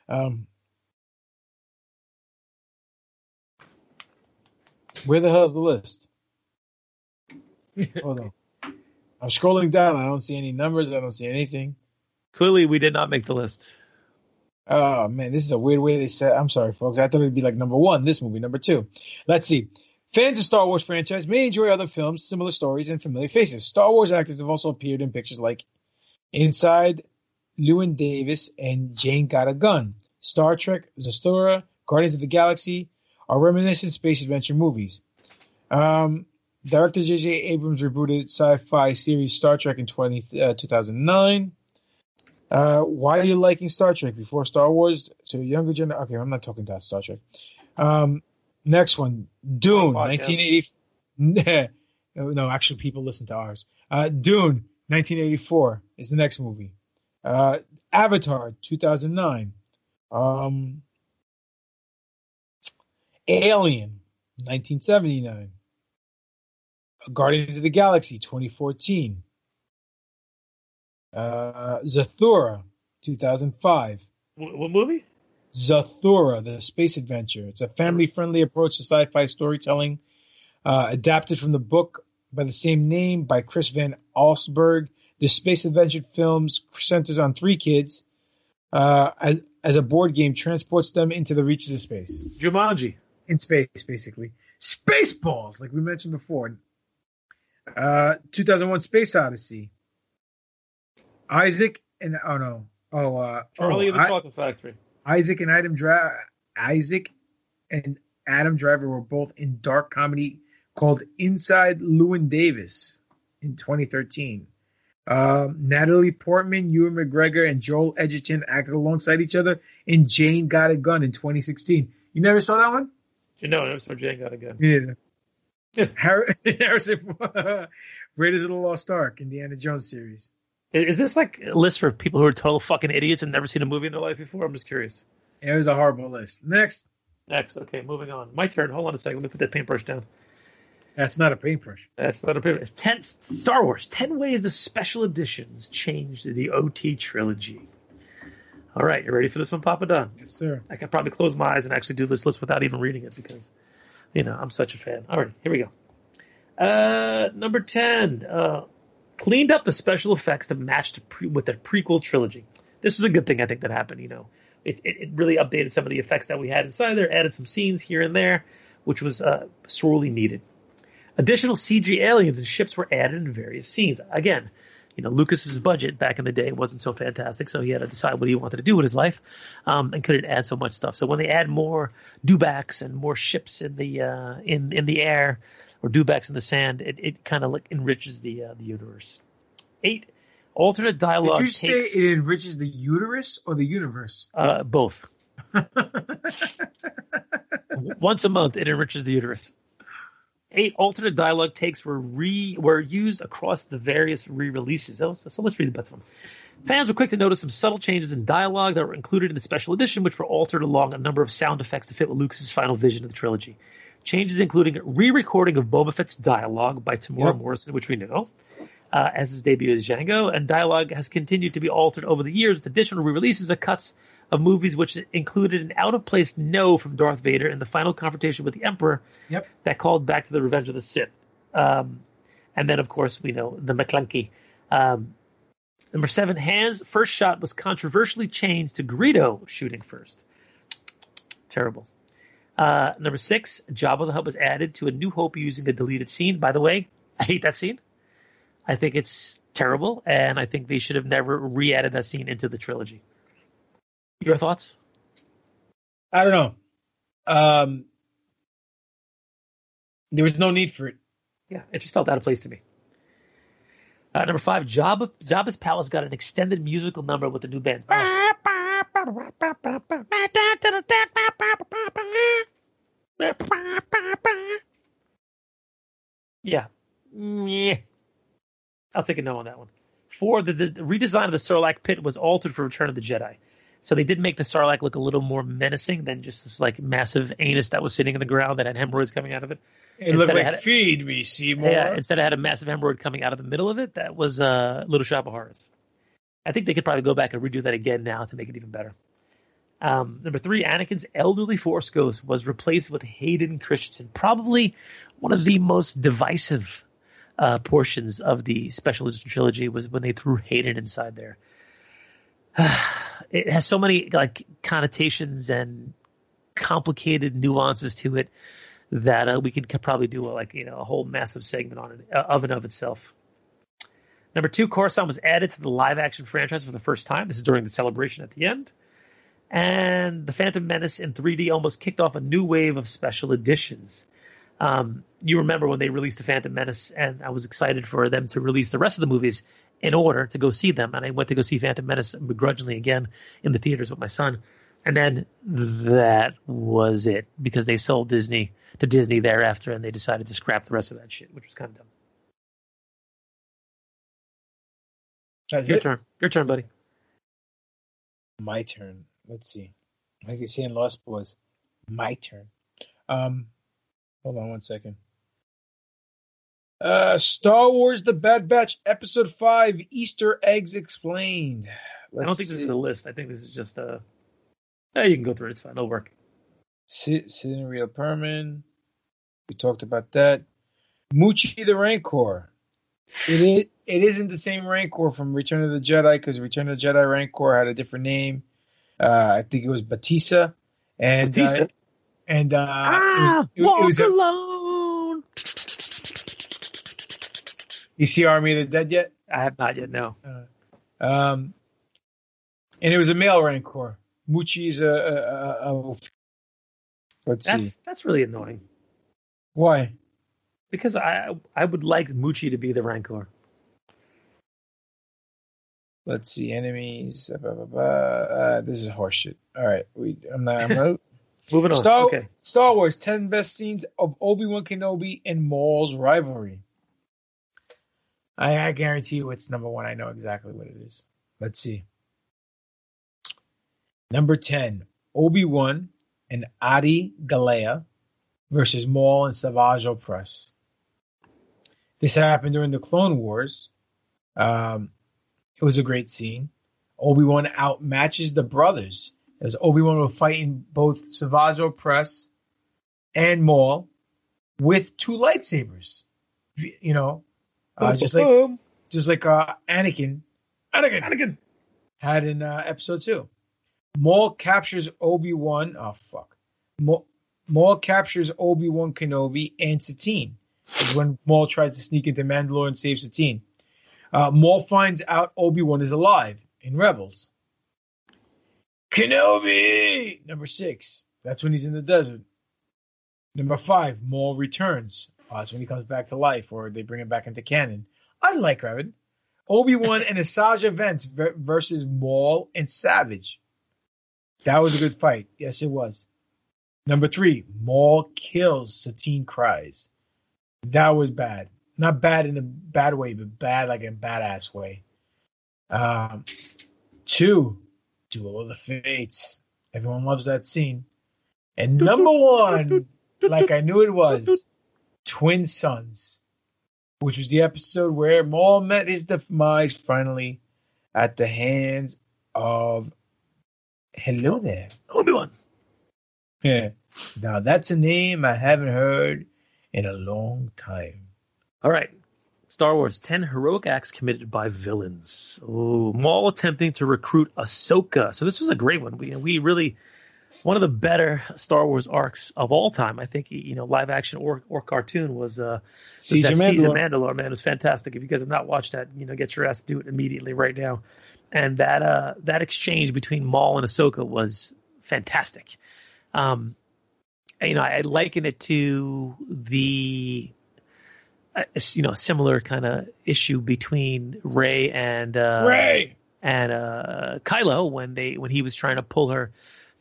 Um, where the hell is the list? Hold on. I'm scrolling down. I don't see any numbers. I don't see anything.
clearly, we did not make the list.
Oh man, this is a weird way they said. I'm sorry, folks. I thought it'd be like number one. This movie, number two. Let's see. Fans of Star Wars franchise may enjoy other films, similar stories, and familiar faces. Star Wars actors have also appeared in pictures like Inside, Llewyn Davis, and Jane Got a Gun. Star Trek, Zathura, Guardians of the Galaxy are reminiscent space adventure movies. Um, director J.J. Abrams rebooted sci-fi series Star Trek in 20, uh, 2009. Uh, why are you liking Star Trek before Star Wars to a younger generation? Okay, I'm not talking about Star Trek. Um, next one, Dune,
Oh,
1980. no, actually, people listen to ours. Uh, Dune, 1984 is the next movie. Uh, Avatar, 2009. Um, Alien, 1979. Guardians of the Galaxy, 2014. Uh, Zathura, 2005.
What, what movie?
Zathura, the space adventure. It's a family-friendly approach to sci-fi storytelling, uh, adapted from the book by the same name by Chris Van Allsburg. The space adventure films centers on three kids. Uh, as, as a board game transports them into the reaches of space.
Jumanji.
In space, basically. Spaceballs, like we mentioned before. Uh, 2001 Space Odyssey. Isaac and, oh no. Oh, uh,
Charlie
oh,
and the
I-
Chocolate Factory.
Isaac and Adam Dri- Isaac and Adam Driver were both in dark comedy called Inside Llewyn Davis in 2013. Um, Natalie Portman, Ewan McGregor, and Joel Edgerton acted alongside each other in Jane Got a Gun in 2016. You never saw that one?
You know, never saw Jane Got a Gun.
Yeah. Har- Harrison Raiders of the Lost Ark, Indiana Jones series.
Is this like a list for people who are total fucking idiots and never seen a movie in their life before? I'm just curious.
It was a horrible list. Next.
Next, okay, moving on. My turn. Hold on a second. Let me put that paintbrush down.
That's not a paintbrush.
That's not a paintbrush. It's ten Star Wars. Ten ways the special editions changed the OT trilogy. All right, you ready for this one, Papa Don?
Yes, sir.
I can probably close my eyes and actually do this list without even reading it because, you know, I'm such a fan. All right, here we go. Uh, number ten. Uh, cleaned up the special effects to match the pre- with the prequel trilogy. This is a good thing I think that happened. You know, it, it, it really updated some of the effects that we had inside there, added some scenes here and there, which was uh, sorely needed. Additional CG aliens and ships were added in various scenes. Again, you know, Lucas's budget back in the day wasn't so fantastic, so he had to decide what he wanted to do with his life, um, and couldn't add so much stuff. So when they add more dewbacks and more ships in the uh, in in the air or dewbacks in the sand, it, it kind of like enriches the uh, the universe. Eight alternate dialogue
Did you say it enriches the uterus or the universe?
uh, both. Once a month, it enriches the uterus. Eight alternate dialogue takes were re were used across the various re-releases. Oh, so, so let's read about some. Fans were quick to notice some subtle changes in dialogue that were included in the special edition, which were altered along a number of sound effects to fit with Lucas's final vision of the trilogy. Changes including re-recording of Boba Fett's dialogue by Temuera
Yep.
Morrison, which we know, uh, as his debut as Jango, and dialogue has continued to be altered over the years with additional re-releases of cuts of movies which included an out-of-place no from Darth Vader in the final confrontation with the Emperor
Yep.
that called back to the Revenge of the Sith. Um, and then, of course, we know the Maclunkey. Um, number seven, Han's first shot was controversially changed to Greedo shooting first. Terrible. Uh, number six, Jabba the Hutt was added to A New Hope using a deleted scene. By the way, I hate that scene. I think it's terrible, and I think they should have never re-added that scene into the trilogy. Your thoughts?
I don't know. Um, there was no need for it.
Yeah, it just felt out of place to me. Uh, number five, Jabba, Jabba's Palace got an extended musical number with the new band. Yeah. Yeah. I'll take a no on that one. Four, the, the redesign of the Sarlacc pit was altered for Return of the Jedi. So they did make the Sarlacc look a little more menacing than just this like massive anus that was sitting in the ground that had hemorrhoids coming out of it.
It looked
Instead
like
had it-
feed me, Seymour.
yeah, instead, I had a massive hemorrhoid coming out of the middle of it. That was uh, Little Shop of Horrors. I think they could probably go back and redo that again now to make it even better. Um, number three, Anakin's elderly Force Ghost was replaced with Hayden Christensen, probably one of the most divisive uh, portions of the Special Edition trilogy was when they threw Hayden inside there. it has so many like connotations and complicated nuances to it that uh, we could probably do a, like you know a whole massive segment on it uh, of and of itself. Number two, Coruscant was added to the live action franchise for the first time. This is during the celebration at the end. And The Phantom Menace in 3D almost kicked off a new wave of special editions. Um, you remember when they released The Phantom Menace, and I was excited for them to release the rest of the movies in order to go see them. And I went to go see Phantom Menace begrudgingly again in the theaters with my son. And then that was it because they sold Disney to Disney thereafter, and they decided to scrap the rest of that shit, which was kind of dumb.
That's
Your
it?
turn. Your turn, buddy.
My turn. Let's see. Like you say in Lost Boys, my turn. Um, hold on one second. Uh, Star Wars: The Bad Batch, Episode Five, Easter eggs explained.
I don't think this is a list. I think this is just a. Yeah, you can go through it. It's fine. It'll work.
Cinereal Perman. We talked about that. Muchi the Rancor. It is. It isn't the same Rancor from Return of the Jedi because Return of the Jedi Rancor had a different name. Uh, I think it was Batista, and
Batista?
Uh, and uh,
Ah,
it was, it,
walk
it was a-
alone.
you see Army of the Dead yet?
I have not yet. No.
Um, and it was a male Rancor. Muchi is a. a, a, a let's
That's
see
that's really annoying
why.
Because I I would like Muchi to be the Rancor.
Let's see enemies. Blah, blah, blah. Uh, this is horseshit. All right, we. I'm not. I'm not
Moving on.
Star,
okay.
Star Wars: Ten best scenes of Obi Wan Kenobi and Maul's rivalry. I, I guarantee you, it's number one. I know exactly what it is. Let's see. Number ten: Obi Wan and Adi Gallia versus Maul and Savage Opress. This happened during the Clone Wars. Um, it was a great scene. Obi Wan outmatches the brothers as Obi Wan were fighting both Savage Opress and Maul with two lightsabers. You know, uh, just like just like uh, Anakin, Anakin,
Anakin.
had in uh, Episode Two. Maul captures Obi Wan. Oh fuck! Maul, Maul captures Obi Wan Kenobi and Satine. Is when Maul tries to sneak into Mandalore and save Satine. Uh, Maul finds out Obi Wan is alive in Rebels. Kenobi number six. That's when he's in the desert. Number five, Maul returns. Uh, that's when he comes back to life, or they bring him back into canon. Unlike Revan, Obi Wan and Asajj Ventress versus Maul and Savage. That was a good fight. Yes, it was. Number three, Maul kills Satine Kryze. That was bad. Not bad in a bad way, but bad like in a badass way. Um, two, Duel of the Fates. Everyone loves that scene. And number one, like I knew it was, Twin Suns, which was the episode where Maul met his demise finally at the hands of Hello there.
Obi Wan.
Yeah. Now that's a name I haven't heard in a long time.
All right. Star Wars 10 heroic acts committed by villains. Oh, Maul attempting to recruit Ahsoka. So this was a great one. We, we really, one of the better Star Wars arcs of all time. I think, you know, live action or, or cartoon was uh,
Siege
that
of
Siege of
Mandalore.
Mandalore, man. It was fantastic. If you guys have not watched that, you know, get your ass to do it immediately right now. And that, uh, that exchange between Maul and Ahsoka was fantastic. Um, you know, I liken it to the, uh, you know, similar kind of issue between Rey and uh,
Rey!
and uh, Kylo when they when he was trying to pull her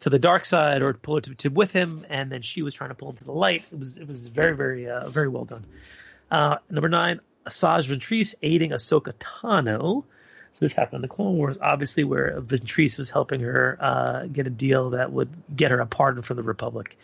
to the dark side or pull her to, to with him, and then she was trying to pull him to the light. It was it was very very uh, very well done. Uh, number nine, Asajj Ventress aiding Ahsoka Tano. So this happened in the Clone Wars, obviously, where Ventress was helping her uh, get a deal that would get her a pardon from the Republic.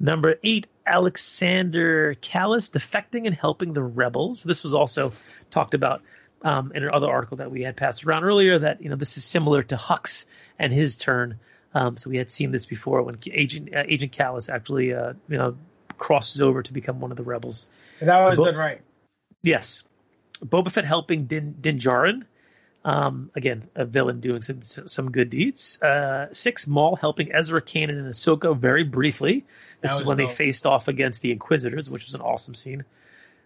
Number eight, Alexsandr Kallus defecting and helping the rebels. This was also talked about um, in another article that we had passed around earlier. That you know this is similar to Hux and his turn. Um, so we had seen this before when Agent uh, Agent Callis actually uh, you know crosses over to become one of the rebels.
And that was
Bo-
done right.
Yes, Boba Fett helping Din Din Djarin. Um, again, a villain doing some some good deeds. Uh, six, Maul helping Ezra Kanan and Ahsoka very briefly. This is when they faced off against the Inquisitors, which was an awesome scene.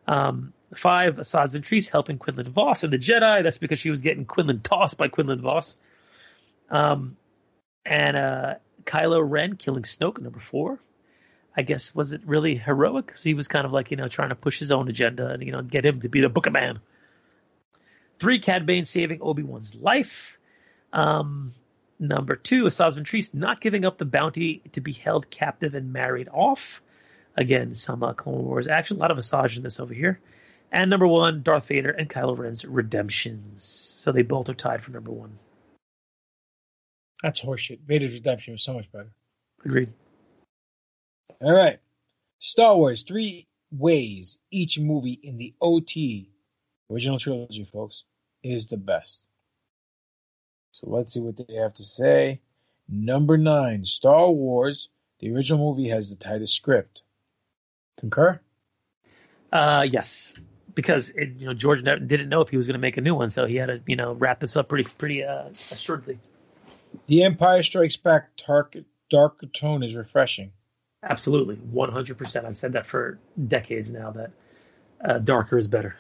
Um, five, Asajj Ventress helping Quinlan Vos and the Jedi. That's because she was getting Quinlan tossed by Quinlan Vos. Um, and uh, Kylo Ren killing Snoke, number four. I guess was it really heroic? Because he was kind of like you know trying to push his own agenda and you know get him to be the Book of Man. Three, Cad Bane saving Obi Wan's life. Um, number two, Asajj Ventress not giving up the bounty to be held captive and married off. Again, some uh, Clone Wars action. A lot of Asajj in this over here. And number one, Darth Vader and Kylo Ren's redemptions. So they both are tied for number one.
That's horseshit. Vader's Redemption was so much better.
Agreed.
All right. Star Wars, three ways each movie in the OT original trilogy, folks, is the best. So let's see what they have to say. Number nine, Star Wars, the original movie has the tightest script. Concur?
Uh, yes, because it, you know George didn't know if he was going to make a new one, so he had to you know wrap this up pretty pretty uh, assuredly.
The Empire Strikes Back dark, darker tone is refreshing.
Absolutely, one hundred percent. I've said that for decades now that uh, darker is better.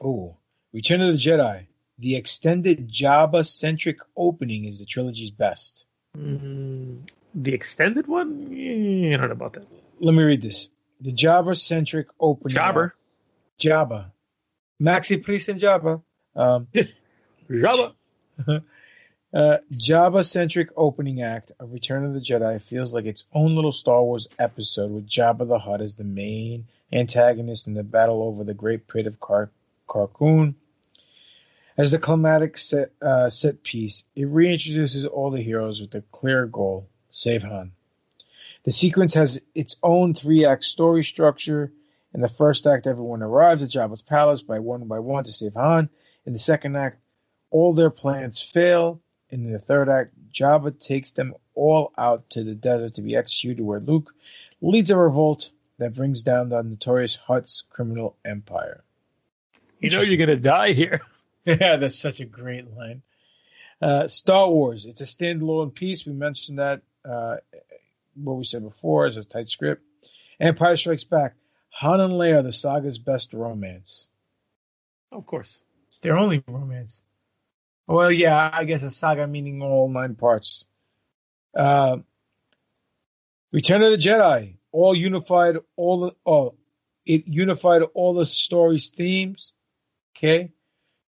Oh, Return of the Jedi. The extended Jabba centric opening is the trilogy's best.
Mm, the extended one, Eh, I don't know about that.
Let me read this. The Jabba centric opening.
Jabber.
Jabba. Maxi Priest and Jabba. Um,
Jabba.
uh, Jabba centric opening act of Return of the Jedi feels like its own little Star Wars episode with Jabba the Hutt as the main antagonist in the battle over the Great Pit of Car- Carkoon. As the climatic set, uh, set piece, it reintroduces all the heroes with a clear goal save Han. The sequence has its own three act story structure. In the first act, everyone arrives at Jabba's palace by one by one to save Han. In the second act, all their plans fail. In the third act, Jabba takes them all out to the desert to be executed, where Luke leads a revolt that brings down the notorious Hutt's criminal empire.
You know you're going to die here.
Yeah, that's such a great line. Uh, Star Wars, it's a standalone piece. We mentioned that uh, what we said before is a tight script. Empire Strikes Back, Han and Leia, the saga's best romance.
Of course.
It's their only romance. Well, yeah, I guess a saga meaning all nine parts. Uh, Return of the Jedi, all unified, all the oh, it unified all the story's themes. Okay.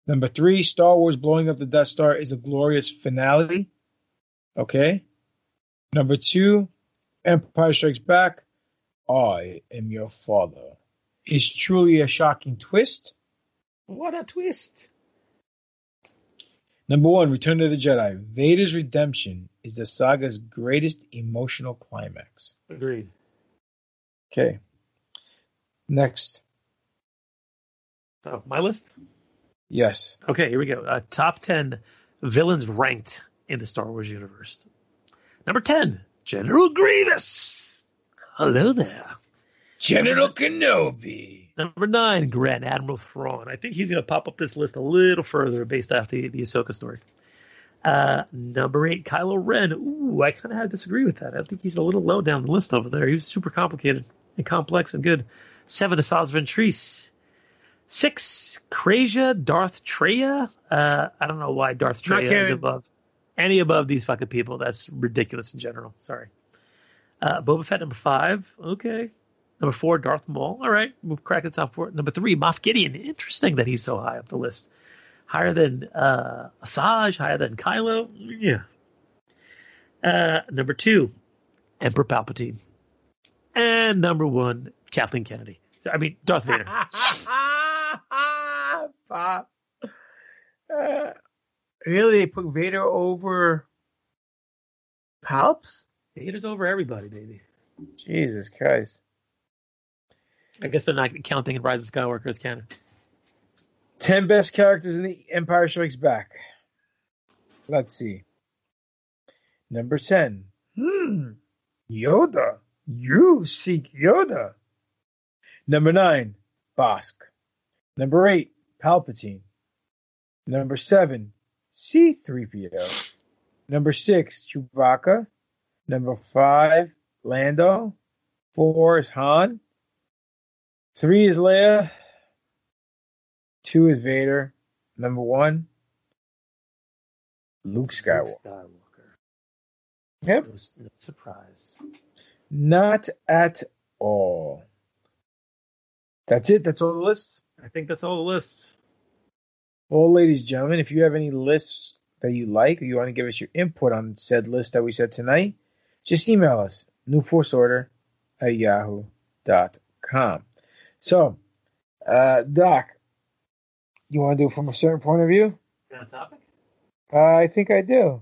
Number three, Star Wars blowing up the Death Star is a glorious finale. Okay. Number two, Empire Strikes Back. I am your father. is truly a shocking twist.
What a twist!
Number one, Return of the Jedi. Vader's redemption is the saga's greatest emotional climax.
Agreed.
Okay. Next.
Oh, my list?
Yes.
Okay, here we go. Uh, top 10 villains ranked in the Star Wars universe. Number 10, General Grievous. Hello there.
General Kenobi.
Number 9, Grand Admiral Thrawn. I think he's going to pop up this list a little further based off the, the Ahsoka story. Uh, number 8, Kylo Ren. Ooh, I kind of have to disagree with that. I think he's a little low down the list over there. He was super complicated and complex and good. 7, Asajj Ventress. Six, Krasia, Darth Traya. Uh, I don't know why Darth Traya is above any above these fucking people. That's ridiculous in general. Sorry. Uh, Boba Fett number five. Okay. Number four, Darth Maul. All right, we'll crack the top four. Number three, Moff Gideon. Interesting that he's so high up the list. Higher than uh, Asajj, higher than Kylo. Yeah. Uh, number two, Emperor Palpatine. And number one, Kathleen Kennedy. So, I mean, Darth Vader.
Pop. Uh, really, they put Vader over Palps?
Vader's over everybody, baby.
Jesus Christ.
I guess they're not counting in Rise of Skywalker as canon.
10 best characters in the Empire Strikes Back. Let's see. Number 10. Hmm. Yoda. You seek Yoda. Number 9. Bossk. Number 8. Palpatine. Number 7. C3PO. Number 6. Chewbacca. Number 5. Lando. 4 is Han. 3 is Leia. Two is Vader. Number one, Luke Skywalker.
Skywalker.
Yep.
No, no surprise.
Not at all. That's it. That's all the lists.
I think that's all the lists.
Well, ladies and gentlemen, if you have any lists that you like or you want to give us your input on said list that we said tonight, just email us, newforceorder at yahoo.com. So, uh, Doc, you want to do it from a certain point of view?
Got a topic?
Uh, I think I do.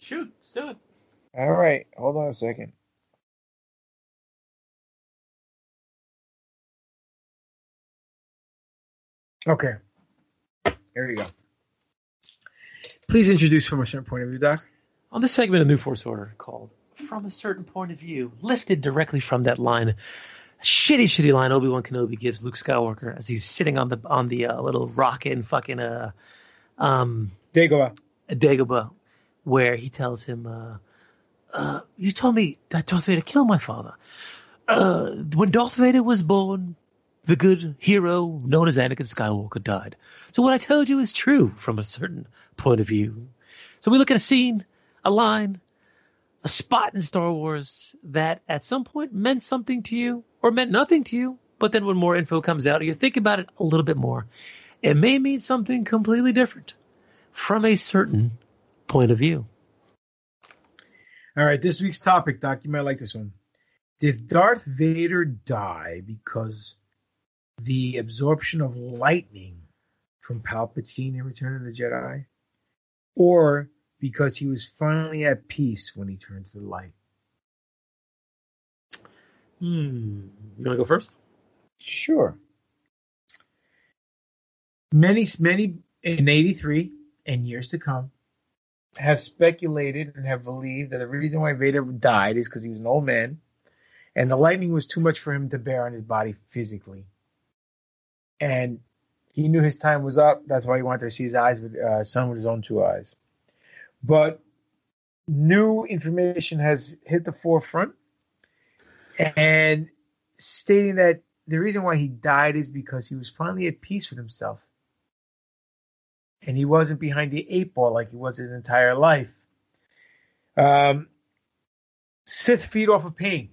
Shoot, let's do it.
All right, hold on a second. Okay, here you go. Please introduce from a certain point of view, Doc.
On this segment of New Force Order called From a Certain Point of View, lifted directly from that line, shitty, shitty line Obi Wan Kenobi gives Luke Skywalker as he's sitting on the on the uh, little rock in fucking uh um
Dagobah.
Dagobah, where he tells him, uh, uh, "You told me that Darth Vader killed my father. Uh, when Darth Vader was born, the good hero known as Anakin Skywalker died. So what I told you is true from a certain point of view. So we look at a scene, a line, a spot in Star Wars that at some point meant something to you or meant nothing to you. But then when more info comes out, you think about it a little bit more. It may mean something completely different from a certain point of view.
All right, this week's topic, Doc, you might like this one. Did Darth Vader die because the absorption of lightning from Palpatine in Return of the Jedi? Or because he was finally at peace when he turned to the light?
Hmm. You want to go first?
Sure. Many, many in 83 and years to come have speculated and have believed that the reason why Vader died is because he was an old man and the lightning was too much for him to bear on his body physically. And he knew his time was up. That's why he wanted to see his eyes with uh, son with his own two eyes. But new information has hit the forefront and stating that the reason why he died is because he was finally at peace with himself. And he wasn't behind the eight ball like he was his entire life. Um, Sith feed off of pain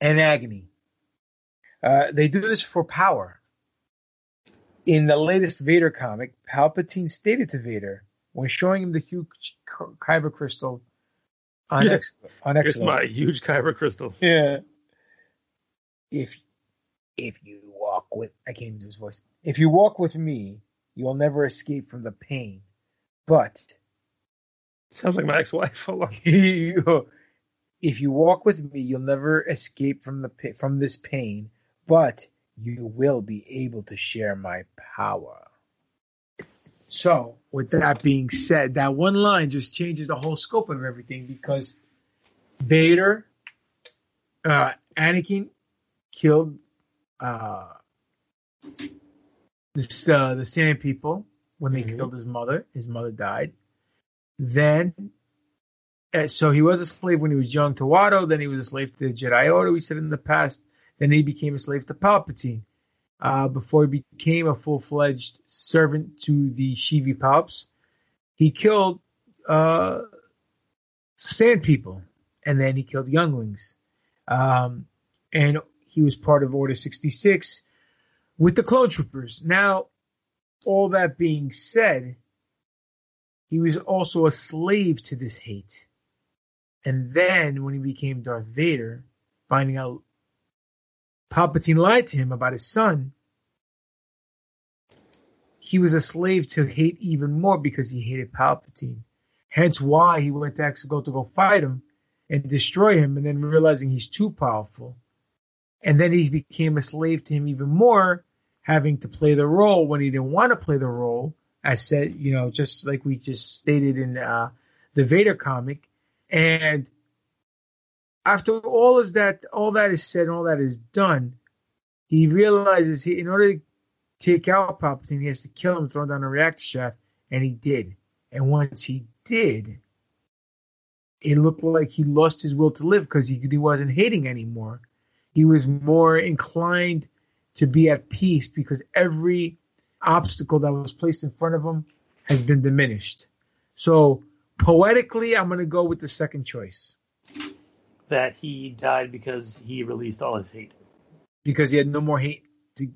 and agony. Uh, they do this for power. In the latest Vader comic, Palpatine stated to Vader when showing him the huge kyber crystal on. X on
It's my huge kyber crystal.
Yeah. If If you walk with, I can't even do his voice. If you walk with me, you'll never escape from the pain. But
Sounds like my ex-wife.
If you walk with me, you'll never escape from the from this pain. But you will be able to share my power. So, with that being said, that one line just changes the whole scope of everything because Vader, uh, Anakin killed uh, this, uh, the Sand People when they killed his mother. His mother died. Then, uh, so he was a slave when he was young to Watto. Then he was a slave to the Jedi Order. We said in the past. Then he became a slave to Palpatine uh, before he became a full fledged servant to the Shivi Palps. He killed uh, Sand People, and then he killed Younglings. Um, and he was part of Order 66 with the Clone Troopers. Now, all that being said, he was also a slave to this hate. And then when he became Darth Vader, finding out Palpatine lied to him about his son, he was a slave to hate even more because he hated Palpatine. Hence why he went to Exegol to go fight him and destroy him, and then realizing he's too powerful. And then he became a slave to him even more, having to play the role when he didn't want to play the role. As said, you know, just like we just stated in uh, the Vader comic. And after all is that, all that is said, and all that is done, he realizes he, in order to take out Palpatine, he has to kill him, throw him down a reactor shaft, and he did. And once he did, it looked like he lost his will to live because he, he wasn't hating anymore. He was more inclined to be at peace because every obstacle that was placed in front of him has been diminished. So poetically, I'm going to go with the second choice
That he died because he released all his hate.
because he had no more hate. To,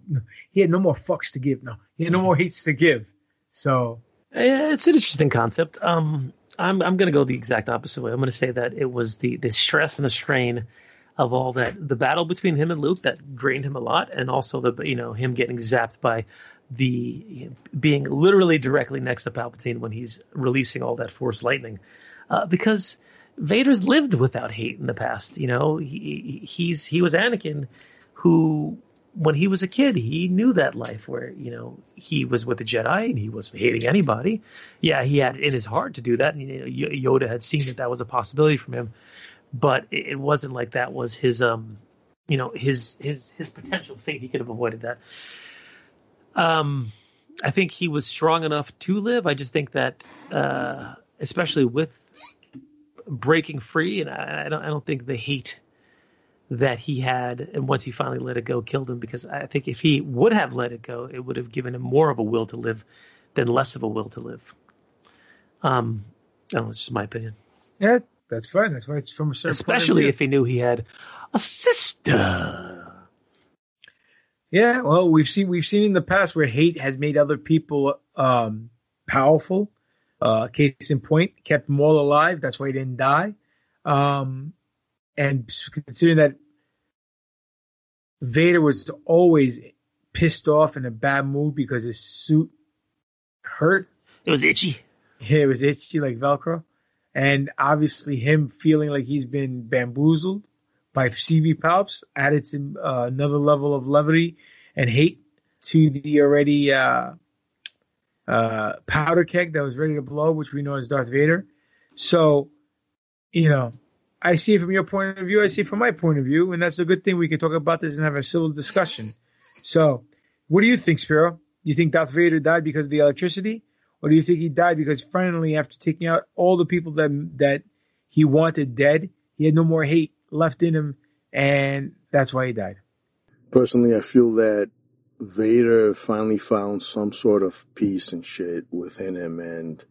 he had no more fucks to give. No, he had no more hates to give. So
Yeah, it's an interesting concept. Um, I'm I'm going to go the exact opposite way. I'm going to say that it was the the stress and the strain of all that the battle between him and Luke that drained him a lot, and also the you know him getting zapped by the you know, being literally directly next to Palpatine when he's releasing all that Force lightning, uh, because Vader's lived without hate in the past. You know, he he's he was Anakin, who when he was a kid, he knew that life where, you know, he was with the Jedi and he wasn't hating anybody. Yeah, he had in his heart to do that. And you know, Yoda had seen that that was a possibility from him, but it it wasn't like that was his, um, you know, his, his, his potential fate. He could have avoided that. Um, I think he was strong enough to live. I just think that, uh, especially with breaking free, and I, I don't, I don't think the hate that he had, and once he finally let it go, killed him. Because I think if he would have let it go, it would have given him more of a will to live than less of a will to live. Um, know, it's just my opinion.
yeah, that's fine. That's why it's from a certain
Especially if he knew he had a sister.
Yeah, well, we've seen we've seen in the past where hate has made other people um, powerful. Uh, case in point, kept them all alive. That's why he didn't die. Um, and considering that Vader was always pissed off in a bad mood because his suit hurt.
It was itchy.
Yeah, it was itchy like Velcro. And obviously, him feeling like he's been bamboozled by CV Palps added some uh, another level of levity and hate to the already uh, uh, powder keg that was ready to blow, which we know as Darth Vader. So, you know, I see from your point of view. I see from my point of view, and that's a good thing. We can talk about this and have a civil discussion. So, what do you think, Spiro? Do you think Darth Vader died because of the electricity, or do you think he died because finally, after taking out all the people that that he wanted dead, he had no more hate left in him, and that's why he died?
Personally, I feel that Vader finally found some sort of peace and shit within him, and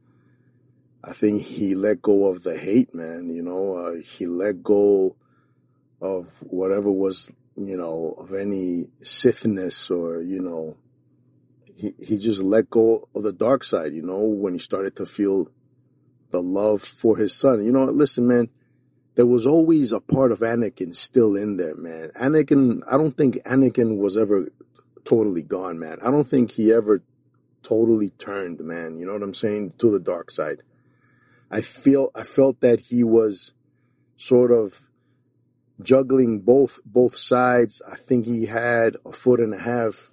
I think he let go of the hate, man. You know, uh, he let go of whatever was, you know, of any Sithness or, you know, he, he just let go of the dark side, you know, when he started to feel the love for his son. You know, listen, man, there was always a part of Anakin still in there, man. Anakin, I don't think Anakin was ever totally gone, man. I don't think he ever totally turned, man. You know what I'm saying? To the dark side. I feel, I felt that he was sort of juggling both, both sides. I think he had a foot and a half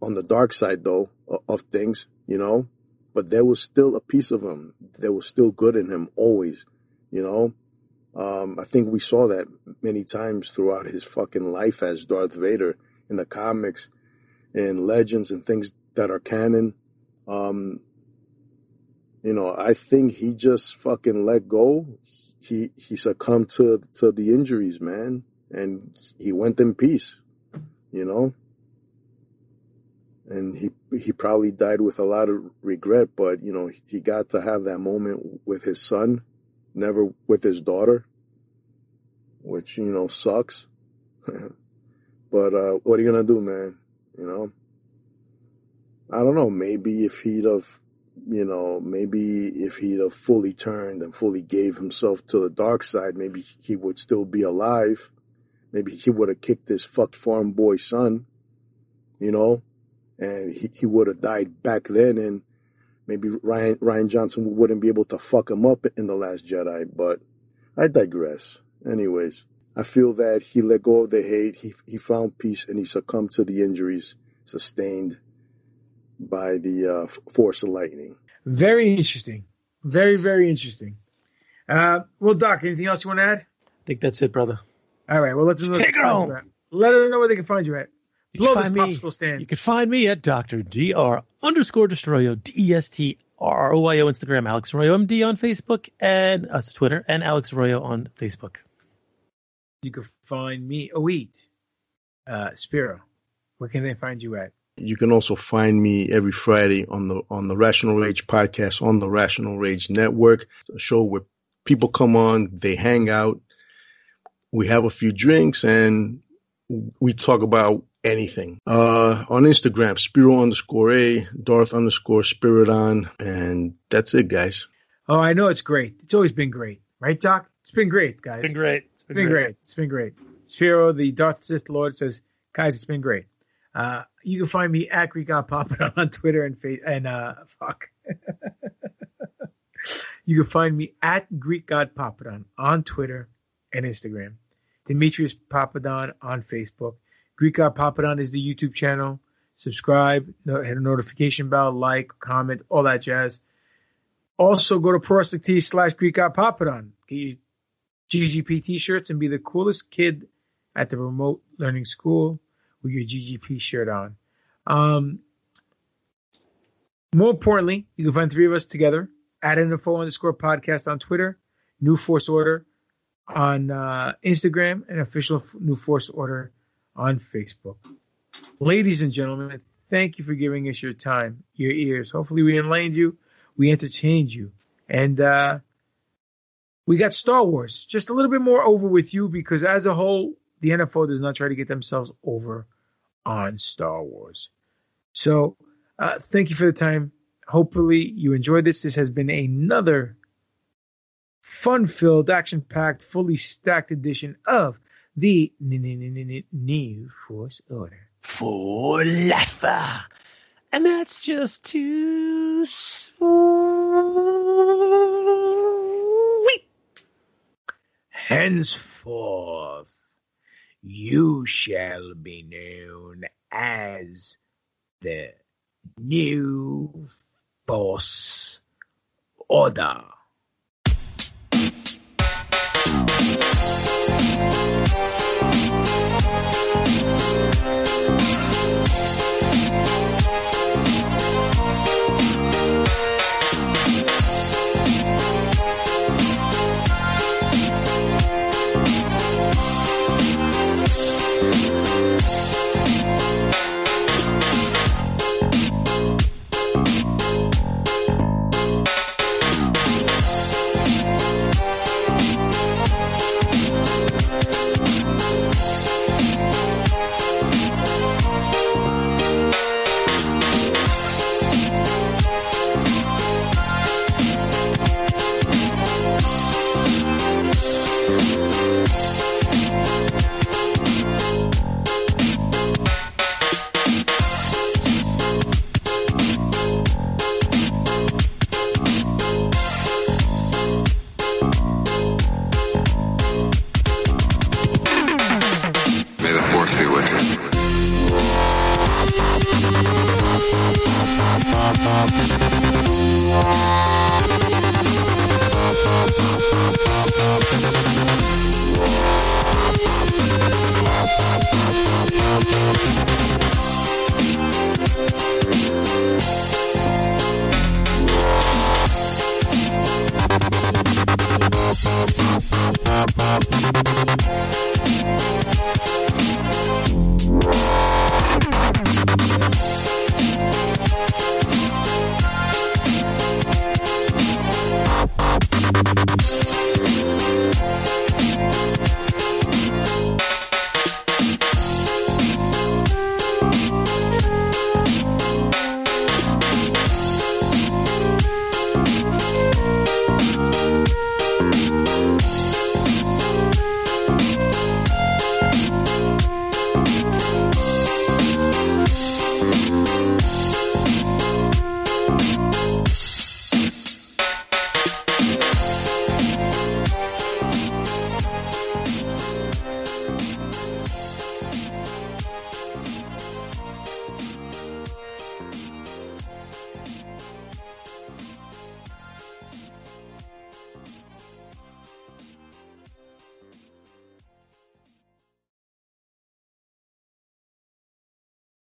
on the dark side though of things, you know, but there was still a piece of him. There was still good in him always, you know. Um, I think we saw that many times throughout his fucking life as Darth Vader in the comics and legends and things that are canon. Um, you know, I think he just fucking let go. He, he succumbed to, to the injuries, man. And he went in peace, you know? And he, he probably died with a lot of regret, but, you know, he got to have that moment with his son, never with his daughter, which, you know, sucks. but, uh, what are you gonna do, man? You know? I don't know. Maybe if he'd have, you know, maybe if he'd have fully turned and fully gave himself to the dark side, maybe he would still be alive. Maybe he would have kicked his fucked farm boy son, you know, and he, he would have died back then and maybe Ryan, Rian Johnson wouldn't be able to fuck him up in The Last Jedi, but I digress. Anyways, I feel that he let go of the hate, he, he found peace and he succumbed to the injuries sustained by the uh, force of lightning.
Very interesting. Very, very interesting. Uh, well, Doc, anything else you want to add?
I think that's it, brother.
All right. Well, let's
Just
know
take it home.
Let her know where they can find you at.
You
Blow this
find me-
popsicle stand.
You can find me at Dr. Dr. underscore Destroyo, D E S T R O Y O Instagram, Alex Arroyo MD on Facebook and us Twitter, and Alex Arroyo on Facebook.
You can find me, oh, wait, uh, Spiro. Where can they find you at?
You can also find me every Friday on the on the Rational Rage podcast on the Rational Rage Network, a show where people come on, they hang out, we have a few drinks, and we talk about anything. Uh, on Instagram, Spiro underscore A, Darth underscore Spiridon, and that's it, guys.
Oh, I know it's great. It's always been great, right, Doc? It's been great, guys.
It's been great.
It's been, great. It's been great. Spiro, the Darth Sith Lord, says, guys, it's been great. Uh, you can find me at Greek God Papa on Twitter and face and uh, fuck. you can find me at Greek God Papadon on Twitter and Instagram. Demetrius Papadon on Facebook. Greek God Papadon is the YouTube channel. Subscribe, no- hit a notification bell, like, comment, all that jazz. Also, go to ProWrestling slash Greek God Papadon. Get your GGP t-shirts and be the coolest kid at the remote learning school with your GGP shirt on. Um, more importantly, you can find three of us together at info underscore podcast on Twitter, New Force Order on uh, Instagram, and official New Force Order on Facebook. Ladies and gentlemen, thank you for giving us your time, your ears. Hopefully, we enlightened you, we entertained you, and uh, we got Star Wars just a little bit more over with you because, as a whole, the NFL does not try to get themselves over on Star Wars. So, uh, thank you for the time. Hopefully, you enjoyed this. This has been another fun filled, action packed, fully stacked edition of the New Force Order.
For life. And that's just too sweet.
Henceforth, you shall be known as the New Force Order.